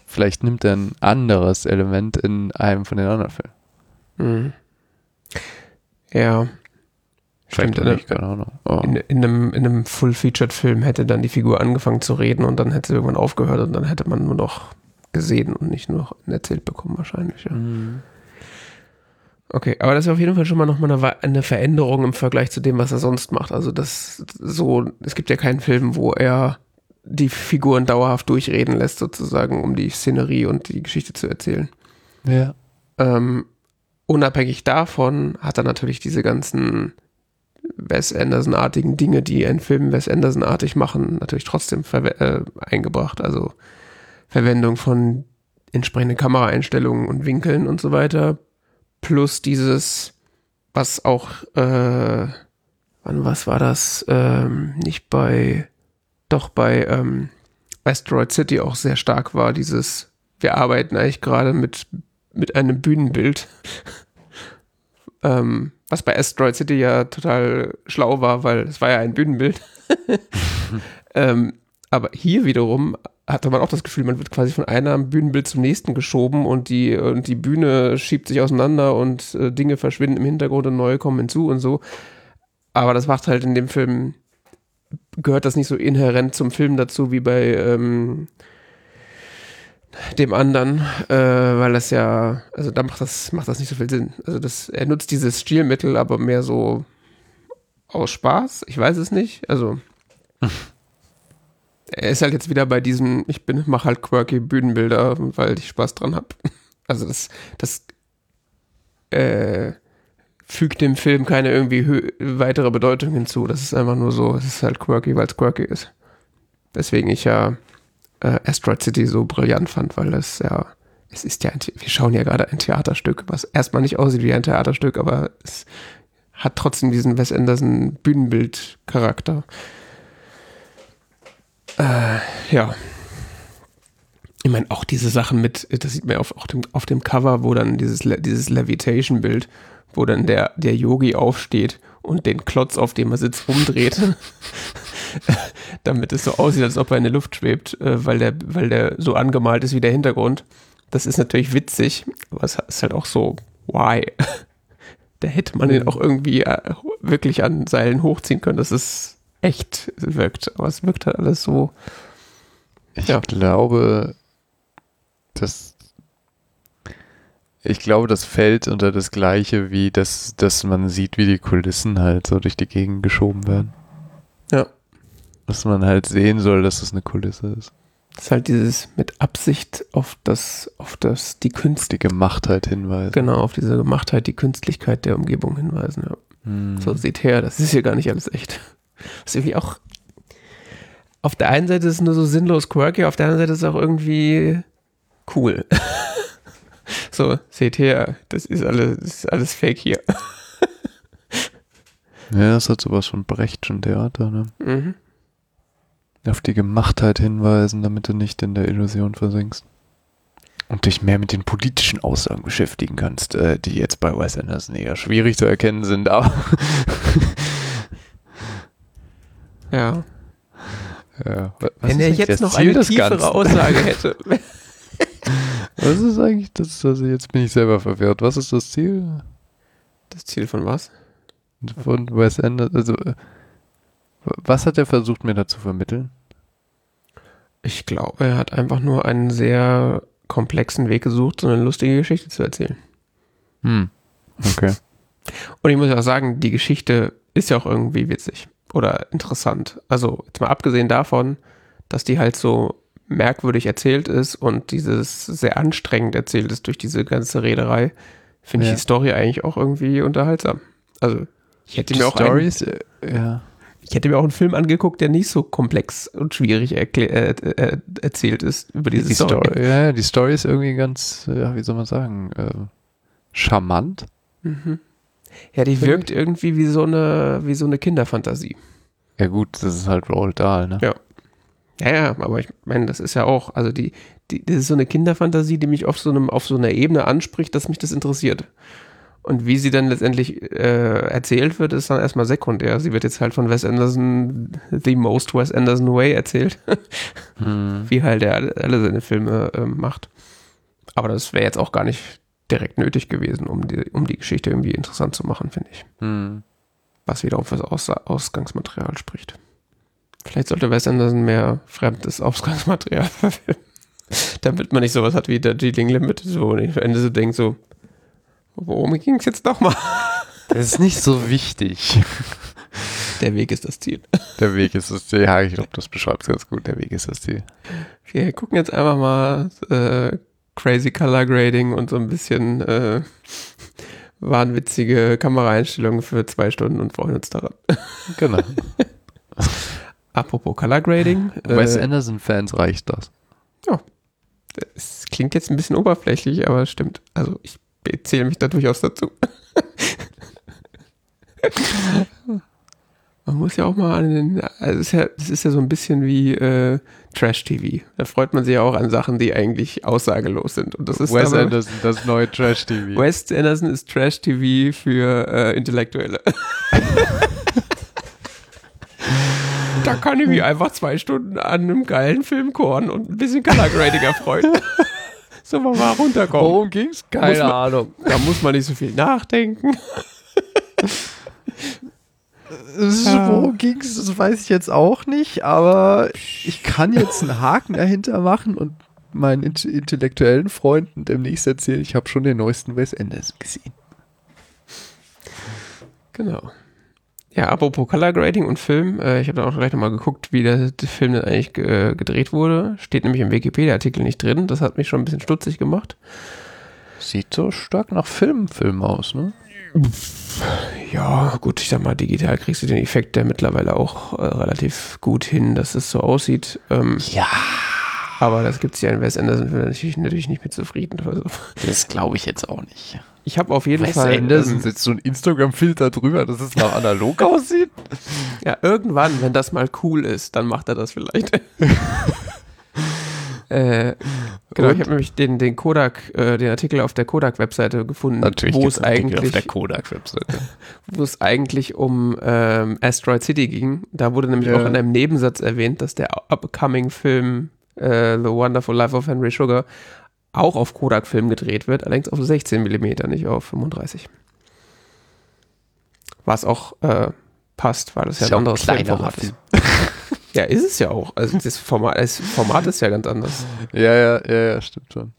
Vielleicht nimmt er ein anderes Element in einem von den anderen Filmen. Mhm. Ja. Stimmt, in, nicht, keine Ahnung. Oh. In, in, einem, in einem Full-Featured-Film hätte dann die Figur angefangen zu reden und dann hätte sie irgendwann aufgehört und dann hätte man nur noch gesehen und nicht nur erzählt bekommen wahrscheinlich. Ja. Mhm. Okay, aber das ist auf jeden Fall schon mal nochmal eine, eine Veränderung im Vergleich zu dem, was er sonst macht. Also das so, es gibt ja keinen Film, wo er die Figuren dauerhaft durchreden lässt, sozusagen, um die Szenerie und die Geschichte zu erzählen. Ja. Ähm, unabhängig davon hat er natürlich diese ganzen Wes Anderson-artigen Dinge, die einen Film Wes Anderson-artig machen, natürlich trotzdem äh, eingebracht. Also Verwendung von entsprechenden Kameraeinstellungen und Winkeln und so weiter. Plus dieses, was auch, äh, wann, was war das? Ähm, nicht bei doch bei ähm, Asteroid City auch sehr stark war, dieses, wir arbeiten eigentlich gerade mit, mit einem Bühnenbild. ähm, was bei Asteroid City ja total schlau war, weil es war ja ein Bühnenbild. ähm, aber hier wiederum hatte man auch das Gefühl, man wird quasi von einem Bühnenbild zum nächsten geschoben und die, und die Bühne schiebt sich auseinander und äh, Dinge verschwinden im Hintergrund und neue kommen hinzu und so. Aber das macht halt in dem Film gehört das nicht so inhärent zum Film dazu wie bei ähm, dem anderen, äh, weil das ja, also da macht das, macht das nicht so viel Sinn. Also das, er nutzt dieses Stilmittel aber mehr so aus Spaß, ich weiß es nicht. Also er ist halt jetzt wieder bei diesem, ich bin, mach halt quirky Bühnenbilder, weil ich Spaß dran habe. Also das, das äh, fügt dem Film keine irgendwie weitere Bedeutung hinzu. Das ist einfach nur so, es ist halt quirky, weil es quirky ist. Deswegen ich ja äh, Asteroid City so brillant fand, weil es ja, es ist ja, ein, wir schauen ja gerade ein Theaterstück, was erstmal nicht aussieht wie ein Theaterstück, aber es hat trotzdem diesen Wes Anderson Bühnenbild-Charakter. Äh, ja. Ich meine, auch diese Sachen mit, das sieht man ja auf, auf, dem, auf dem Cover, wo dann dieses, dieses Levitation-Bild, wo dann der, der Yogi aufsteht und den Klotz, auf dem er sitzt, umdreht, damit es so aussieht, als ob er in der Luft schwebt, äh, weil, der, weil der so angemalt ist wie der Hintergrund. Das ist natürlich witzig, aber es ist halt auch so, why? da hätte man den auch irgendwie äh, wirklich an Seilen hochziehen können, dass es echt wirkt. Aber es wirkt halt alles so. Ich ja. glaube, dass ich glaube, das fällt unter das Gleiche, wie das, dass man sieht, wie die Kulissen halt so durch die Gegend geschoben werden. Ja. Dass man halt sehen soll, dass das eine Kulisse ist. Das ist halt dieses mit Absicht auf das, auf das, die Künste. Die Gemachtheit hinweisen. Genau, auf diese Gemachtheit, die Künstlichkeit der Umgebung hinweisen, ja. Hm. So, seht her, das ist hier gar nicht alles echt. Was irgendwie auch, auf der einen Seite ist es nur so sinnlos quirky, auf der anderen Seite ist es auch irgendwie cool. So, seht her, das ist alles, das ist alles fake hier. ja, das hat sowas von Brechtschen Theater, ne? Mhm. Auf die Gemachtheit hinweisen, damit du nicht in der Illusion versinkst. Und dich mehr mit den politischen Aussagen beschäftigen kannst, äh, die jetzt bei Wes Anderson eher schwierig zu erkennen sind, aber. ja. ja. Wenn er jetzt noch Ziel eine tiefere Ganzen? Aussage hätte. Was ist eigentlich das? Also jetzt bin ich selber verwirrt. Was ist das Ziel? Das Ziel von was? Von Wes Anderson. Also, was hat er versucht, mir da zu vermitteln? Ich glaube, er hat einfach nur einen sehr komplexen Weg gesucht, so eine lustige Geschichte zu erzählen. Hm. Okay. Und ich muss auch sagen, die Geschichte ist ja auch irgendwie witzig oder interessant. Also, jetzt mal abgesehen davon, dass die halt so merkwürdig erzählt ist und dieses sehr anstrengend erzählt ist durch diese ganze Rederei, finde ja. ich die Story eigentlich auch irgendwie unterhaltsam. Also ich hätte die mir auch Stories, einen, äh, ja. Ich hätte mir auch einen Film angeguckt, der nicht so komplex und schwierig äh, äh, erzählt ist über diese Die Story. Story, ja, die Story ist irgendwie ganz, ja, wie soll man sagen, äh, charmant. Mhm. Ja, die wirkt irgendwie wie so eine, wie so eine Kinderfantasie. Ja gut, das ist halt Roald Dahl, ne? Ja. Ja, ja, aber ich meine, das ist ja auch, also die, die, das ist so eine Kinderfantasie, die mich auf so einem, auf so einer Ebene anspricht, dass mich das interessiert. Und wie sie dann letztendlich äh, erzählt wird, ist dann erstmal sekundär. Sie wird jetzt halt von Wes Anderson, The Most Wes Anderson Way erzählt, Hm. wie halt er alle, alle seine Filme ähm, macht. Aber das wäre jetzt auch gar nicht direkt nötig gewesen, um die, um die Geschichte irgendwie interessant zu machen, finde ich. Hm. Was wiederum fürs Aus Ausgangsmaterial spricht. Vielleicht sollte Wes Anderson mehr fremdes Ausgangsmaterial verfilmen. Damit man nicht sowas hat wie der Dealing Limit, wo man am Ende so denkt, so, worum ging es jetzt nochmal? Das ist nicht so wichtig. Der Weg ist das Ziel. Der Weg ist das Ziel. Ja, ich glaube, das beschreibt es ganz gut. Der Weg ist das Ziel. Wir gucken jetzt einfach mal äh, Crazy Color Grading und so ein bisschen äh, wahnwitzige Kameraeinstellungen für zwei Stunden und freuen uns daran. Genau. Apropos Color Grading. Wes äh, Anderson-Fans reicht das. Es klingt jetzt ein bisschen oberflächlich, aber stimmt. Also ich zähle mich da durchaus dazu. Man muss ja auch mal an den, also es ist ja, es ist ja so ein bisschen wie äh, Trash-TV. Da freut man sich ja auch an Sachen, die eigentlich aussagelos sind. Und das ist Wes aber- Anderson, das neue Trash-TV. Wes Anderson ist Trash-TV für äh, Intellektuelle. da kann ich mich einfach zwei Stunden an einem geilen Filmkorn und ein bisschen Color Grading erfreuen. so mal, mal runterkommen. Worum ging's? Keine man- Ahnung. Da muss man nicht so viel nachdenken. Ja. Worum ging's? Das weiß ich jetzt auch nicht, aber ich kann jetzt einen Haken dahinter machen und meinen int intellektuellen Freunden demnächst erzählen, ich habe schon den neuesten Wes Anderson gesehen. Genau. Ja, apropos Color Grading und Film, äh, ich habe dann auch gleich nochmal geguckt, wie der, der Film denn eigentlich ge gedreht wurde. Steht nämlich im Wikipedia-Artikel nicht drin. Das hat mich schon ein bisschen stutzig gemacht. Sieht so stark nach Filmfilm aus, ne? Ja, gut, ich sag mal, digital kriegst du den Effekt ja mittlerweile auch äh, relativ gut hin, dass es so aussieht. Ähm, Ja, aber das gibt es ja in Wes Anderson natürlich, natürlich nicht mit zufrieden. Also, das glaube ich jetzt auch nicht. ich habe auf jeden Wes Fall. Anderson ähm, setzt so ein Instagram-Filter drüber, dass es noch analog aussieht. Ja, irgendwann, wenn das mal cool ist, dann macht er das vielleicht. äh, genau, Und? ich habe nämlich den, den Kodak, äh, den Artikel auf der Kodak-Webseite gefunden, wo es eigentlich, Kodak-Webseite. wo es eigentlich um ähm, Asteroid City ging. Da wurde nämlich Ja. auch in einem Nebensatz erwähnt, dass der upcoming Film äh, The Wonderful Life of Henry Sugar auch auf Kodak-Film gedreht wird, allerdings auf 16 mm, nicht auf 35. Was auch äh, passt, weil das ja Ist ein ja anderes Filmformat ist. Ja, ist es ja auch. Also das Format, das Format ist ja ganz anders. Ja, ja, ja, ja, stimmt schon.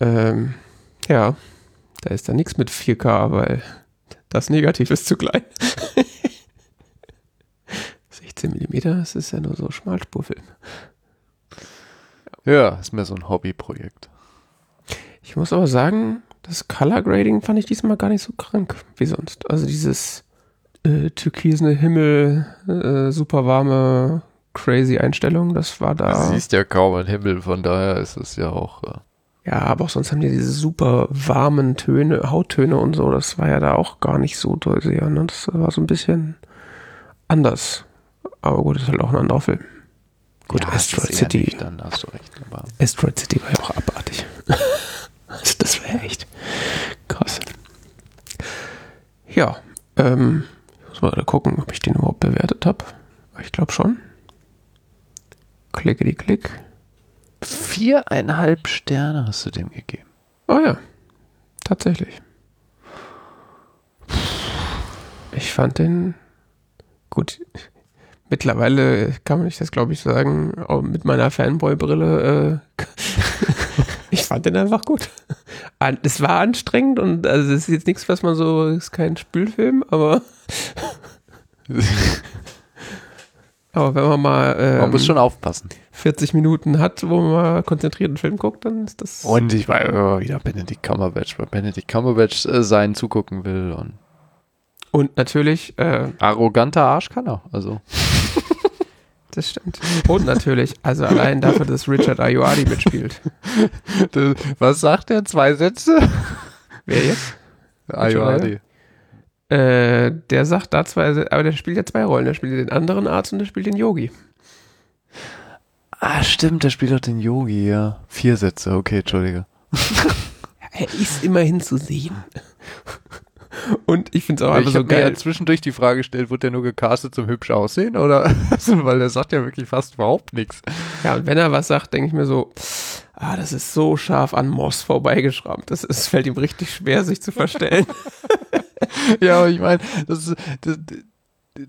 Ähm, ja, da ist da nichts mit 4K, weil das Negativ ist zu klein. 16 mm, das ist ja nur so Schmalspurfilm. Ja, ist mehr so ein Hobbyprojekt. Ich muss aber sagen, das Color Grading fand ich diesmal gar nicht so krank wie sonst. Also dieses äh, türkisene Himmel, äh, super warme, crazy Einstellung, das war da. Du siehst ja kaum einen Himmel, von daher ist es ja auch. Äh, Ja, aber auch sonst haben die diese super warmen Töne, Hauttöne und so, das war ja da auch gar nicht so sehr. Ne? Das war so ein bisschen anders. Aber gut, ist halt auch ein anderer Film. Gut, ja, Asteroid City. nüchtern, hast du recht. Aber Asteroid City war ja auch abartig. also das ja echt krass. Ja, ähm, ich muss mal gucken, ob ich den überhaupt bewertet habe. Ich glaube schon. Klickety klick. viereinhalb Sterne hast du dem gegeben. Oh ja, tatsächlich. Ich fand den gut. Mittlerweile kann man nicht das, glaube ich, sagen, auch mit meiner Fanboy-Brille. Äh, ich fand den einfach gut. An- Es war anstrengend und also es ist jetzt nichts, was man so, ist kein Spülfilm, aber. aber wenn man mal ähm, Man muss schon aufpassen. 40 Minuten hat, wo man mal konzentriert einen Film guckt, dann ist das. Und ich war immer wieder Benedict Cumberbatch, weil Benedict Cumberbatch äh, seinen zugucken will. Und Und natürlich, äh, Arroganter Arsch kann er. Also. das stimmt. Und natürlich, also allein dafür, dass Richard Ayoade mitspielt. Was sagt er? Zwei Sätze? Wer jetzt? Ayoade. Äh, der sagt da zwei, aber der spielt ja zwei Rollen. Der spielt den anderen Arzt und der spielt den Yogi. Ah, stimmt, der spielt doch den Yogi, ja. Vier Sätze, okay, Entschuldige. Er ist immerhin zu sehen. Und ich finde es auch einfach so habe mir geil. ja zwischendurch die Frage gestellt, wurde der nur gecastet zum hübsch aussehen oder? Weil der sagt ja wirklich fast überhaupt nichts. Ja, und wenn er was sagt, denke ich mir so, ah, das ist so scharf an Moss vorbeigeschrammt. Das ist, fällt ihm richtig schwer, sich zu verstellen. Ja, aber ich meine, das, ist- das,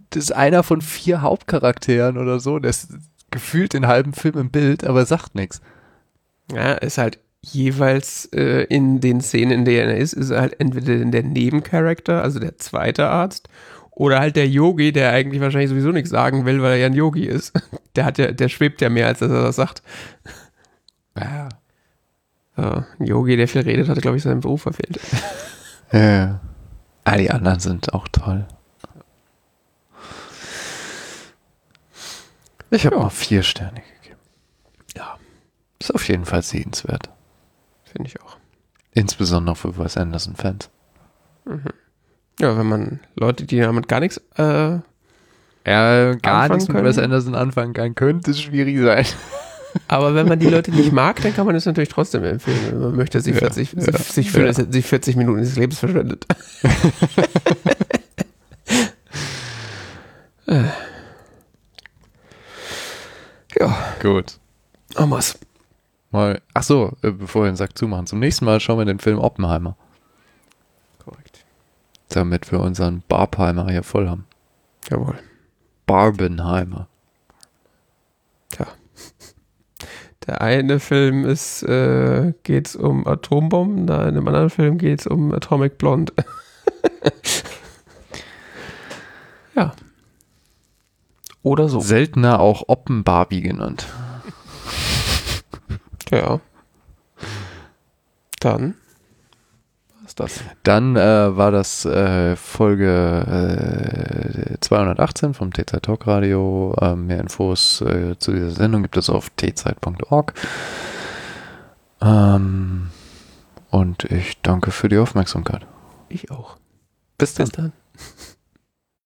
das ist einer von vier Hauptcharakteren oder so. Der ist gefühlt den halben Film im Bild, aber sagt nichts. ja, ist halt jeweils äh, in den Szenen, in denen er ist, ist er halt entweder der Nebencharakter, also der zweite Arzt, oder halt der Yogi, der eigentlich wahrscheinlich sowieso nichts sagen will, weil er ja ein Yogi ist. Der hat ja, der schwebt ja mehr, als dass er das sagt. Ja. Ja, ein Yogi, der viel redet, hat, glaube ich, seinen Beruf verfehlt. ja. Ah, die anderen sind auch toll. Ich habe Ja. mal vier Sterne gegeben. Ja, Ist auf jeden Fall sehenswert. finde ich auch. Insbesondere für Wes Anderson-Fans. Ja, wenn man Leute, die damit gar nichts äh, Ja, gar nichts mit? Wes Anderson anfangen kann, könnte es schwierig sein. Aber wenn man die Leute nicht mag, dann kann man es natürlich trotzdem empfehlen. wenn Man möchte sich Ja, 40, ja, sich, sich, für, ja. sich 40 Minuten des Lebens verschwendet. ja, Gut. Amas. Mal, ach so, äh, bevor wir den Sack zumachen. Zum nächsten Mal schauen wir den Film Oppenheimer, Korrekt. damit wir unseren Barpheimer hier voll haben. Jawohl. Barbenheimer. Tja. Der eine Film ist, äh, geht's um Atombomben, da in einem anderen Film geht's um Atomic Blonde. ja. Oder so. Seltener auch Oppenbarbie genannt. Ja. Dann das. Dann äh, war das äh, Folge äh, 218 vom T-Zeit Talk Radio. Äh, mehr Infos äh, zu dieser Sendung gibt es auf tzeit.org. Ähm, und ich danke für die Aufmerksamkeit. Ich auch. Bis dann. Bis dann.